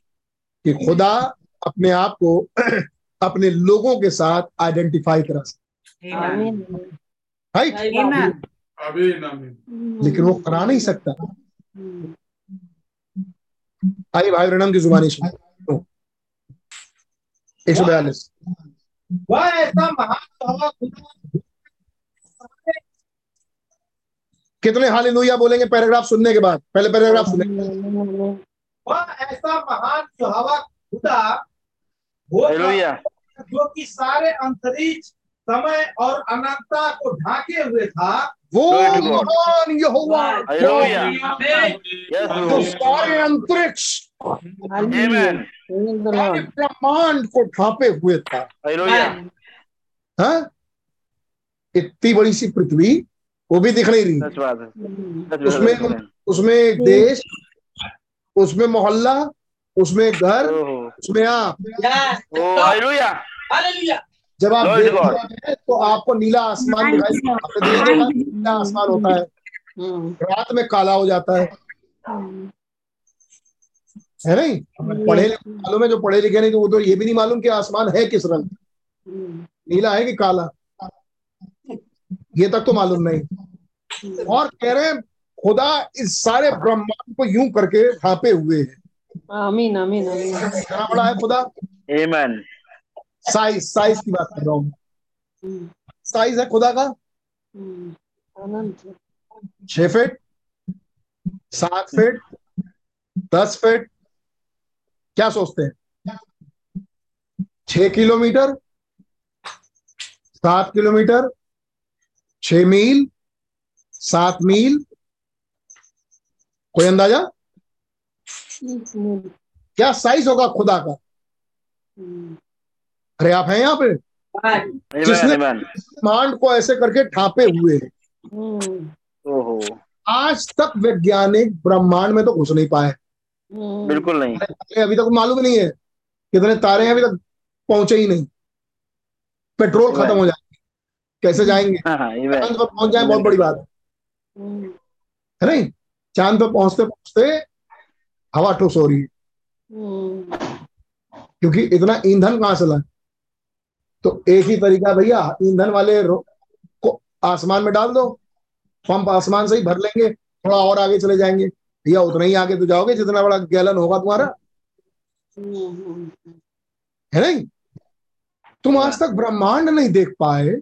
कि खुदा अपने आप को अपने लोगों के साथ आइडेंटिफाई करा सके। राइट लेकिन वो करा नहीं सकता। आइए भाई ब्रनम की जुबानी सुनो एक सौ बयालीस। वह ऐसा महान कितने हाल बोलेंगे पैराग्राफ सुनने के बाद? पहले पैराग्राफ सुने। वह ऐसा महान जो हवा खुदा जो कि सारे अंतरिक्ष समय और अनंतता को ढाके हुए था। वो. महान यहोवा। सारे अंतरिक्ष ब्रह्मांड को ढांपे हुए था। हाँ? इतनी बड़ी सी पृथ्वी वो भी दिख नहीं रही। That's right. That's उसमें. उसमें एक देश उसमें मोहल्ला उसमें घर Oh, उसमें आप। Oh. जब आप देखते हैं तो आपको नीला आसमान दिखाई आपने नीला आसमान होता है। रात में काला हो जाता है। है। नहीं? पढ़े लिखे मालूम है जो पढ़े लिखे नहीं तो वो तो ये भी नहीं मालूम कि आसमान है किस रंग। नीला है कि काला? ये तक तो मालूम नहीं। और कह रहे हैं खुदा इस सारे ब्रह्मांड को यूँ करके ढांपे हुए है। आमीन आमीन आमीन। बड़ा है खुदा. साइज़ साइज़ की बात कर रहा हूँ। हम्म, साइज़ है खुदा का? छ अनंत छह फीट सात फीट दस फीट क्या सोचते हैं? छ किलोमीटर? सात किलोमीटर? छ मील? सात मील? कोई अंदाज़ा? हम्म, क्या साइज़ होगा खुदा का? हम्म, अरे आप हैं यहाँ पे? जिसने-. ब्रह्मांड को ऐसे करके ठापे हुए। हैं हम्म, आज तक वैज्ञानिक ब्रह्मांड में तो घुस नहीं पाए। हम्म, बिल्कुल नहीं। अभी तक मालूम नहीं है कितने तारे अभी तक पहुँचे ही नहीं। पेट्रोल खत्म हो जाएँगे। कैसे जाएँगे? हाँ हाँ. चाँद पर पहुँच जाए बहुत बड़ी बात है। हम्म, है नहीं? चाँद पर पहुँचते पहुँचते हवा ठोस हो रही है। क्योंकि इतना ईंधन कहाँ से लाए? तो एक ही तरीका भैया ईंधन वाले को आसमान में डाल दो पंप आसमान से ही भर लेंगे थोड़ा और आगे चले जाएँगे। भैया उतना ही आगे तो जाओगे जितना बड़ा गैलन होगा तुम्हारा। है नहीं? तुम आज तक ब्रह्मांड नहीं देख पाए।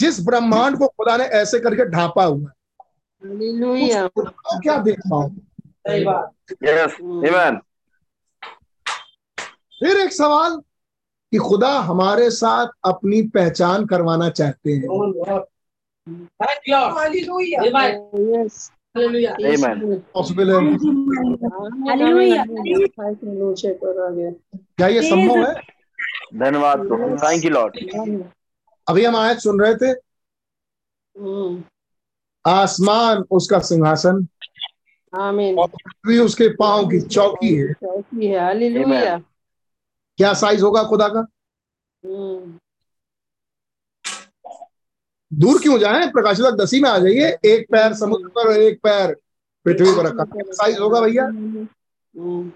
जिस ब्रह्मांड को खुदा ने ऐसे करके ढांपा हुआ है क्या देख पाओ. Amen. फिर एक सवाल कि खुदा हमारे साथ अपनी पहचान करवाना चाहते हैं। है। गया क्या ये संभव है? धन्यवाद थैंक यू लॉर्ड अभी हम आयत सुन रहे थे। हम्म, आसमान उसका सिंहासन। आमीन और पृथ्वी उसके पाँव की चौकी है। चौकी है। हालेलुया क्या साइज़ होगा खुदा का? हम्म, दूर क्यों जाए? प्रकाशित दसी में आ जाइए। एक पैर समुद्र पर और एक पैर पृथ्वी पर रखा। क्या साइज़ होगा भैया? हम्म,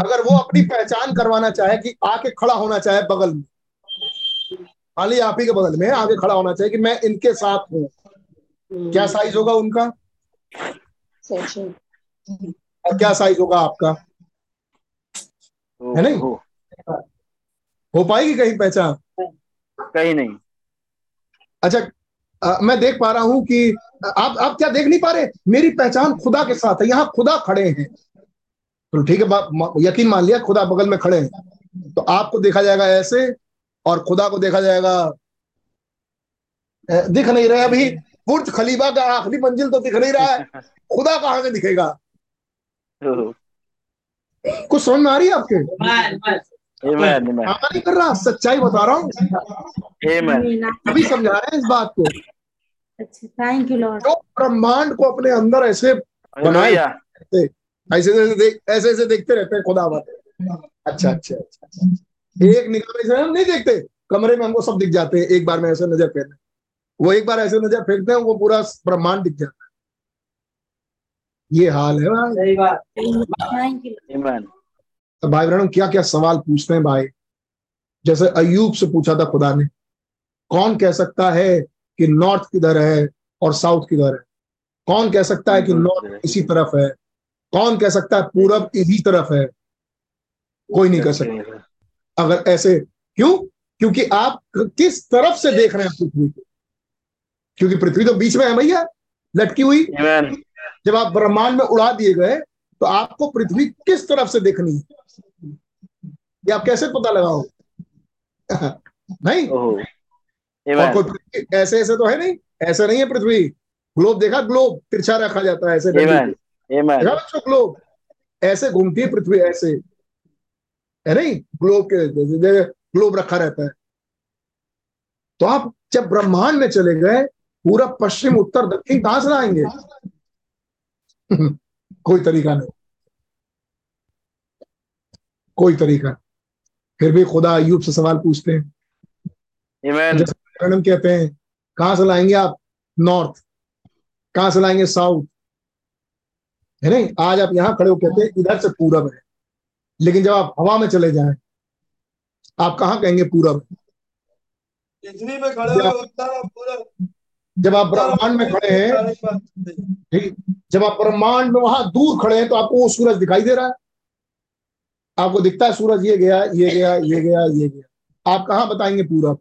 अगर वो अपनी पहचान करवाना चाहे कि आके खड़ा होना चाहे बगल में। खाली आप ही के बगल में आगे खड़ा होना चाहे कि मैं इनके साथ हूँ। क्या साइज़ होगा उनका? और क्या साइज़ होगा आपका? है नहीं? ओहो, हो पाएगी कहीं पहचान? कहीं नहीं। अच्छा अ, मैं देख पा रहा हूँ कि आप आप क्या देख नहीं पा रहे? मेरी पहचान खुदा के साथ है यहाँ खुदा खड़े हैं। तो ठीक है यकीन मान लिया खुदा बगल में खड़े हैं। तो आपको देखा जाएगा ऐसे और खुदा को देखा जाएगा दिख नहीं रहे अभी। बुर्ज खलीफा का आखिरी मंजिल तो दिख नहीं रहा है। खुदा कहाँ से दिखेगा? कुछ समझ में आ रही है आपके. हाँ नहीं कर रहा? सच्चाई बता रहा हूँ। अभी समझा रहे हैं इस बात को। अच्छा थैंक यू लॉर्ड जो ब्रह्मांड को अपने अंदर ऐसे बनाए ऐसे ऐसे देख ऐसे ऐसे देखते रहते हैं खुदा अच्छा अच्छा अच्छा। एक निगाह में से हम नहीं देखते। कमरे में हमको सब दिख जाते हैं। एक बार में ऐसे नज़र फेरने। वो एक बार ऐसे नज़र फेरते हैं वो पूरा ब्रह्मांड दिख जाता है। ये हाल है भाई। सही बात। Thank you Amen. तो भाई बहनों क्या क्या सवाल पूछते हैं भाई? जैसे अयूब से पूछा था खुदा ने कौन कह सकता है कि नॉर्थ किधर है और साउथ किधर है? कौन कह सकता है कि नॉर्थ इसी तरफ़ है? कौन कह सकता है पूरब इसी तरफ़ है? कोई नहीं कह सकता। अगर ऐसे क्यों? क्योंकि आप किस तरफ़ से देख रहे हैं पृथ्वी को? क्योंकि पृथ्वी तो बीच में है भैया लटकी हुई. जब आप ब्रह्मांड में उड़ा दिए गए तो आपको पृथ्वी किस तरफ़ से देखनी? है ये आप कैसे पता लगाओ? नहीं? और कोई ऐसे ऐसे तो है नहीं। ऐसे नहीं है पृथ्वी। ग्लोब देखा ग्लोब तिरछा रखा जाता है ऐसे बच्चों ग्लोब। ऐसे घूमती है पृथ्वी ऐसे। है नहीं? ग्लोब के जैसे ग्लोब रखा रहता है। तो आप जब ब्रह्मांड में चले गए पूरा पश्चिम उत्तर दक्षिण कहाँ से लाएँगे? कोई तरीका नहीं। कोई तरीका फिर भी खुदा अयूब से सवाल पूछते हैं। मैडम कहते हैं कहाँ से लाएँगे आप? नॉर्थ कहाँ से लाएँगे? साउथ है नहीं? आज आप यहाँ खड़े हो कहते हैं इधर से पूरब है। लेकिन जब आप हवा में चले जाएँ आप कहाँ कहेंगे पूरब? में खड़े हो उतना पूरा जब आप ब्रह्मांड में खड़े हैं, ठीक? जब आप ब्रह्मांड में वहाँ दूर खड़े हैं तो आपको वो सूरज दिखाई दे रहा है। आपको दिखता है सूरज ये गया ये गया ये गया ये गया। आप कहाँ बताएँगे पूरब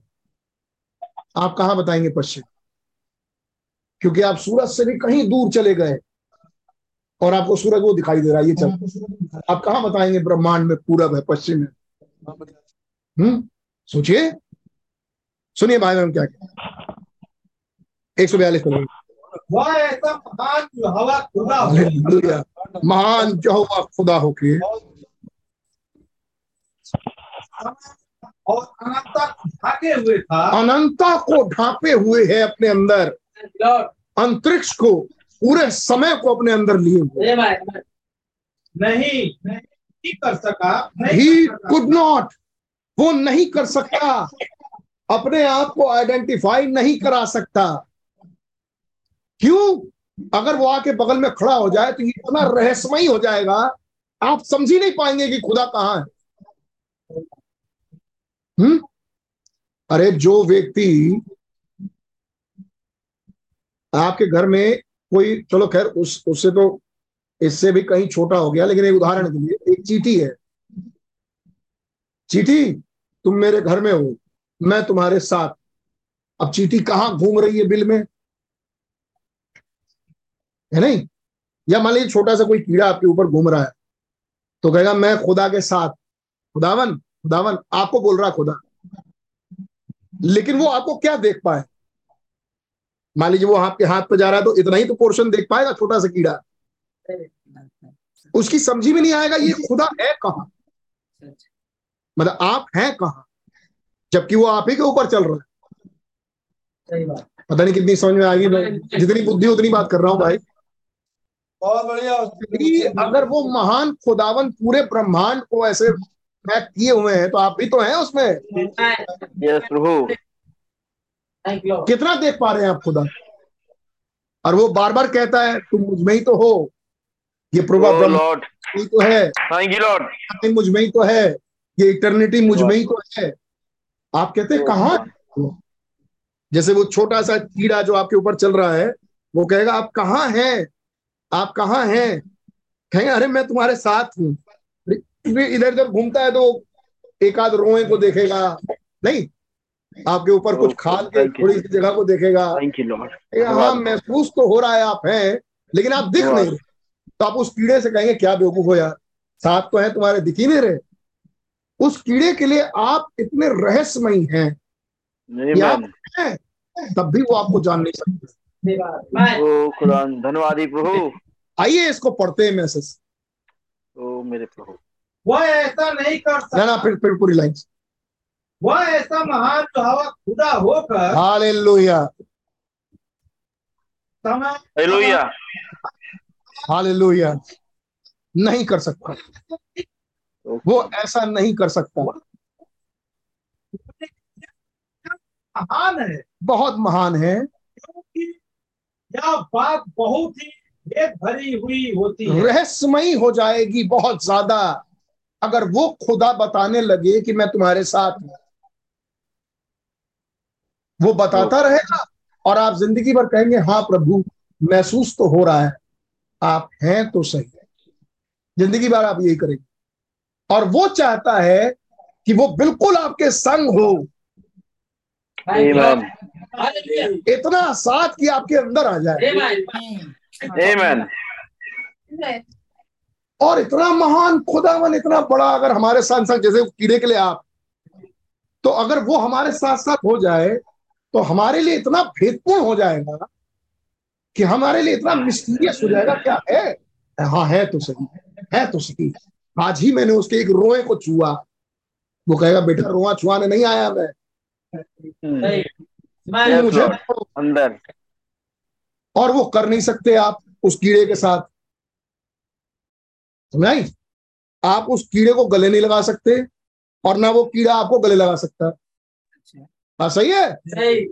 आप कहाँ बताएँगे पश्चिम? क्योंकि आप सूरज से भी कहीं दूर चले गए और आपको सूरज वो दिखाई दे रहा है, ये चल। आप कहाँ बताएँगे ब्रह्मांड में पूरब है, पश्चिम है? हम्म? सोचिए। सुनिए भाई बहन क्या एक सौ बयालीस वह ऐसा महान जो हवा खुदा हो। महान जो खुदा होके और अनंता ढाके हुए था। अनंता को ढांपे हुए है अपने अंदर। अंतरिक्ष को पूरे समय को अपने अंदर लिए हुए. नहीं नहीं कर सका ही कुड नॉट वो नहीं कर सकता। अपने आप को आइडेंटिफाई नहीं करा सकता। क्यों? अगर वो आके बगल में खड़ा हो जाए तो इतना रहस्यमयी हो जाएगा, आप समझ ही नहीं पाएँगे कि खुदा कहाँ है। हम्म? अरे, जो व्यक्ति आपके घर में कोई, चलो खैर, उस, उससे तो इससे भी कहीं छोटा हो गया, लेकिन एक उदाहरण के लिए, एक चीटी है। चीटी, तुम मेरे घर में हो, मैं तुम्हारे साथ। अब चीटी कहाँ घूम रही है बिल में? है नहीं? या मान लीजिए छोटा सा कोई कीड़ा आपके ऊपर घूम रहा है तो कहेगा मैं खुदा के साथ खुदावन खुदावन आपको बोल रहा खुदा। लेकिन वो आपको क्या देख पाए? मान लीजिए वो आपके हाथ पे जा रहा है तो इतना ही तो पोर्शन देख पाएगा छोटा सा कीड़ा। उसकी समझी में नहीं आएगा ये खुदा है कहा? मतलब आप हैं कहाँ? जबकि वो आप ही के ऊपर चल रहा है। सही बात। पता नहीं कितनी समझ में आ गई जितनी बुद्धि उतनी बात कर रहा हूँ भाई। बहुत बढ़िया अगर वो महान खुदावन पूरे ब्रह्मांड को ऐसे पैक किए हुए हैं तो आप भी तो हैं उसमें। यस प्रभु। कितना देख पा रहे हैं आप खुदा? और वो बार बार कहता है तुम मुझमें ही तो हो। ये प्रभा ओ लॉर्ड ही तो है। थैंक यू लॉर्ड मुझमें ही तो है। ये इटर्निटी मुझमें ही तो है। आप कहते हैं कहाँ जैसे वो छोटा सा कीड़ा जो आपके ऊपर चल रहा है वो कहेगा आप कहाँ हैं? आप कहाँ हैं? कहेंगे अरे मैं तुम्हारे साथ हूँ। इधर उधर घूमता है तो एक आध रोए को देखेगा। नहीं आपके ऊपर कुछ खाल के थोड़ी सी जगह को देखेगा। थैंक यू लॉर्ड कहेगा, हाँ महसूस तो हो रहा है आप हैं लेकिन आप दिख नहीं तो आप उस कीड़े से कहेंगे क्या बेवकूफ़ हो यार? साथ तो है तुम्हारे दिख ही नहीं रहे। उस कीड़े के लिए आप इतने रहस्यमयी हैं हैं तब भी वो आपको जान नहीं सकते। धन्यवाद प्रभु। आइए इसको पढ़ते हैं मैसेज ओ मेरे प्रभु। वह ऐसा नहीं कर सकता। ना फिर फिर पूरी लाइन। वह ऐसा महान जो हवा खुदा होकर हालेलुया। समय हालेलुया। हालेलुया। नहीं कर सकता। वो ऐसा नहीं कर सकता। महान है। बहुत महान है। क्योंकि यह बात बहुत ही भरी हुई होती है। रहस्यमयी हो जाएगी बहुत ज़्यादा अगर वो खुदा बताने लगे कि मैं तुम्हारे साथ हूँ। वो बताता रहेगा और आप ज़िंदगी भर कहेंगे हाँ प्रभु महसूस तो हो रहा है। आप हैं तो सही है। ज़िंदगी भर आप यही करेंगे। और वो चाहता है कि वो बिल्कुल आपके संग हो। इतना साथ कि आपके अंदर आ जाए। आमीन और इतना महान खुदावन इतना बड़ा अगर हमारे साथ साथ जैसे कीड़े के लिए आप तो अगर वो हमारे साथ साथ हो जाए तो हमारे लिए इतना भेदपूर्ण हो जाएगा कि हमारे लिए इतना मिस्टीरियस हो जाएगा क्या है? हाँ है तो सही है तो सही। आज ही मैंने उसके एक रोए को छुआ। वो कहेगा बेटा रोआ छुआने नहीं आया मैं। Yes, मुझे Lord. अंदर। और वो कर नहीं सकते आप उस कीड़े के साथ। नहीं आप उस कीड़े को गले नहीं लगा सकते और ना वो कीड़ा आपको गले लगा सकता। हाँ सही है? सही।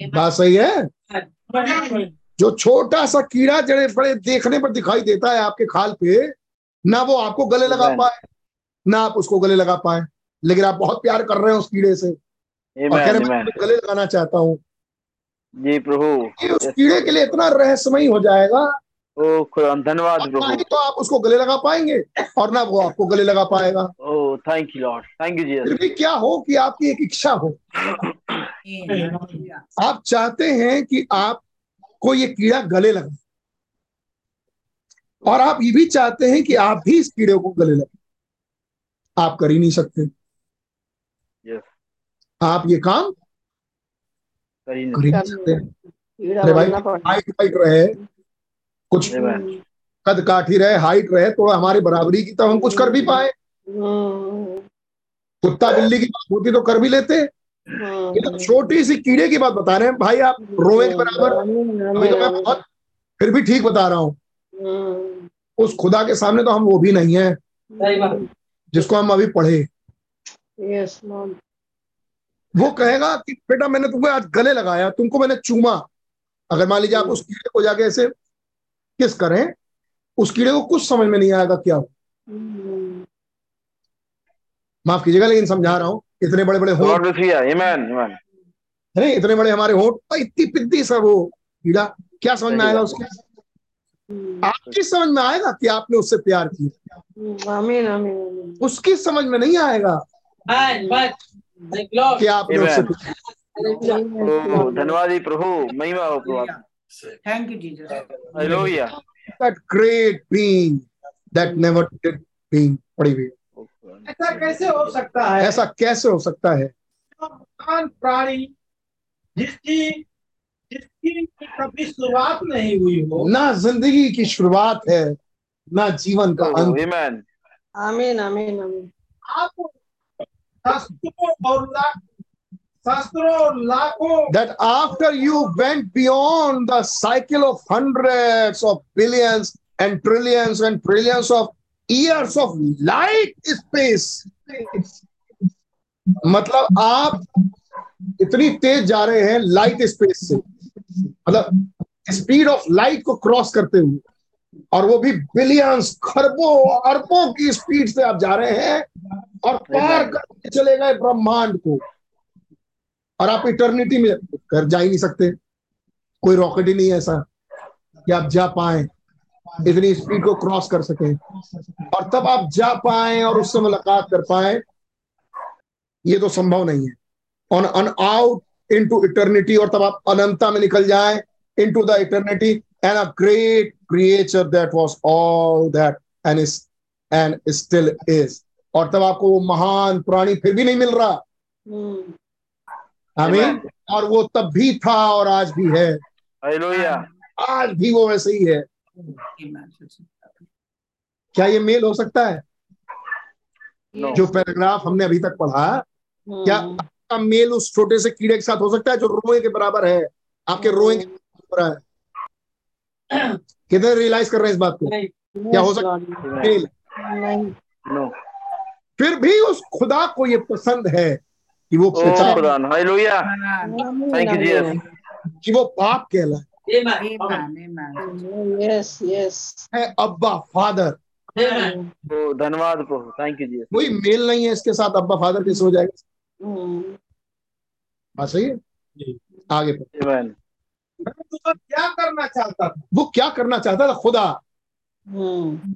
बात सही है? जो छोटा सा कीड़ा जड़े बड़े देखने पर दिखाई देता है आपके खाल पे ना वो आपको गले लगा पाए ना आप उसको गले लगा पाए। लेकिन आप बहुत प्यार कर रहे हैं उस कीड़े से। और कह रहे मैं गले लगाना चाहता हूँ जी प्रभु। उस कीड़े के लिए इतना रहस्यमयी हो जाएगा। ओ खुदा धन्यवाद प्रभु। तो आप उसको गले लगा पाएँगे और ना वो आपको गले लगा पाएगा। ओ thank you Lord thank you जी फिर भी क्या हो कि आपकी एक इच्छा हो? आप चाहते हैं कि आपको ये कीड़ा गले लगे। और आप ये भी चाहते हैं कि आप भी इस कीड़े को गले लगे। आप कर ही नहीं सकते। यस आप ये काम कर ही नहीं नहीं सकते अरे भाई हाइट हाइट रहे कुछ कद काठी रहे हाइट रहे तो हमारी बराबरी की तो हम कुछ कर भी पाए। हम्म, कुत्ता बिल्ली की बात होती तो कर भी लेते। हम्म, तो छोटी सी कीड़े की बात बता रहे हैं। भाई आप रोए के बराबर। अभी तो मैं बहुत फिर भी ठीक बता रहा हूँ। उस खुदा के सामने तो हम वो भी नहीं है जिसको हम अभी पढ़े। वो कहेगा कि बेटा मैंने तुम्हें आज गले लगाया तुमको मैंने चूमा। अगर मान लीजिए आप उस कीड़े को जाके ऐसे किस करें उस कीड़े को कुछ समझ में नहीं आएगा क्या हो। हम्म, माफ़ कीजिएगा लेकिन समझा रहा हूँ इतने बड़े बड़े आमेन है इतने बड़े हमारे होट और इतनी पिद्दी सा वो कीड़ा क्या समझ में आएगा उसके? हम्म, आपकी समझ में आएगा कि आपने उससे प्यार किया? हम्म, आमीन आमीन आमीन। उसकी समझ में नहीं आएगा। मैन मैन थैंक कि आपने उससे Amen. धन्यवाद प्रभु महिमा हो प्रभु thank you Jesus hallelujah that great being that never did being पड़ी हुई ऐसा कैसे हो सकता है? ऐसा कैसे हो सकता है? महान प्राणी जिसकी जिसकी कभी शुरुआत नहीं हुई हो। ना ज़िंदगी की शुरुआत है ना जीवन का अंत। आमेन आमीन आमीन आमीन आप that after you went beyond the cycle of hundreds of billions and trillions and trillions of years of light space मतलब आप इतनी तेज जा रहे हैं लाइट स्पेस से मतलब स्पीड ऑफ़ लाइट को क्रॉस करते हुए और वो भी बिलियंस खरबों अरबों की स्पीड से आप जा रहे हैं और पार करके चले गए ब्रह्मांड को। और आप इटर्निटी में कर जा ही नहीं सकते। कोई रॉकेट ही नहीं है ऐसा कि आप जा पाए इतनी स्पीड को क्रॉस कर सके। और तब आप जा पाए और उससे मुलाकात कर पाए ये तो संभव नहीं है। On and out into eternity और तब आप अनंता में निकल जाए into the eternity and a great creature that was all that and is and still is और तब आपको वो महान प्राणी फिर भी नहीं मिल रहा। हम्म, आमीन। और वो तब भी था और आज भी है। आज भी वो वैसे ही है। क्या ये मेल हो सकता है? नो जो पैराग्राफ हमने अभी तक पढ़ा हम्म, क्या आपका मेल उस छोटे से कीड़े के साथ हो सकता है जो रोए के बराबर है? आपके रोए के बराबर है। कितने रियलाइज़ कर रहे हैं इस बात को? क्या हो सकता नो फिर भी उस खुदा को ये पसंद है कि वो हालेलुया थैंक यू जीसस कि वो बाप कहलाए यस यस है अब्बा फादर। Amen. धन्यवाद प्रभु। थैंक यू जीसस कोई मेल नहीं है इसके साथ अब्बा फादर कैसे हो जाएगा? हम्म, बात सही है? आगे बढ़ो। तो क्या करना चाहता था? वो क्या करना चाहता था? खुदा। हम्म,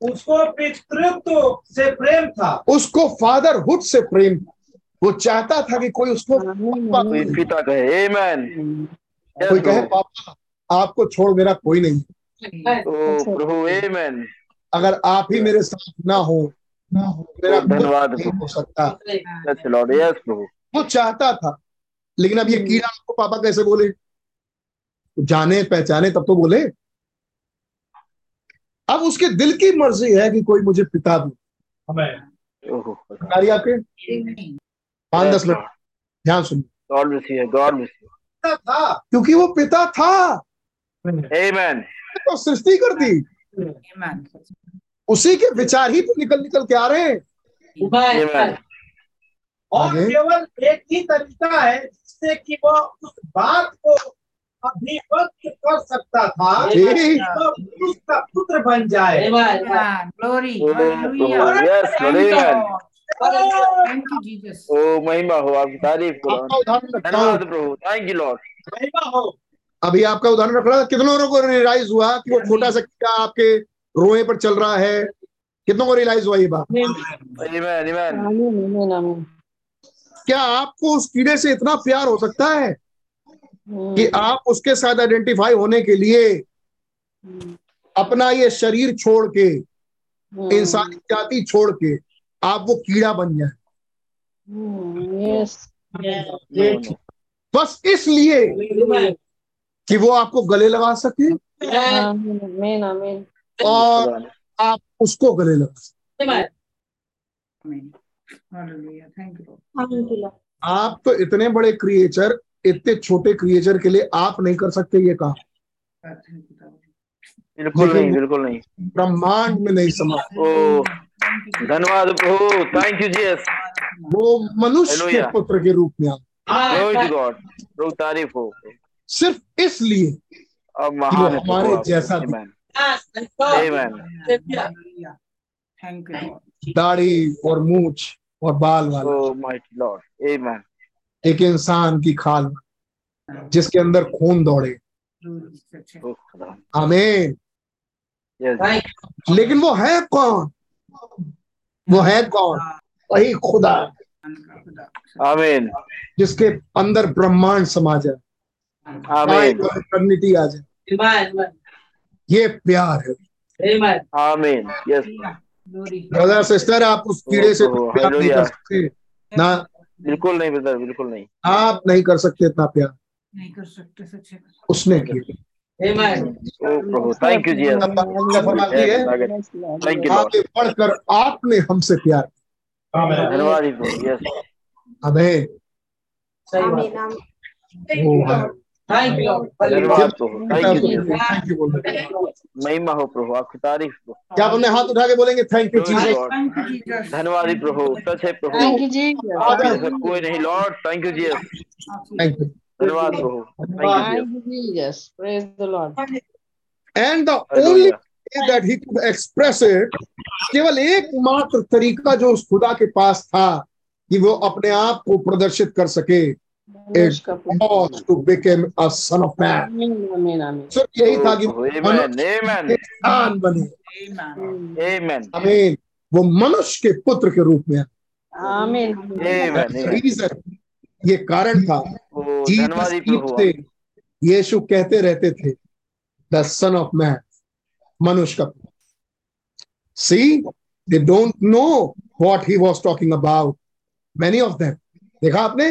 उसको पितृत्व से प्रेम था। उसको फादरहुड से प्रेम था। वो चाहता था कि कोई उसको आमीन, पापा कोई आमीन। पिता कहे। आमेन कोई कहे पापा आपको छोड़ मेरा कोई नहीं ओ प्रभु आमेन अगर आप ही मेरे साथ ना हो मेरा धन्यवाद हो सकता। यस लॉर्ड यस प्रभु। वो चाहता था। लेकिन अब ये कीड़ा आपको पापा कैसे बोले? जाने पहचाने तब तो बोले। अब उसके दिल की मर्ज़ी है कि कोई मुझे पिता दे। हमें। आपके? पाँच दस मिनट। ध्यान सुनिए। गॉड गॉड था क्योंकि वो पिता था। आमेन तो सृष्टि कर दी। Amen. उसी के विचार ही तो निकल निकल के आ रहे हैं। और केवल एक ही तरीका है जिससे कि वो उस बात को अभिव्यक्त कर सकता था तो उसका पुत्र बन जाए. Glory. ओ महिमा हो आपकी तारीफ़ करो धन्यवाद प्रभु। थैंक यू लॉर्ड महिमा हो। अभी आपका उदाहरण रख रहा था कितनों लोगों को रियलाइज़ हुआ कि वो छोटा सा कीड़ा आपके रोए पर चल रहा है? कितनों को रियलाइज़ हुआ ये बात आमीन आमीन आमीन आमीन आमीन क्या आपको उस कीड़े से इतना प्यार हो सकता है हम्म, कि आप उसके साथ आइडेंटिफाई होने के लिए हम्म, अपना ये शरीर छोड़ के हम्म, इंसानी जाति छोड़ के आप वो कीड़ा बन जाए। बस इसलिए कि वो आपको गले लगा सके। और आप उसको गले लगा सके। Amen. Amen. Hallelujah. Thank you, Lord. Thank you, Lord. आप तो इतने बड़े क्रिएचर इतने छोटे क्रिएचर के लिए आप नहीं कर सकते ये काम. बिल्कुल नहीं बिल्कुल नहीं ब्रह्मांड में नहीं समा. धन्यवाद प्रभु थैंक यू जीसस वो मनुष्य के पुत्र के रूप में गॉड तारीफ़ हो सिर्फ़ इसलिए हमारे आप। जैसा. दाढ़ी और मूछ और बाल वाला। ओ माइटी लॉर्ड आमीन एक इंसान की खाल जिसके अंदर खून दौड़े। खुदा आमीन। यस लेकिन वो है कौन? वो है कौन? वही खुदा। आमीन जिसके अंदर ब्रह्मांड समा जाए आमीन इटर्निटी आ जाए. ये प्यार है। Amen. आमीन यस. ब्रदर सिस्टर आप उस कीड़े से ओहो, प्यार नहीं कर सकते। ना? बिल्कुल नहीं ब्रदर बिल्कुल नहीं। आप नहीं कर सकते इतना प्यार। नहीं कर सकते सच्चे उसने किया। Amen. ओ प्रभु thank you Jesus thank you आगे। बढ़कर आपने हमसे प्यार आमीन धन्यवाद ही। हमें धन्यवाद प्रभु थैंक यू थैंक यू बोल रहे हैं। महिमा हो प्रभु आपकी तारीफ़ हो। क्या आप अपने हाथ उठा के बोलेंगे? Thank you Jesus. धन्यवाद प्रभु सच है प्रभु। थैंक यू जी कोई नहीं Lord thank you Jesus thank you धन्यवाद प्रभु thank you Jesus praise the Lord and the only that he could express it केवल एकमात्र तरीका जो उस खुदा के पास था कि वो अपने आप को प्रदर्शित कर सके। पुत्र। was to become a son of man. आमीन आमीन यही था कि इंसान बने Amen. आमेन आमीन वो मनुष्य के पुत्र के रूप में आमीन रीजन ये कारण था से यीशु कहते रहते थे द सन ऑफ़ मैन मनुष्य का see they don't know what he was talking about many of them देखा आपने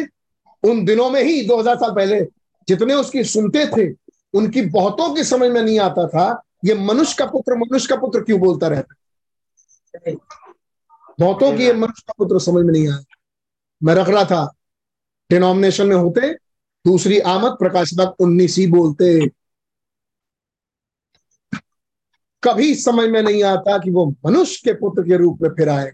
उन दिनों में ही 2000 साल पहले, जितने उसकी सुनते थे, उनकी बहुतों की समझ में नहीं आता था, ये मनुष्य का पुत्र, मनुष्य का पुत्र क्यों बोलता रहता? बहुतों की ये मनुष्य का पुत्र समझ में नहीं आया। मैं रख रहा था डिनोमिनेशन में होते, दूसरी आमद प्रकाश उन्नीस ही बोलते। कभी समझ में नहीं आता कि वो मनुष्य के पुत्र के रूप में फिर आए।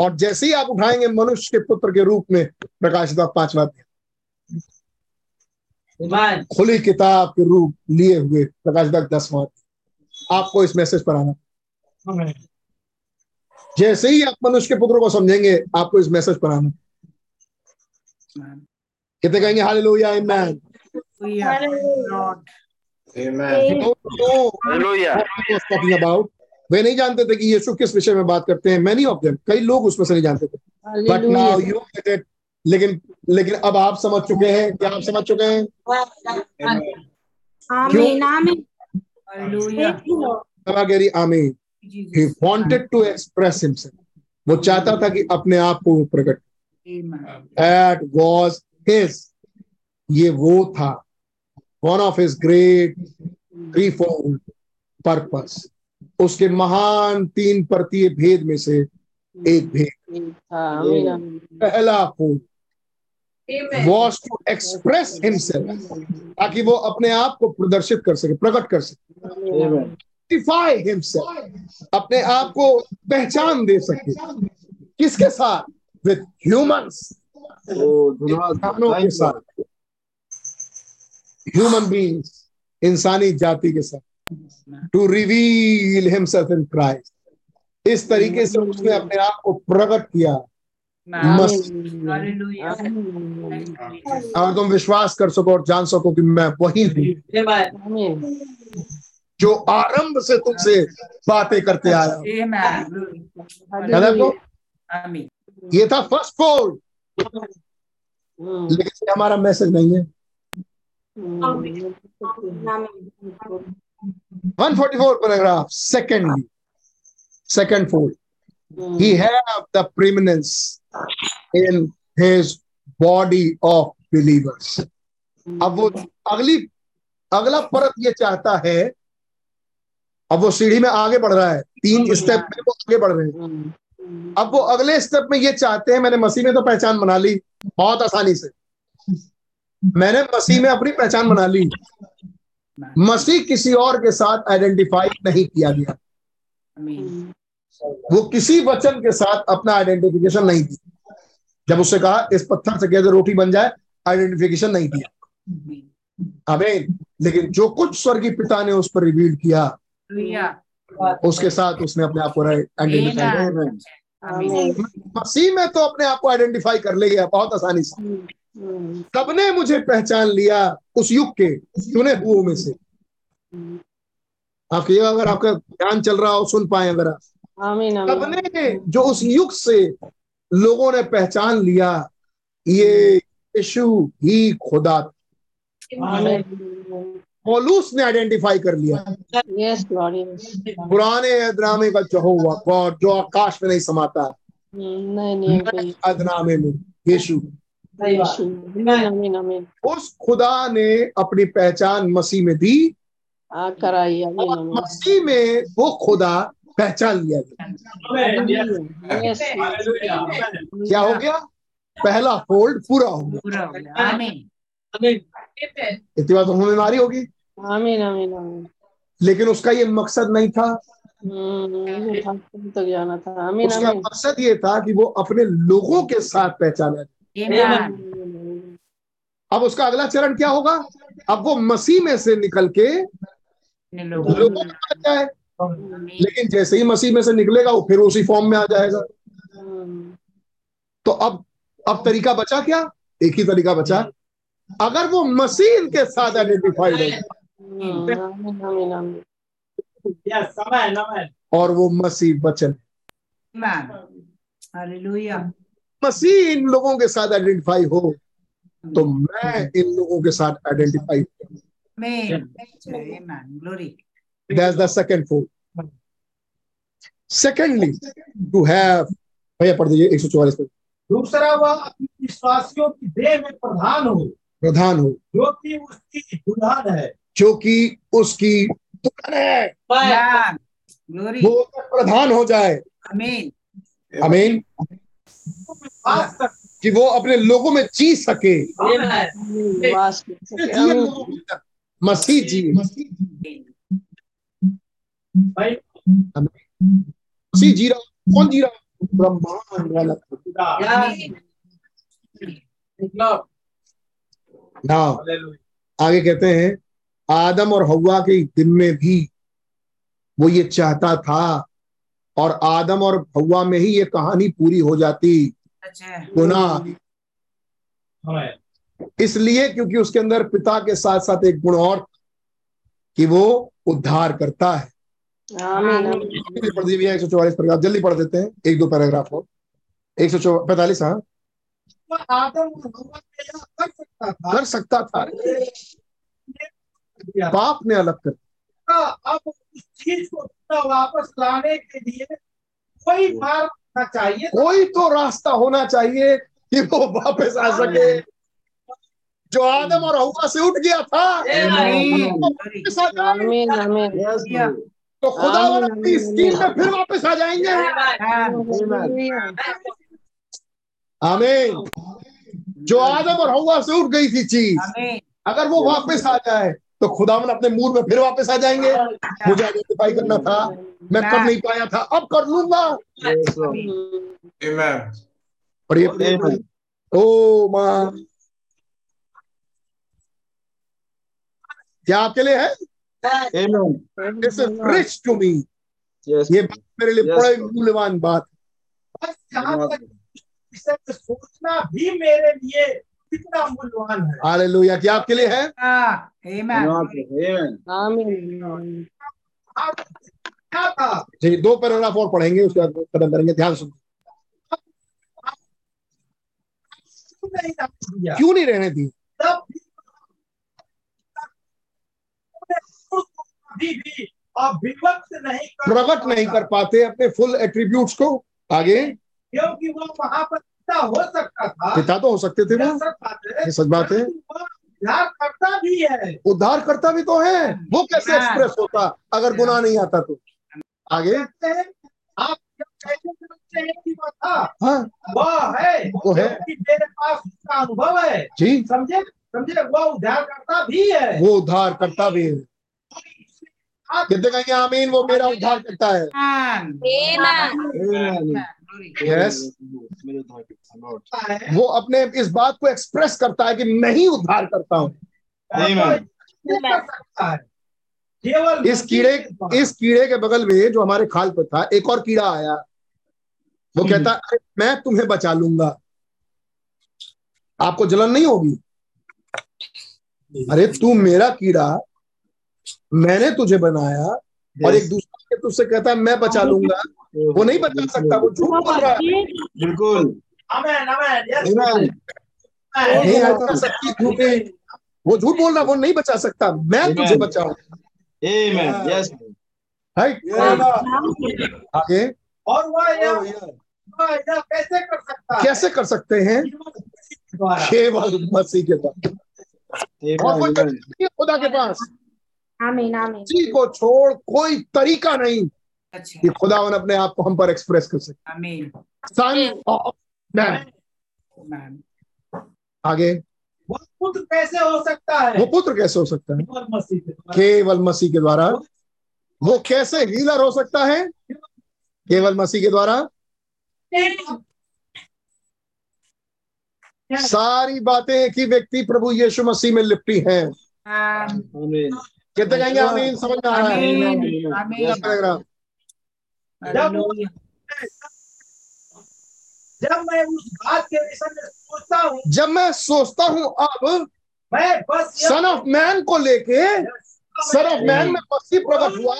और जैसे ही आप उठाएँगे मनुष्य के पुत्र के रूप में प्रकाश पांचवा अध्याय, खुली किताब के रूप लिए हुए प्रकाश दसवां। आपको इस मैसेज पर आना। जैसे ही आप मनुष्य के पुत्र को समझेंगे आपको इस मैसेज पर आना। कितने कहेंगे हाल Hallelujah. Lord. अबाउट वे नहीं जानते थे कि यीशु किस विषय में बात करते हैं। मैनी ऑफ़ देम कई लोग उसमें से नहीं जानते थे। But now you get it लेकिन लेकिन अब आप समझ चुके हैं क्या आप समझ चुके हैं? आमीन. he Jesus. wanted to express himself वो चाहता था कि अपने आप को वो प्रकट एट that was his ये वो था। One of his great threefold purpose उसके महान तीन परतीय भेद में से एक भेद। आमीन पहला फूल was to express himself ताकि वो अपने आप को प्रदर्शित कर सके प्रकट कर सके। Himself अपने आप को पहचान दे सके। किसके साथ? विथ ह्यूमंस इंसानों के साथ। ह्यूमन बींग्स इंसानी जाति के साथ। To reveal himself in Christ इस तरीके से उसने अपने आप को प्रकट किया। अगर तुम विश्वास कर सको और जान सको कि मैं वही हूँ जो आरंभ से तुमसे बातें करते आया ये था फ़र्स्ट फोल्ड लेकिन हमारा मैसेज नहीं है। 144 paragraph secondly second fold. He have the preeminence in his body of believers. अब वो अगली अगला परत ये चाहता है अब वो सीढ़ी में आगे बढ़ रहा है। तीन स्टेप में वो आगे बढ़ रहे हैं। अब वो अगले स्टेप में ये चाहते हैं मैंने मसीह में तो पहचान बना ली बहुत आसानी से। मैंने मसीह में अपनी पहचान बना ली। मसीह किसी और के साथ आइडेंटिफाई नहीं किया गया। वो किसी वचन के साथ अपना आइडेंटिफिकेशन नहीं दिया। जब उससे कहा इस पत्थर से कैसे रोटी बन जाए आइडेंटिफिकेशन नहीं दिया। अमेन लेकिन जो कुछ स्वर्गीय पिता ने उस पर रिवील किया उसके साथ उसने अपने आप को आइडेंटिफाई मसीह में तो अपने आप को आइडेंटिफाई कर ले गया बहुत आसानी से। सबने मुझे पहचान लिया उस युग के? चुने हुओं में से। आपके अगर आपका ध्यान चल रहा हो सुन पाए अगर आप सबने जो उस युग से लोगों ने पहचान लिया ये यीशु ही खुदा पौलुस ने आइडेंटिफाई कर लिया। यस पुराने अदनामे का जहोवा गॉड जो आकाश में नहीं समाता। नहीं नहीं नए अदनामे में यीशु। आमीन आमीन आमीन। उस खुदा ने अपनी पहचान मसीह में दी। कराई मसीह में वो खुदा पहचान लिया गया। क्या हो गया? पहला फोल्ड पूरा हो गया. इतनी बात तो हमें मारी होगी। आमीन आमीन आमीन। लेकिन उसका ये मकसद नहीं था। हम्म ठाकुर जाना था। उसका मकसद ये था कि वो अपने लोगों के साथ पहचाना। अब उसका अगला चरण क्या होगा? अब वो मसीह में से निकल के लोगों में आ जाए। लेकिन जैसे ही मसीह में से निकलेगा वो फिर उसी फॉर्म में आ जाएगा। तो अब अब तरीका बचा क्या? एक ही तरीका बचा। अगर वो मसीह के साथ आइडेंटिफाइड है. और वो मसीह बचन। मसीह इन लोगों के साथ आइडेंटिफाई हो तो मैं इन लोगों के साथ identify That's the second fold. Secondly, to have भैया पढ़ दीजिए एक सौ चौवालीस पे दूसरा वह अपने विश्वासियों की देह में प्रधान हो प्रधान हो। जो कि उसकी दुल्हन है। जो कि उसकी दुल्हन है। वो प्रधान हो जाए। अमीन अमीन कि वो अपने लोगों में जी सके। मसीह जी। मसीह जी रहा। कौन जी रहा? ब्रह्मांड वाला। आगे कहते हैं आदम और हवा के दिन में भी वो ये चाहता था और आदम और हवा में ही ये कहानी पूरी हो जाती। अच्छा। गुनाह Amen. इसलिए क्योंकि उसके अंदर पिता के साथ साथ एक गुण और कि वो उद्धार करता है। आमीन। आमीन जल्दी पढ़ दीजिए एक सौ चौवालीस पैराग्राफ जल्दी पढ़ देते हैं। एक दो पैराग्राफ और। एक सौ पैतालीस हाँ। आदम कर सकता था। कर सकता था। बाप ने अलग कर अब उस चीज़ को पुनः वापस लाने के लिए कोई मार्ग होना चाहिए। कोई तो रास्ता होना चाहिए कि वो वापस आ सके। जो आदम और हवा से उठ गया था तो खुदा अपनी स्कीम में फिर वापस आ जाएँगे। हालेलुया। आमीन। जो आदम और हवा से उठ गई थी चीज़ अगर वो वापस आ जाए तो खुदावन अपने मूड में फिर वापस आ जाएँगे। मुझे आइडेंटिफाई करना था। मैं कर नहीं पाया था। अब कर लूँगा। ये ओ माँ। क्या आपके लिए है? Amen. रिच टू मी ये बात मेरे लिए Yes, बड़ी मूल्यवान बात। बस यहाँ तक सोचना भी मेरे लिए कितना मूल्यवान है। हालेलुया। क्या आपके लिए है? Ah. आमीन। जी दो पैराग्राफ और पढ़ेंगे उसके बाद खत्म करेंगे। ध्यान सुन क्यों नहीं रहने दी तब भी अभी भी अभिव्यक्त नहीं कर प्रकट नहीं कर पाते अपने फुल एट्रीब्यूट्स को। आगे। क्योंकि वो वहाँ पर पिता हो सकता था पिता तो हो सकते थे वो सच बात है ये सच बात है। परंतु वह उद्धार करता भी है। उद्धार करता भी तो है वो कैसे हाँ। एक्सप्रेस होता अगर गुना नहीं आता तो? आगे। आप जब कहते समझते हैं कि वह था। हाँ। है वो है। मेरे पास उसका अनुभव है। जी। समझे? समझे? वह उद्धार करता भी है। वो उद्धार करता भी है। कितने कहेंगे आमीन वो मेरा उद्धार करता है. Glory. Yes. वो अपने इस बात को एक्सप्रेस करता है कि मैं ही उद्धार करता हूँ। इस कीड़े इस कीड़े के बगल में जो हमारे खाल पे था एक और कीड़ा आया। वो कहता "अरे, मैं तुम्हें बचा लूँगा। आपको जलन नहीं होगी? अरे तू मेरा कीड़ा। मैंने तुझे बनाया। और एक दूसरा के तुझसे कहता है मैं बचा लूँगा। वो नहीं बचा सकता वो झूठ बोल रहा है। बिल्कुल. नहीं झूठी। वो झूठ बोल रहा वो नहीं बचा सकता। मैं तुझे बचाऊं Amen. आगे और वह यह वह यह कैसे कर सकता कैसे कर सकते हैं? केवल मसीह के पास खुदा के पास। आमीन आमीन। को छोड़ कोई तरीका नहीं अच्छा। कि खुदावन अपने आप को हम पर एक्सप्रेस कर सके। आमीन। सन ऑफ़ मैन आगे। वह पुत्र कैसे हो सकता है? वो पुत्र कैसे हो सकता है? केवल मसीह के द्वारा। वो कैसे हीलर हो सकता है? केवल मसीह के द्वारा। सारी बातें एक ही व्यक्ति प्रभु यीशु मसीह में लिपटी हैं. कितने कहेंगे आमीन समझ में आ रहा है जब मैं उस बात के विषय में सोचता हूँ जब मैं सोचता हूँ अब मैं बस सन ऑफ़ मैन को लेके सन ऑफ़ मैन में मसीह प्रकट हुआ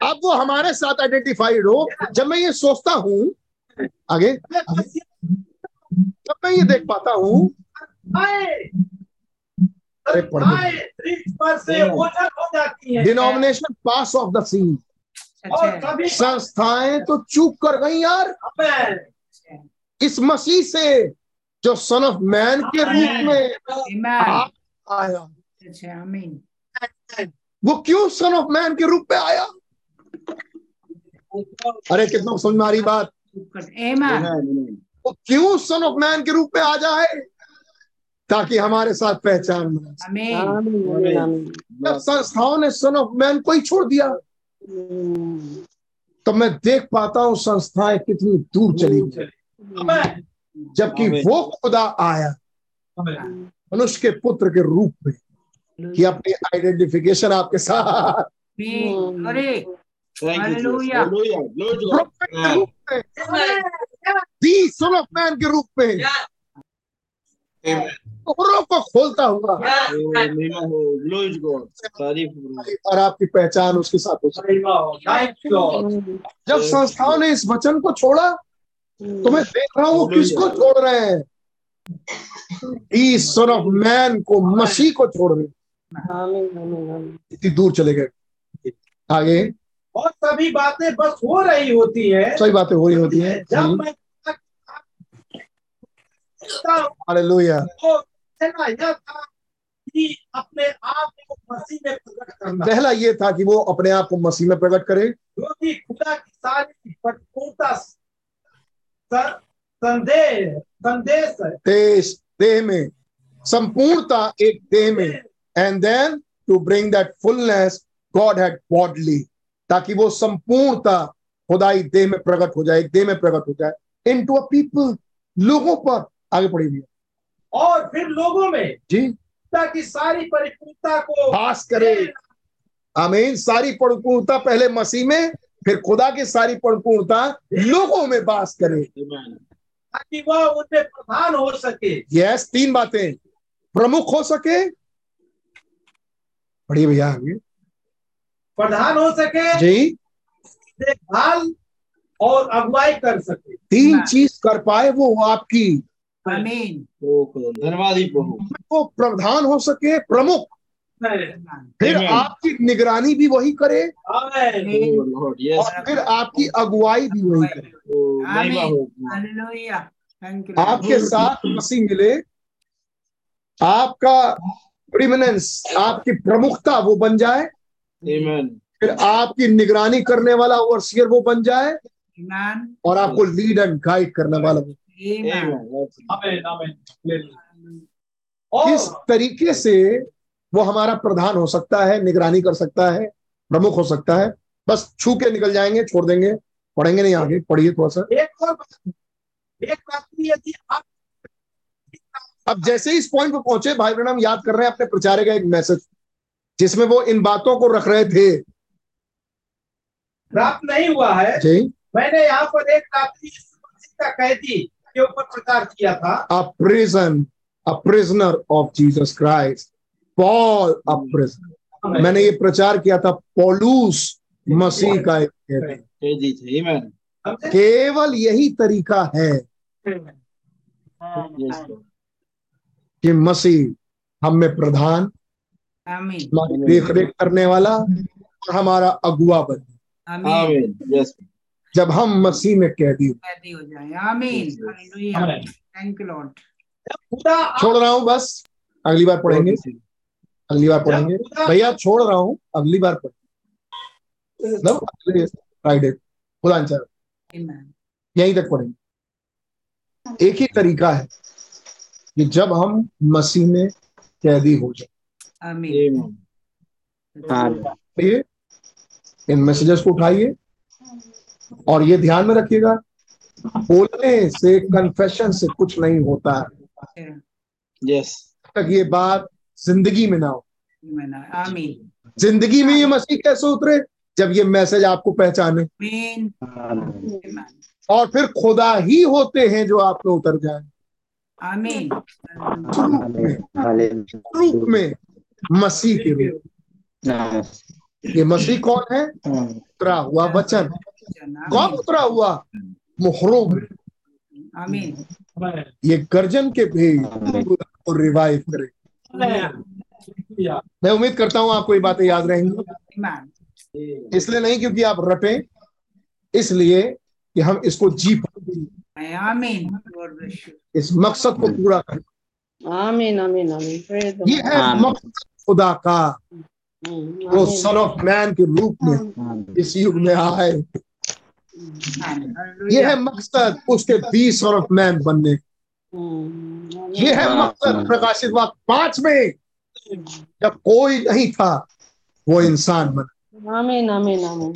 अब वो हमारे साथ आइडेंटिफाइड हो जब मैं ये सोचता हूँ आगे जब मैं ये देख पाता हूँ अरे पढ़ हो। Denomination pass off the scene और कभी संस्थाएँ तो चूक कर गई यार। इस मसीह से जो सन ऑफ़ मैन के रूप में आया। अच्छा वो क्यों सन ऑफ़ मैन के रूप में आया? अरे कितना समझ में आ रही बात। वो क्यों सन ऑफ़ मैन के रूप में आ जाए? ताकि हमारे साथ पहचान जब संस्थाओं ने सन ऑफ़ मैन को ही छोड़ दिया। हम्म, तो मैं देख पाता हूँ संस्थाएँ कितनी दूर चली गई। जबकि वो खुदा आया। मनुष्य के पुत्र के रूप में कि अपनी आइडेंटिफिकेशन आपके साथ। दी सन ऑफ़ मैन के रूप में। कब्रों को खोलता हुआ. तारीफ़ करो। और आपकी पहचान उसके साथ हो जब संस्थाओं ने इस वचन को छोड़ा तो मैं देख रहा हूँ वो किसको छोड़ रहे हैं? इस सन ऑफ़ मैन को मसीह को छोड़ रहे हैं। आमीन आमीन आमीन इतनी दूर चले गए। आगे। और सभी बातें बस हो रही होती है। सही बातें हो रही होती है। जब मैं हालेलुया कहना यह था कि अपने आप को मसीह में प्रकट करना। पहला ये था कि वो अपने आप को मसीह में प्रकट करे। जो कि खुदा की सारी संदेश देश देह में। संपूर्णता एक देह में। And then to bring that fullness God had bodily ताकि वो संपूर्णता खुदाई देह में प्रकट हो जाए एक देह में प्रकट हो जाए इन टू अ पीपल लोगों पर आगे पढ़िए और फिर लोगों में जी। खुदा की सारी परिपूर्णता को खास करे। आमीन। सारी परिपूर्णता पहले मसीह में फिर खुदा की सारी परिपूर्णता लोगों में बास करे। ताकि वह उनमें प्रधान हो सके। यस तीन बातें। प्रमुख हो सके। पढ़िए भैया आगे। प्रधान हो सके। जी। देखभाल और अगुवाई कर सके। तीन चीज़ कर पाए वो आपकी। धन्यवाद ही वो प्रधान हो सके प्रमुख। फिर आपकी निगरानी भी वही करे। आमेन ओ लॉर्ड यस और फिर आपकी अगुवाई भी वही करे। यू आपके साथ मसीह मिले। आपका प्रिमिनेंस आपकी प्रमुखता वो बन जाए। फिर आपकी निगरानी करने वाला ओवरसियर वो बन जाए। और आपको लीड एंड गाइड करने वाला वो। और किस तरीके से वो हमारा प्रधान हो सकता है निगरानी कर सकता है प्रमुख हो सकता है? बस छू के निकल जाएँगे छोड़ देंगे पढ़ेंगे नहीं आगे पढ़िए थोड़ा सा। एक और बात, एक रात्रि यदि आप अब जैसे ही इस पॉइंट पे पहुँचे भाई ब्रहण याद कर रहे हैं अपने प्रचारे का एक मैसेज जिसमें वो इन बातों को रख रहे थे। प्राप्त नहीं हुआ है। जी। मैंने यहाँ पर एक रात्रि का कैदी के ऊपर प्रचार किया था। A prison, a prisoner of Jesus Christ. Paul, a prisoner. मैंने ये प्रचार किया था पौलूस मसीह का एक? केवल यही तरीका है कि मसीह हम में प्रधान आमीन हमारी देख रेख करने वाला और हमारा अगुआ बने। आमीन यस जब हम मसीह में कैदी हो। कैदी हो जाए। आमीन। थैंक लॉर्ड छोड़ रहा हूँ बस अगली बार पढ़ेंगे। अगली बार पढ़ेंगे। भैया छोड़ रहा हूँ अगली बार पढ़ेंगे फ्राइडे खुदा यहीं तक पढ़ेंगे। एक ही तरीका है कि जब हम मसीह में कैदी हो जाए। आमीन। इन मैसेजेस को उठाइए। और ये ध्यान में रखिएगा बोलने से कन्फेशन से कुछ नहीं होता। है यस जब तक ये बात ज़िंदगी में ना हो। आमीन। ज़िंदगी में ये मसीह कैसे उतरे? जब ये मैसेज आपको पहचाने। आमीन। और फिर खुदा ही होते हैं जो आप में उतर जाए। आमीन। रूप में मसीह के रूप ये मसीह कौन है। उतरा हुआ वचन। कौन उतरा हुआ। मोहरों आमीन। ये गर्जन के भेद को रिवाइव करे। मैं उम्मीद करता हूँ आपको ये बातें याद रहेंगी। इसलिए नहीं क्योंकि आप रटे। इसलिए कि हम इसको जी पाएँ, आमीन। इस मकसद को पूरा करें। आमीन आमीन आमीन। ये है मकसद खुदा का। हम्म, वो सन ऑफ़ मैन के रूप में इस युग में आए। ये है मकसद उसके बी सन ऑफ़ मैन बनने ये है मकसद प्रकाशित वाक्य पाँच में। जब कोई नहीं था वो इंसान बना। आमीन आमीन आमीन।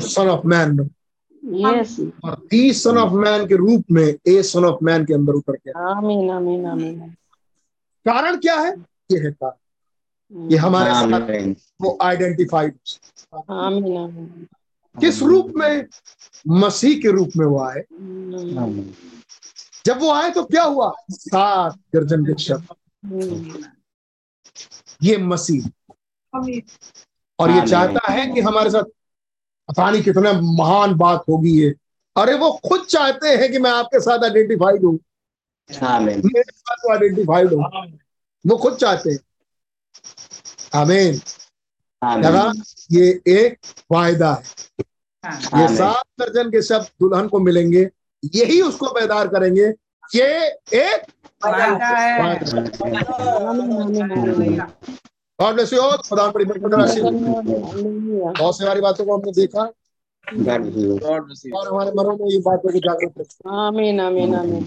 सन ऑफ़ मैन बना यस और दी सन ऑफ़ मैन के रूप में ए सन ऑफ़ मैन के अंदर उतर गया। आमीन आमीन आमीन। कारण क्या है? ये है कारण। ये हमारे साथ वो आइडेंटिफाइड आमीन आमीन। किस रूप में मसीह के रूप में वो आए? जब वो आए तो क्या हुआ? सात गर्जन के शब्द। ये मसीह। और ये चाहता है कि हमारे साथ पता नहीं कितना महान बात होगी ये। अरे वो खुद चाहते हैं कि मैं आपके साथ आइडेंटिफाइड हूँ। मेरे साथ आइडेंटिफाइड हूँ। वो खुद चाहते हैं। आमीन लगा ये एक वायदा है। ये सात दर्जन के सब दुल्हन को मिलेंगे यही उसको बेदार करेंगे ये एक वादा है। और यू ऑल खुदा बड़ी बहुत सारी बातों को हमने देखा। गॉड ब्लेस यू और हमारे मनों में ये बातों को जागरूक रखें आमीन आमीन आमीन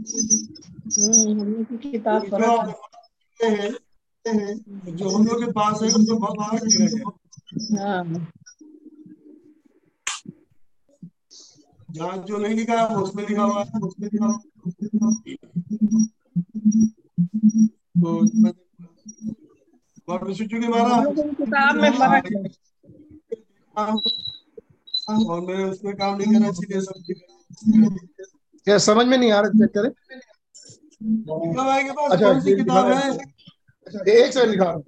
हम्म, हमने किताब जो हम लोग के पास है उसमें बहुत लिखा है। जहाँ जो नहीं लिखा है उसमें लिखा हुआ है उसमें लिखा हुआ है। तो चूँकि हमारा की किताब में फ़र्क है और मैं उसमें काम नहीं करना इसलिए सब क्या समझ में नहीं आ रहा चेक करें? मीका भाई के पास अच्छा, ये किताब है? अच्छा, एक सेकंड लिखा रहा हूँ।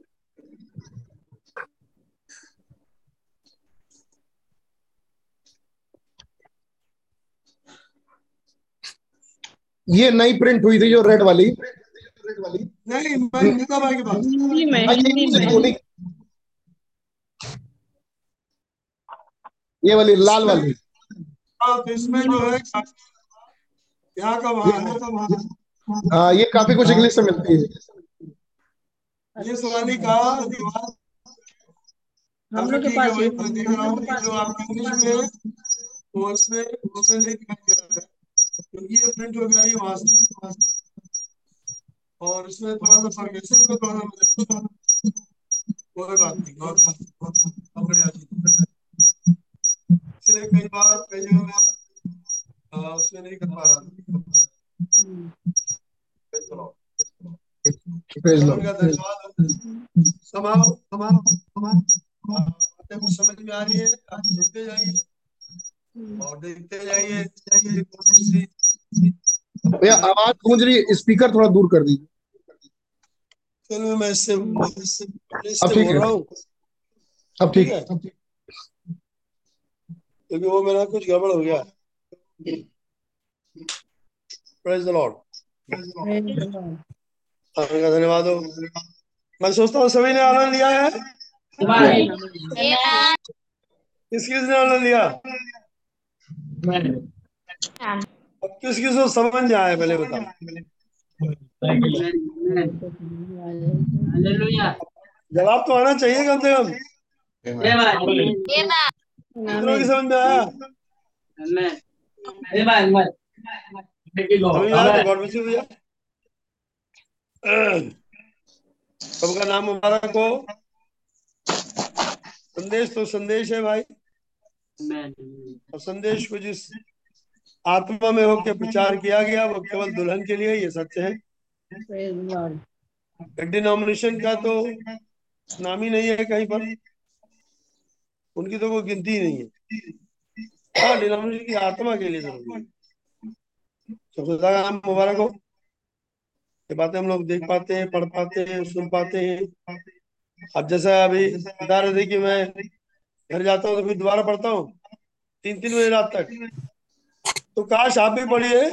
ये नई प्रिंट हुई थी जो रेड वाली। नहीं मैं ये बोली। ये वाली लाल वाली। हाँ तो इसमें जो है यहाँ का वहाँ है का वहाँ। हाँ ये काफ़ी कुछ इंग्लिश में मिलती है। ये सवाली का हम लोग के पास ये- देख रहा हूँ जो आपका इंग्लिश में वो उसमें उसमें नहीं दिखाई दे रहा है क्योंकि ये प्रिंट हो गया ये वहाँ से। और इसमें थोड़ा सा फ़र्क है इसलिए मैं थोड़ा सा कोई बात नहीं और। इसलिए कई बार कई जगह उसमें नहीं कर पा रहा समझ में आ रही है आप सुनते जाइए। और देखते जाइए भैया आवाज़ गूंज रही है स्पीकर थोड़ा दूर कर दीजिए। चलो मैं इससे अब ठीक है। अब ठीक है है। क्योंकि वो मेरा कुछ गड़बड़ हो गया। प्रेज द लॉर्ड Praise आपने का धन्यवाद हो। मैं सोचता हूँ सभी ने आनंद लिया है. किस किस ने आनंद लिया? अब किस किस को समझ आया पहले बताओ। जवाब तो आना चाहिए कम से कम। की समझ में आया? तो सबका नाम मुबारक हो संदेश तो संदेश है भाई और संदेश को जिस आत्मा में होकर प्रचार किया गया वो केवल दुल्हन के लिए ये सत्य है डिनोमिनेशन का तो नाम ही नहीं है कहीं पर उनकी तो कोई गिनती ही नहीं है हाँ की आत्मा के लिए ज़रूरी है तो खुदा का नाम मुबारक हो ये बातें हम लोग देख पाते हैं पढ़ पाते हैं सुन पाते हैं अब जैसा अभी बता रहे थे कि मैं घर जाता हूँ तो फिर दोबारा पढ़ता हूँ तीन तीन बजे रात तक तो काश आप भी पढ़िए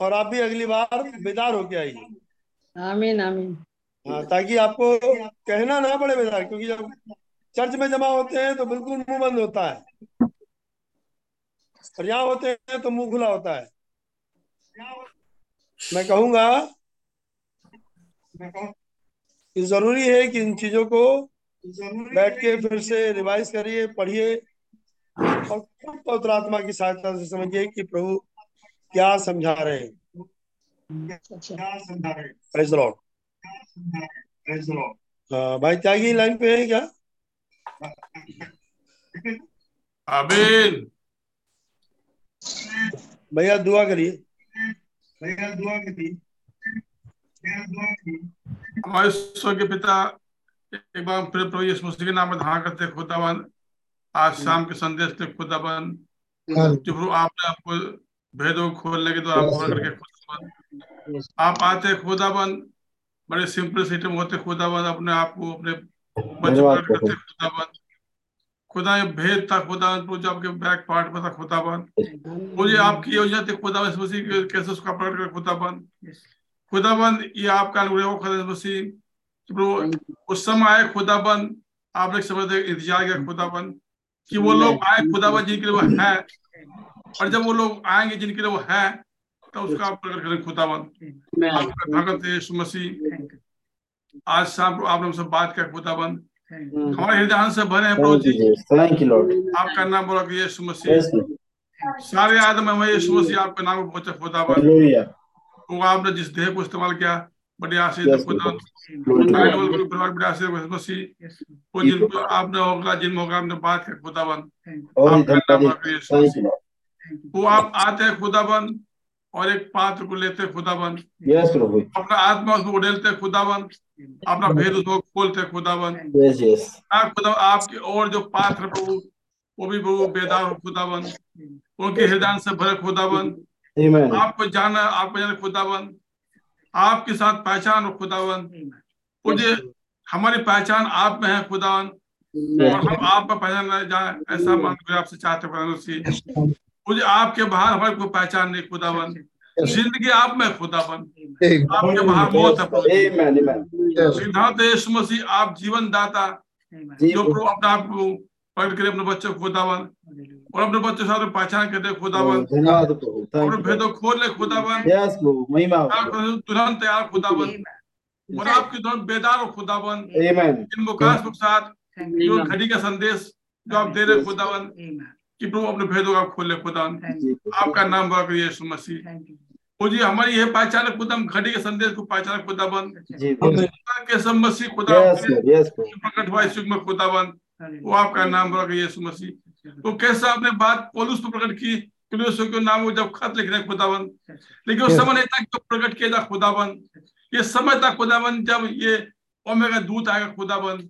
और आप भी अगली बार बेदार होके आइए Amen, amen. हाँ ताकि आपको कहना ना पड़े बेदार क्योंकि जब चर्च में जमा होते हैं तो बिल्कुल मुँह बंद होता है और यहाँ होते हैं तो मुँह खुला होता है। मैं कहूँगा कि ज़रूरी है कि इन चीज़ों को बैठ के फिर से रिवाइज करिए पढ़िए और खुद पवित्र आत्मा की सहायता से समझिए कि प्रभु क्या समझा रहे हैं। अच्छा। Praise the Lord praise the Lord हाँ भाई त्यागी लाइन पे है क्या? आमीन। भैया दुआ करिए। भैया दुआ करिए। हमारे के पिता एक बार फिर प्रभु यीशु मसीह के नाम में धारण करते हैं खुदावन। आज शाम के संदेश के खुदावन। जो प्रभु आपने आपको भेदों को खोलने के द्वारा खोल करके खुदावन। आप आते खुदावन बड़े सिंपल सिस्टम होते खुदावन। अपने आप को अपने बच्चों करते खुदावन। खुदा ये भेद था खुदा प्रभु आपके बैक पार्ट में था खुदावन मुझे आपकी योजना थी खुदा मसीह कैसे उसका प्रकट कर खुदावन खुदाबंद ये आपका अनुग्रह खुदा मसीह। प्रभु उस समय आए खुदाबंद आपने समय तक इंतज़ार किया खुदाबंद कि वो लोग आए खुदाबंद जिनके लिए वो है। और जब वो लोग आएँगे जिनके लिए वो है तो उसका आप प्रकट करें खुदाबंद। आपका भगत है यीशु मसीह। आज शाम को आपने हमसे बात किया खुदाबंद। हमारे हृदय से भरे हैं प्रभु जी. Thank you, Lord. आपका नाम बोला कि यीशु मसीह। सारे आदम में यीशु मसीह आपके नाम को पहुँचे Hallelujah. वो आपने जिस देह को इस्तेमाल किया बड़ी आशीष Yes, खुदा। परिवार बड़ी आशीष मसीह वो जिन पर आपने होगा जिन होगा आपने बात कर खुदाबंद आपका नाम धन्यवाद है यीशु मसीह। वो आप आते हैं खुदाबंद और एक पात्र को लेते खुदाबंद। Yes, अपना आत्मा उसको उड़ेलते खुदाबंद। अपना भेद उसको खोलते खुदाबंद। Yes, yes. आप खुदा आपके और जो पात्र प्रभु वो भी प्रभु बेदार खुदाबंद। उनके हृदय से भरे Amen. आपको जाना आपको जाना खुदाबंद। आपके साथ पहचान हो खुदाबंद। मुझे हमारी पहचान आप में है खुदाबंद। और हम आप पर पहचान जाए ऐसा मान आपसे चाहते हैं खुदा मुझे आपके बाहर हमारी कोई पहचान नहीं खुदाबंद ज़िंदगी आप में है, खुदाबंद आपके बाहर है. Amen. सिद्धार्थ यीशु मसीह आप जीवन दाता जो प्रभु अपने आप को प्रकट करे अपने बच्चों को खुदाबंद और अपने बच्चों से आपने पहचान कर खुदाबंद धन्यवाद प्रभु भेदो. खोल ले आप तुरंत तैयार खुदाबंद और आपके तुरंत बेदार हो Amen. इन मुकाश के साथ जो घड़ी का संदेश जो आप दे रहे खुदाबंद कि प्रभु अपने भेदों का खोले खुदाबंद आपका नाम करिए यीशु मसीह। मुझे हमारी यह पहचान है खुदा हम घड़ी के संदेश को पहचान खुदाबंद जी के सब मसीह खुदा प्रकट हुआ इस युग में खुदाबंद वो आपका नाम करिए यीशु मसीह। तो कैसा आपने बात पौलुस पर प्रकट की? कुलुसों के नाम को जब खत लिख रहे खुदाबंद लेकिन उस समय नहीं था कि जो प्रकट किया था खुदाबंद ये समय था खुदाबंद जब ये ओमेगा दूत आएगा खुदाबंद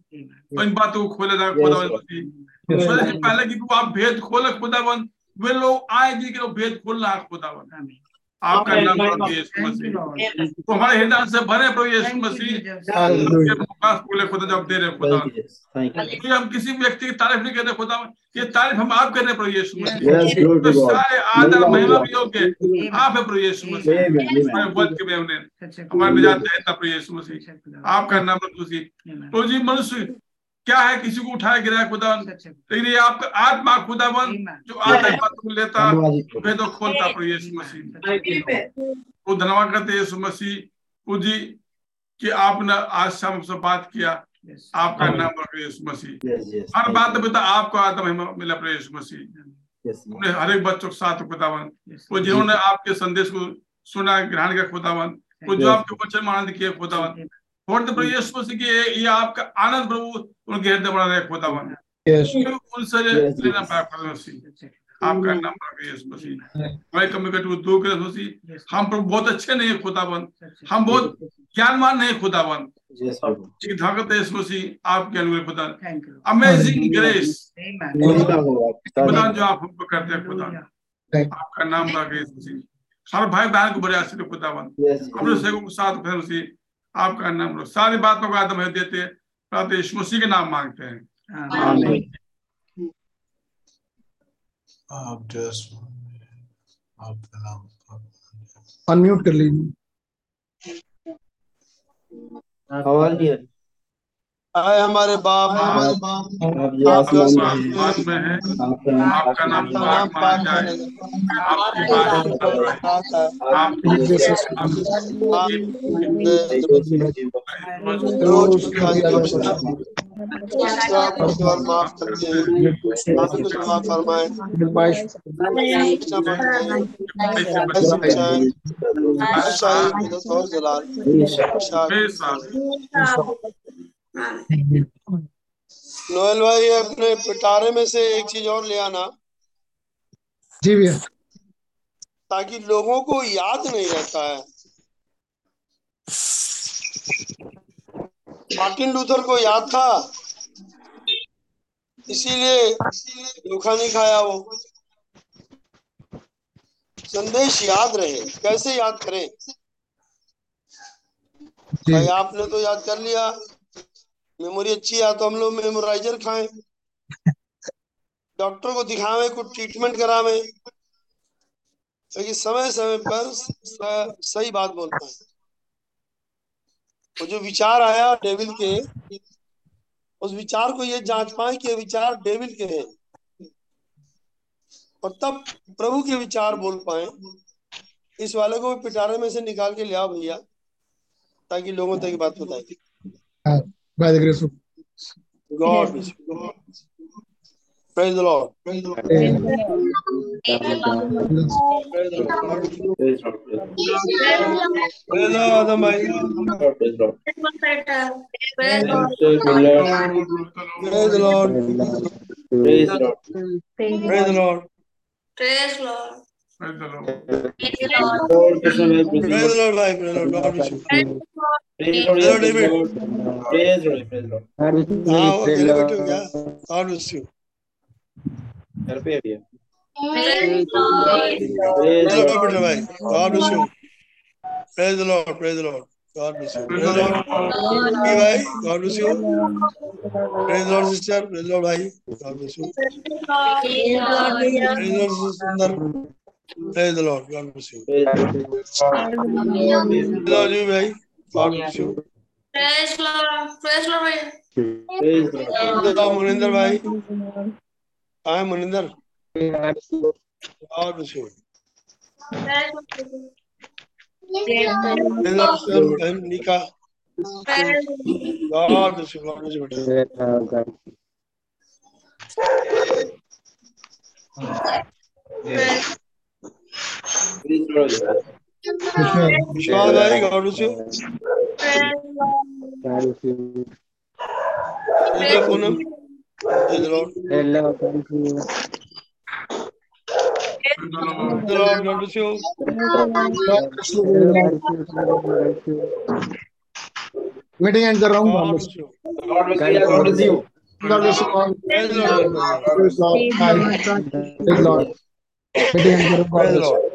और इन बातों को खोलेगा खुदाबंद पहले की आप भेद खोले खुदाबंद वे लोग आए जिनके लोग भेद खोलना है खुदाबंद आपका नाम प्रभु यीशु मसीह। तो हमारे हृदय से भरे प्रभु यीशु मसीह. के बोले खुदा जब दे रहे खुदा। हम किसी भी व्यक्ति की तारीफ़ नहीं कर रहे खुदा ये तारीफ़ हम आप कर रहे हैं प्रभु यीशु मसीह। तो सारे आदर महिमा भी योग्य आप है प्रभु यीशु मसीह। हमारे वध के हमने हमारे निजात देता प्रभु यीशु मसीह। आपका नाम प्रभु तो जी मनुष्य क्या है? किसी को उठाया गिराया खुदा लेकिन ये आपका आत्मा खुदावन जो आत्मा को लेता भेदों खोलता प्रभु यीशु मसीह। वो धन्यवाद करते हैं यीशु मसीह। जी कि आपने आज शाम हमसे बात किया। आपका नाम प्रभु यीशु मसीह. हर बात तो आपको आत्मा मिला प्रभु यीशु मसीह। हर एक बच्चों के साथ खुदावन वो जिन्होंने आपके संदेश को सुना ग्रहण किया खुदावन वो जो. आपके वचन आनंद किया खुदावन और तो प्रभु यीशु मसीह की ये आपका आनंद प्रभु उनके हृदय बढ़ा रहे खुदावन Yes. उनसे लेना. पाया प्रभु मसीह। आपका नाम प्रभु यीशु मसीह। हमारे कमी कटू दो के मसीह। हम प्रभु बहुत अच्छे नहीं है खुदावन हम बहुत ज्ञानवान नहीं है प्रभु। धाकत है मसीह आपके अनुग्रह खुदा अमेजिंग ग्रेस खुदा जो आप हमको करते हैं खुदा आपका नाम बड़ा यीशु मसीह। हर भाई बहन को बड़े आशीर्वाद अपने सेवकों के साथ खुदा मसीह आपका नाम लो सारी बातों का आदम है देते प्रातः यीशु मसीह के नाम मांगते हैं. आप जस्ट आपका नाम अनम्यूट कर लीजिए। आए हमारे बाप हमारे आप आसमान में हैं, है आपका नाम आपका नाम आपका नाम पाक पाक जाए आपकी बात रोज की और माफ़ कर दे पापों को फरमाए क्षमा और जलाल नोएल भाई अपने पिटारे में से एक चीज़ और ले आना। जी भैया। ताकि लोगों को याद नहीं रहता है। मार्टिन लूथर को याद था। इसीलिए धोखा नहीं खाया वो। संदेश याद रहे। कैसे याद करें? भाई आपने तो याद कर लिया। मेमोरी अच्छी है तो हम लोग मेमोराइजर खाएँ। डॉक्टर को दिखावे कुछ ट्रीटमेंट करावे लेकिन समय समय पर सही बात बोलता है। वो जो विचार आया डेविल के, उस विचार को ये जाँच पाए कि विचार डेविल के हैं। और तब प्रभु के विचार बोल पाए। इस वाले को पिटारे में से निकाल के ले आओ भैया, ताकि लोगों तक बात बताए by the grace of God. Praise the Lord. Praise the Lord. Praise the Lord. Praise the Lord. Praise the Lord. Praise the Lord. Praise the Lord. Praise the Lord. Praise the Lord. Praise the Lord. Praise the Lord. Praise the Lord. Praise the Lord. Praise the Lord. David. Praise the Lord. Praise the Lord. Now, elevator, yeah. God bless you. Praise the Lord. God bless you. Praise the Lord. Praise the Lord. God bless you. Praise the Lord. God bless you. Praise the Lord, sister. Praise the Lord, bhai. God bless you. Praise the Lord, sister. Praise the Lord. भैया। Praise the Lord Munindar भाई कहाँ है Munindar God bless you Praise Lord. Praise the Lord sir बहन निका Praise God bless you God bless you बेटा विश्वास भाई God bless you praise the Poonam praise the Lord praise the Lord God bless you meeting ends around God one. Bless you God bless you. God bless you all. Praise the Lord Praise Lord. Bye. Praise Lord. Meeting ends around. God bless you. Lord